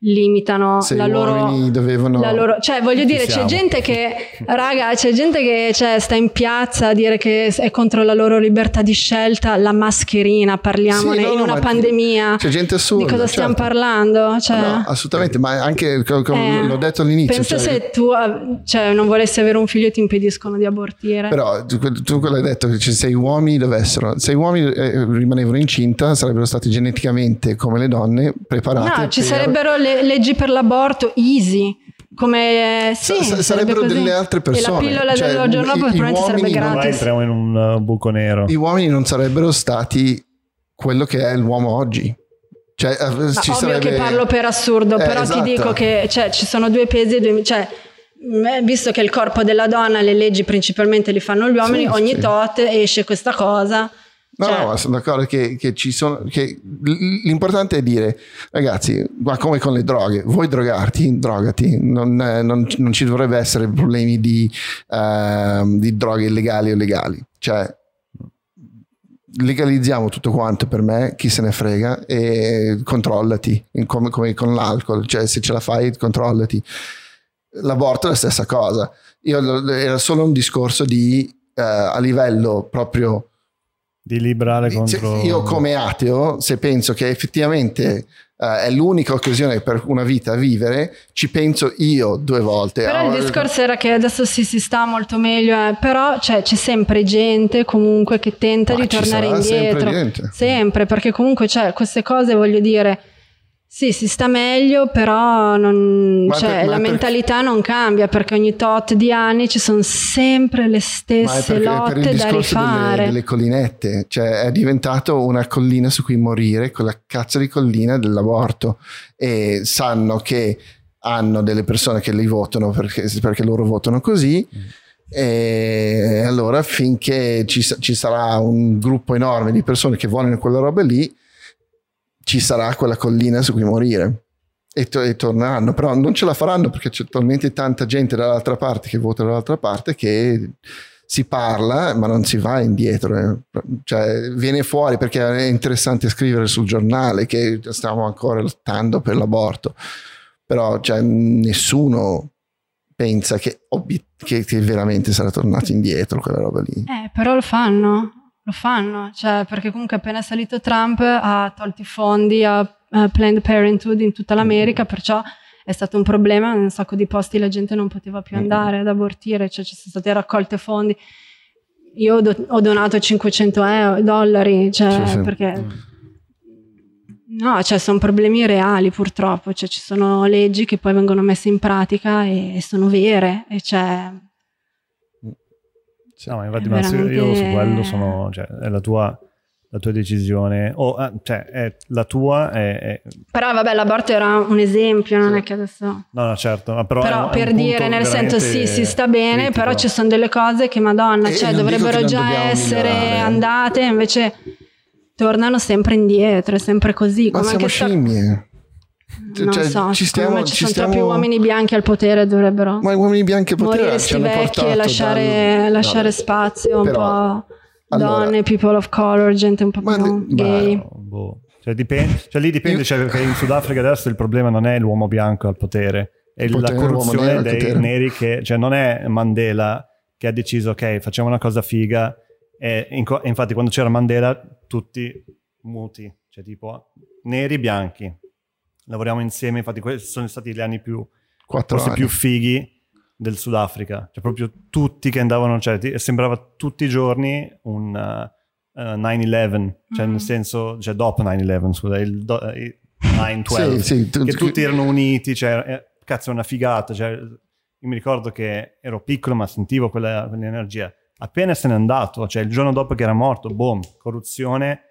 limitano se la loro, dovevano... la loro- cioè voglio dire c'è gente che raga c'è gente che cioè, sta in piazza a dire che è contro la loro libertà di scelta la mascherina parliamone Sì, no, in una pandemia C'è gente di assurda. cosa stiamo certo. parlando cioè, No, assolutamente, ma anche co- come eh, l'ho detto all'inizio. Pensa cioè, se tu eh, cioè, non volessi avere un figlio e ti impediscono di abortire. Però tu, tu quello hai detto che se i uomini dovessero, se i uomini eh, rimanevano incinta, sarebbero stati geneticamente come le donne preparati. no, ci per- sarebbero le leggi per l'aborto easy. Come eh, sì, sarebbe sarebbero così. delle altre persone. E la pillola Cioè, del giorno i- dopo probabilmente sarebbe non gratis. entriamo in un uh, buco nero. I uomini non sarebbero stati quello che è l'uomo oggi. Cioè, eh, Ma ci ovvio sarebbe... che parlo per assurdo, Eh, però esatto. ti dico che cioè, ci sono due pesi e due... Cioè, mh, visto che il corpo della donna, le leggi principalmente li fanno gli uomini, Sì, ogni sì. tot esce questa cosa. No, Cioè, no, sono d'accordo che, che ci sono. Che l'importante è dire, ragazzi, ma come con le droghe, vuoi drogarti? Drogati, non, non- non ci dovrebbe essere problemi di, ehm, di droghe illegali o legali. Cioè, legalizziamo tutto quanto per me, chi se ne frega, e controllati, come, come con l'alcol, cioè se ce la fai, controllati. L'aborto è la stessa cosa. Io, era solo un discorso di eh, a livello proprio Di liberare cioè, contro... io come ateo, se penso che effettivamente eh, è l'unica occasione per una vita a vivere, ci penso io due volte. Però Ah, il discorso era che adesso sì, si sta molto meglio, eh, però cioè, c'è sempre gente comunque che tenta Ma di ci tornare sarà sempre indietro. gente. Sempre, perché comunque cioè, queste cose voglio dire, sì, si sta meglio, però non- Ma cioè, per- la per- mentalità non cambia perché ogni tot di anni ci sono sempre le Ma è stesse perché- lotte per il da discorso delle, rifare. delle collinette, cioè è diventato una collina su cui morire, quella cazzo di collina dell'aborto e sanno che hanno delle persone che li votano perché, perché loro votano così e allora finché ci, ci sarà un gruppo enorme di persone che vogliono quella roba lì ci sarà quella collina su cui morire e, to- e torneranno però non ce la faranno perché c'è talmente tanta gente dall'altra parte che vota dall'altra parte che si parla, ma non si va indietro, eh. cioè viene fuori perché è interessante scrivere sul giornale che stiamo ancora lottando per l'aborto, però cioè, nessuno pensa che, che, che, veramente sarà tornato indietro quella roba lì. Eh, però lo fanno, lo fanno, cioè, perché comunque appena salito Trump ha tolto i fondi a, a Planned Parenthood in tutta l'America, perciò è stato un problema, in un sacco di posti la gente non poteva più andare ad abortire, cioè ci sono state raccolte fondi. Io ho, do- ho donato 500 euro, dollari, cioè, sì, sì. perché... No, cioè sono problemi reali purtroppo, cioè ci sono leggi che poi vengono messe in pratica e, e sono vere, e cioè... No, ma infatti, veramente... io su quello sono, cioè, è la tua la tua decisione, o ah, cioè è la tua. È, è... Però vabbè, l'aborto era un esempio, non sì. è che adesso. No, no, certo. Ma però, però per dire, nel senso, sì, si sta bene, critico. però ci sono delle cose che, madonna, cioè, dovrebbero già essere migliorare. andate, invece tornano sempre indietro, è sempre così. Ma siamo scimmie. Non cioè, so, ci stiamo, ci sono stiamo... troppi uomini bianchi al potere, dovrebbero. Ma gli uomini bianchi al potere morire sti vecchi e lasciare, dal... lasciare no, spazio un po' allora, donne, people of color, gente un po' più di, gay. Bah, boh. cioè, dipende, cioè, lì dipende, cioè, perché in Sudafrica adesso il problema non è l'uomo bianco al potere, è il la corruzione dei neri che, cioè non è Mandela che ha deciso ok facciamo una cosa figa e in, infatti quando c'era Mandela tutti muti, cioè tipo neri, bianchi, lavoriamo insieme, infatti questi sono stati gli anni più, forse più fighi del Sudafrica, cioè proprio tutti che andavano, cioè sembrava tutti i giorni un uh, uh, 9-11, cioè mm. nel senso, cioè dopo 9-11, scusa, il, do, uh, il 9-12, sì, sì, tu, che tutti erano uniti, cioè eh, cazzo è una figata, cioè io mi ricordo che ero piccolo ma sentivo quella, quell'energia, appena se n'è andato, cioè il giorno dopo che era morto, boom, corruzione,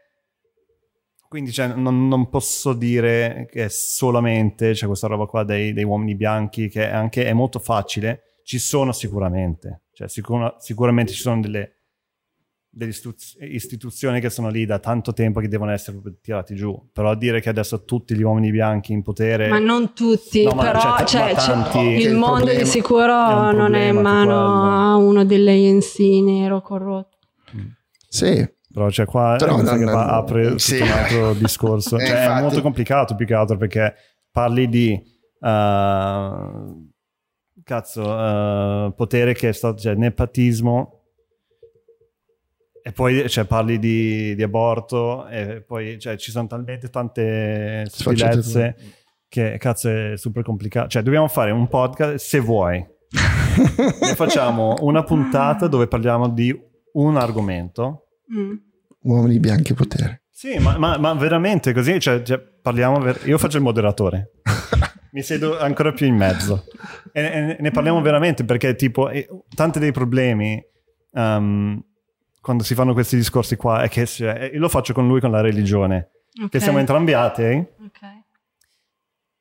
quindi cioè, non, non, posso dire che solamente c'è questa roba qua dei, dei, uomini bianchi, che anche è molto facile. Ci sono sicuramente, cioè, sicur- sicuramente ci sono delle, delle istituz- istituzioni che sono lì da tanto tempo che devono essere tirati giù. Però dire che adesso tutti gli uomini bianchi in potere... Ma non tutti, no, però c'è, cioè, tanti, il mondo il di sicuro è non è in mano a uno delle ANC nero corrotto. Sì, però cioè, qua Però non, non, apre sì. un altro [LAUGHS] discorso. cioè, infatti... È molto complicato più che altro perché parli di uh, cazzo, uh, potere che è stato, cioè, nepotismo e poi cioè, parli di, di, aborto e poi cioè, ci sono talmente tante stupidezze che cazzo è super complicato. Cioè, dobbiamo fare un podcast se vuoi. [LAUGHS] ne facciamo una puntata dove parliamo di un argomento. Mm uomini bianchi potere. Sì, ma, ma, ma veramente così, cioè, cioè, parliamo, ver- io faccio il moderatore, [LAUGHS] mi siedo ancora più in mezzo e, e ne parliamo veramente perché tipo, eh, tanti dei problemi um, quando si fanno questi discorsi qua è che cioè, io lo faccio con lui con la religione, okay. che siamo entrambi atei, okay.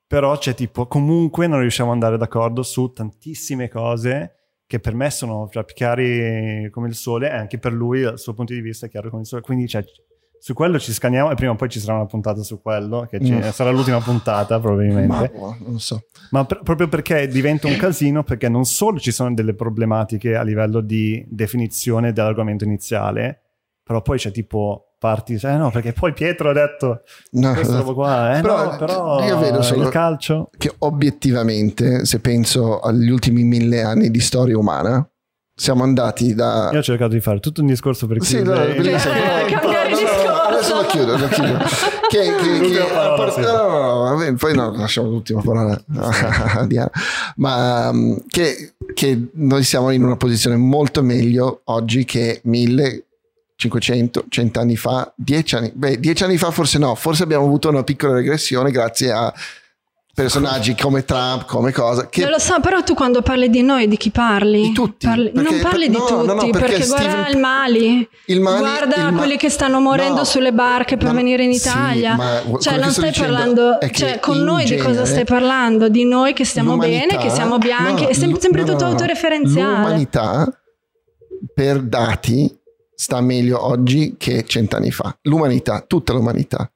però c'è tipo, comunque non riusciamo ad andare d'accordo su tantissime cose che per me sono cioè, chiari come il sole e anche per lui dal suo punto di vista è chiaro come il sole. Quindi cioè, su quello ci scaniamo e prima o poi ci sarà una puntata su quello, che mm. sarà l'ultima puntata probabilmente. Ma, non so. Ma pr- proprio perché diventa un casino, perché non solo ci sono delle problematiche a livello di definizione dell'argomento iniziale, però poi c'è tipo parti, eh no, perché poi Pietro ha detto no, questo qua, eh però, no, però io vedo solo il calcio che obiettivamente, se penso agli ultimi mille anni di storia umana, siamo andati da... Io ho cercato di fare tutto un discorso per chiudere. Sì, bellissimo, cambiare discorso. Adesso lo chiudo, lo chiudo. che, che, che parola, part... no, no, no, poi no, lasciamo l'ultima parola [LAUGHS] a Diana. Ma um, che, che noi siamo in una posizione molto meglio oggi che mille 500, 100 anni fa, 10 anni, beh, 10 anni fa forse no, forse abbiamo avuto una piccola regressione grazie a personaggi come Trump, come cosa. Che... Non lo so, però tu quando parli di noi, di chi parli? Di tutti. Parli... non parli per... di no, tutti, no, no, perché, perché Steven... guarda il Mali, il Mali guarda il Ma... quelli che stanno morendo sulle barche per venire in Italia. Sì, cioè, non stai parlando, cioè, con noi di cosa stai parlando? Di noi che stiamo bene, che siamo bianchi, è sempre, sempre tutto autoreferenziale. L'umanità, per dati, sta meglio oggi che cent'anni fa. L'umanità, tutta l'umanità.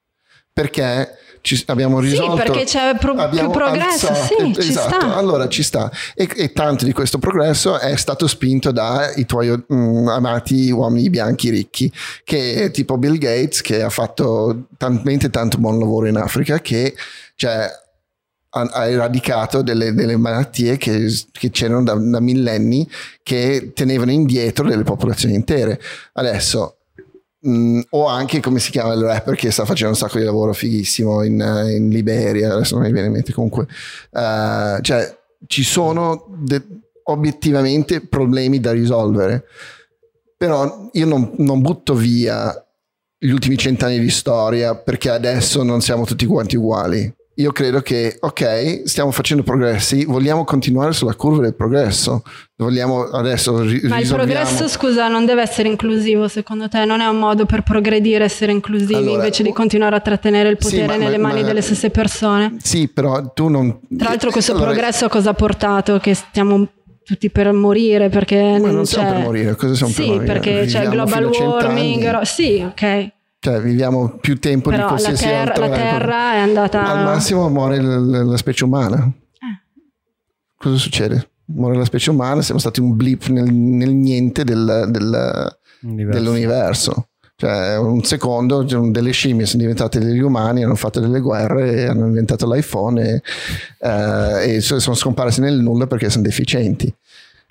perché ci, abbiamo risolto. Sì, perché c'è pro- più progresso, alzato, sì, esatto, ci sta. allora ci sta. E, e, tanto di questo progresso è stato spinto dai tuoi mh, mm, amati uomini bianchi ricchi, che tipo Bill Gates, che ha fatto talmente tanto buon lavoro in Africa che cioè, ha, eradicato delle, delle malattie che, che c'erano da, da millenni che tenevano indietro delle popolazioni intere. Adesso Mm, o anche come si chiama il rapper che sta facendo un sacco di lavoro fighissimo in, in Liberia, adesso non mi viene in mente comunque. Uh, cioè, ci sono de- obiettivamente problemi da risolvere, però io non, non butto via gli ultimi cent'anni di storia perché adesso non siamo tutti quanti uguali io credo che, ok, stiamo facendo progressi, vogliamo continuare sulla curva del progresso. Vogliamo adesso ri- Ma il progresso, scusa, non deve essere inclusivo secondo te? Non è un modo per progredire essere inclusivi allora, invece di continuare a trattenere il potere sì, ma, nelle ma, mani ma, delle stesse persone? Sì, però tu non... Tra l'altro questo allora, progresso cosa ha portato? Che stiamo tutti per morire perché ma non siamo per morire, cosa siamo sì, per morire? Sì, perché c'è global warming, sì, ok. Cioè, viviamo più tempo Però di qualsiasi la terra, altro. La terra è andata. Al massimo muore la, la specie umana. Eh. Cosa succede? Muore la specie umana, siamo stati un blip nel, nel niente del, del, dell'universo. Cioè, un secondo, delle scimmie sono diventate degli umani, hanno fatto delle guerre, hanno inventato l'iPhone e, eh, e sono scomparsi nel nulla perché sono deficienti.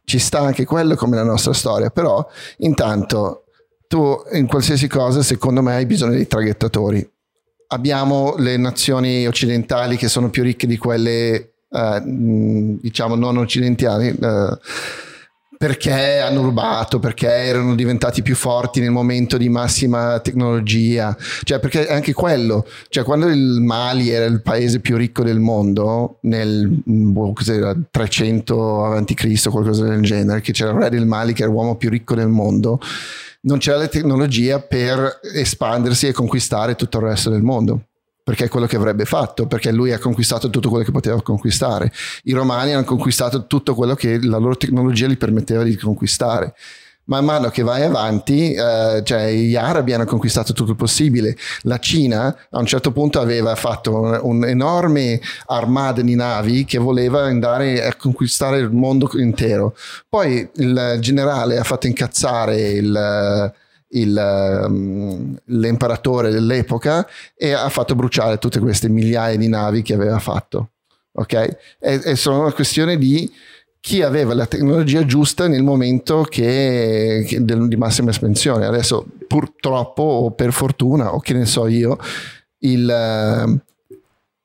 Ci sta anche quello come la nostra storia, però intanto tu in qualsiasi cosa, secondo me, hai bisogno di traghettatori. Abbiamo le nazioni occidentali che sono più ricche di quelle, eh, diciamo, non occidentali. Eh, perché hanno rubato, perché erano diventati più forti nel momento di massima tecnologia, cioè perché anche quello, cioè quando il Mali era il paese più ricco del mondo nel boh, 300 a.C. qualcosa del genere, che c'era il re del Mali che era l'uomo più ricco del mondo, non c'era la tecnologia per espandersi e conquistare tutto il resto del mondo perché è quello che avrebbe fatto, perché lui ha conquistato tutto quello che poteva conquistare. I romani hanno conquistato tutto quello che la loro tecnologia gli permetteva di conquistare man mano che vai avanti, eh, cioè gli arabi hanno conquistato tutto il possibile. La Cina a un certo punto aveva fatto un'enorme armada di navi che voleva andare a conquistare il mondo intero. Poi il generale ha fatto incazzare il, um, l'imperatore dell'epoca e ha fatto bruciare tutte queste migliaia di navi che aveva fatto. Ok? E, e sono una questione di chi aveva la tecnologia giusta nel momento che, che del, di massima espansione. Adesso purtroppo o per fortuna o che ne so io, il,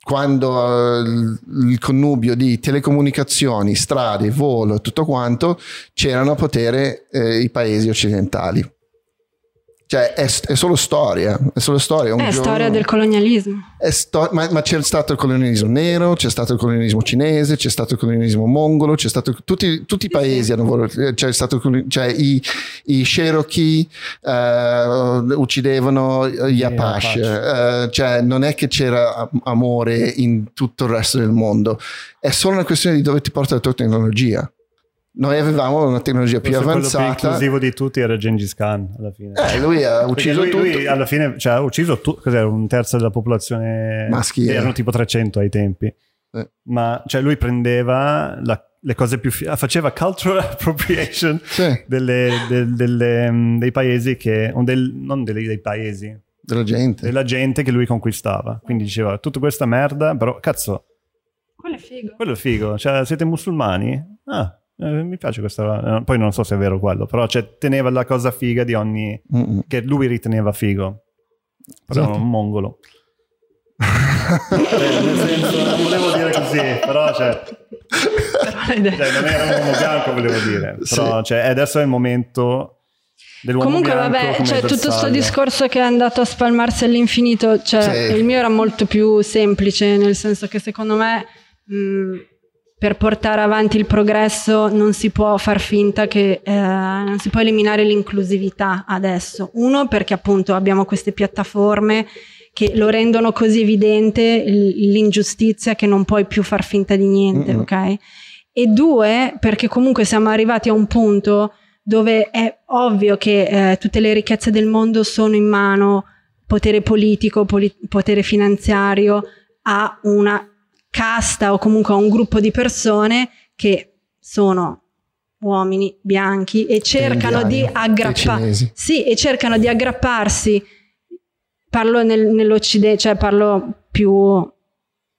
quando il, il connubio di telecomunicazioni, strade, volo e tutto quanto c'erano a potere eh, i paesi occidentali. Cioè, è, è, solo storia. È solo storia. Un è giorno, storia del colonialismo. Sto- ma, ma, c'è stato il colonialismo nero, c'è stato il colonialismo cinese, c'è stato il colonialismo mongolo, c'è stato, tutti, tutti i paesi hanno voluto, c'è stato, cioè i, i Cherokee uh, uccidevano gli Apache, uh, cioè non è che c'era amore in tutto il resto del mondo, è solo una questione di dove ti porta la tua tecnologia noi avevamo una tecnologia più Forse avanzata. Quello più inclusivo di tutti era Gengis Khan alla fine. Eh, lui ha ucciso lui, tutto. Lui alla fine cioè, ha ucciso tu, cos'era, un terzo della popolazione maschile. Erano tipo 300 ai tempi. Eh. Ma cioè, lui prendeva la, le cose più faceva cultural [LAUGHS] appropriation sì. delle, de, delle, mm, dei paesi che del, non dei, dei paesi della gente. della gente che lui conquistava. Quindi diceva tutta questa merda, però cazzo. Quello è figo. Quello è figo. Cioè, siete musulmani? Ah, eh, mi piace questa. Eh, poi non so se è vero quello, però cioè, teneva la cosa figa di ogni. Mm-mm. che lui riteneva figo. Però esatto. un mongolo. cioè, nel senso, non volevo dire così, però cioè. cioè non era un uomo bianco, volevo dire. Però sì. cioè, adesso è il momento. Comunque, vabbè, cioè, tutto questo discorso che è andato a spalmarsi all'infinito, cioè, sì. il mio era molto più semplice, nel senso che secondo me. Mh, per portare avanti il progresso non si può far finta che eh, non si può eliminare l'inclusività adesso. Uno, perché appunto abbiamo queste piattaforme che lo rendono così evidente l'ingiustizia che non puoi più far finta di niente, mm-hmm. ok? E due, perché comunque siamo arrivati a un punto dove è ovvio che eh, tutte le ricchezze del mondo sono in mano potere politico, poli- potere finanziario a una casta o comunque a un gruppo di persone che sono uomini bianchi e cercano indiani, di aggrapparsi. Sì, e cercano di aggrapparsi. Parlo nel- nell'Occidente, cioè parlo più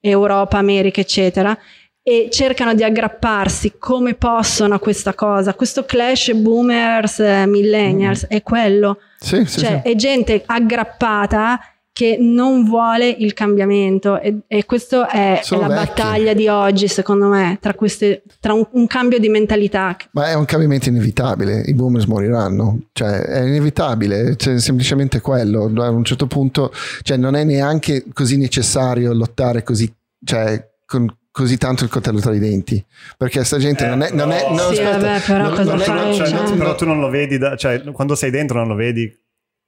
Europa, America, eccetera. E cercano di aggrapparsi come possono a questa cosa. Questo clash boomers, eh, millennials è quello. Sì, sì, cioè, sì. è gente aggrappata che non vuole il cambiamento. E, e questo è, è la vecchi. battaglia di oggi secondo me tra, queste, tra un, un cambio di mentalità. Ma è un cambiamento inevitabile, i boomers moriranno, cioè è inevitabile, cioè, semplicemente quello, a un certo punto cioè, non è neanche così necessario lottare così, cioè, con così tanto il coltello tra i denti, perché sta gente Eh, non è... Non è però- no, Sì, aspetta, vabbè, però non- cosa non è- fai, cioè, cioè? però tu non lo vedi, da- cioè, quando sei dentro non lo vedi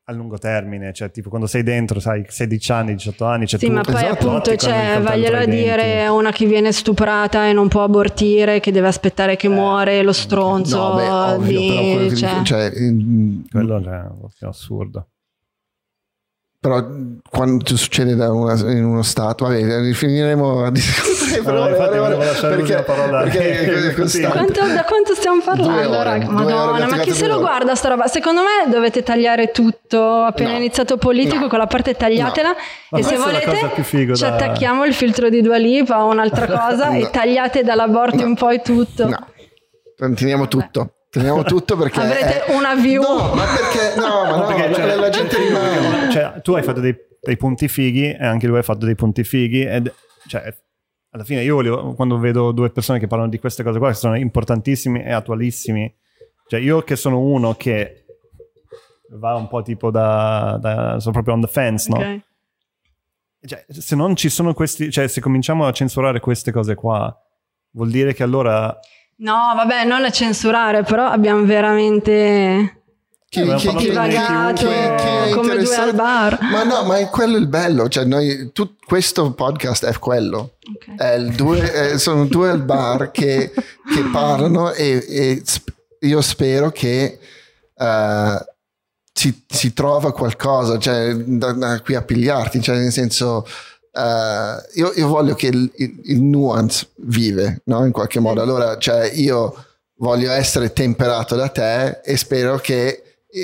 a lungo termine, cioè tipo quando sei dentro, sai, 16 anni, 18 anni, cioè, Sì, tu ma poi esatto, appunto, cioè, tra vaglielo a dire una che viene stuprata e non può abortire, che deve aspettare che muore lo stronzo No, beh, ovvio, di... però quello cioè- cioè, mm, Quello è assurdo. Però quando succede da una- in uno stato, vabbè, finiremo a [LAUGHS] discutere per No, ore, infatti volevo lasciare perché, parola. perché Così. Quanto- da quanto stiamo parlando, ore, Madonna, ma chi se lo guarda sta roba? Secondo me dovete tagliare tutto appena No. iniziato politico, No. con la parte tagliatela Ma e se volete ci da- attacchiamo il filtro di Dua Lipa o un'altra [LAUGHS] cosa No. e tagliate dall'aborto in poi tutto. No, teniamo tutto. Teniamo tutto perché Avrete è- una view. No, ma perché no, ma [LAUGHS] no, perché, cioè, la gente rimane. Cioè, tu hai fatto dei, dei punti fighi e anche lui ha fatto dei punti fighi ed cioè, alla fine io volevo, quando vedo due persone che parlano di queste cose qua che sono importantissimi e attualissimi cioè io che sono uno che va un po' tipo da, da sono proprio on the fence no? Ok. Cioè, se non ci sono questi cioè se cominciamo a censurare queste cose qua vuol dire che allora No, vabbè, non a censurare, però abbiamo veramente Chi, Abbiamo chi- parlato chi- di divagato chi- chi è come due al bar. Ma no, ma è quello il bello. Cioè, noi, tu- questo podcast è quello. Ok. È il due, eh, sono due al bar che, che parlano e, e sp- io spero che eh, si, si trova qualcosa cioè, da, da qui a pigliarti. Cioè, nel senso, eh, io, io voglio che il, il- il nuance vive no? in qualche modo. Allora, cioè, io voglio essere temperato da te e spero che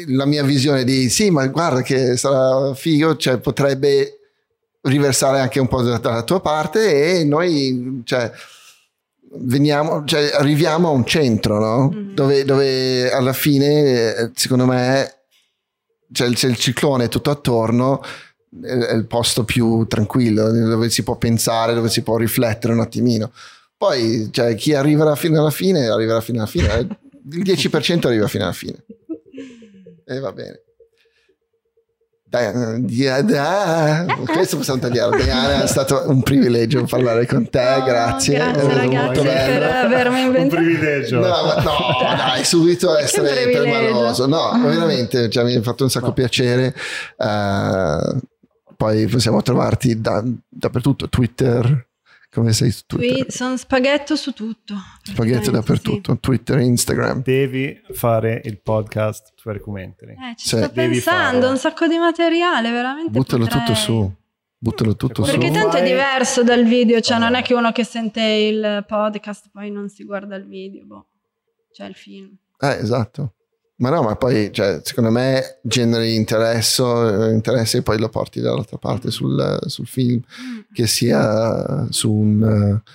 la mia visione di sì, ma guarda che sarà figo, cioè potrebbe riversare anche un po' da- dalla tua parte e noi cioè, veniamo, cioè, arriviamo a un centro, no? Mhm. Dove, dove alla fine, secondo me, c'è il, c'è il ciclone tutto attorno, è, è il posto più tranquillo, dove si può pensare, dove si può riflettere un attimino. Poi, cioè, chi arriverà fino alla fine, arriverà fino alla fine. eh. Il 10% arriva fino alla fine. E va bene. Dai, dia- da- questo possiamo tagliare. Diana, è stato un privilegio parlare con te, Oh, grazie. grazie, ragazzi, molto per avermi un inventato. privilegio No, ma no, dai, subito essere permaloso. No, veramente, cioè, mi ha fatto un sacco piacere. Eh, poi possiamo trovarti da- dappertutto, Twitter, come sei su Twitter? Qui sono spaghetto su tutto. Praticamente, dappertutto, Twitter, Instagram. devi fare il podcast Documentary sì. Eh, ci Sì. sto pensando, farlo. un sacco di materiale, veramente. Buttalo potrei. tutto su. Buttalo tutto Perché su. Perché Non tanto è diverso dal video, cioè non Vabbè. è che uno che sente il podcast poi non si guarda il video, boh. Cioè il film. Eh, esatto. Ma no, ma poi, cioè, secondo me generi interesso, eh, interesse e poi lo porti dall'altra parte sul, sul film, che sia su un, eh,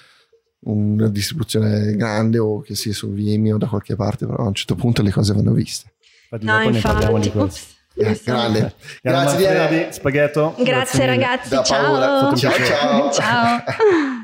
una distribuzione grande o che sia su Vimeo da qualche parte, però a un certo punto le cose vanno viste. Infatti No, dopo ne parliamo di infatti. questo. Eh, grande. Grazie, Diana. spaghetto Grazie mille. ragazzi, ciao. Ciao, ciao. ciao. [LAUGHS]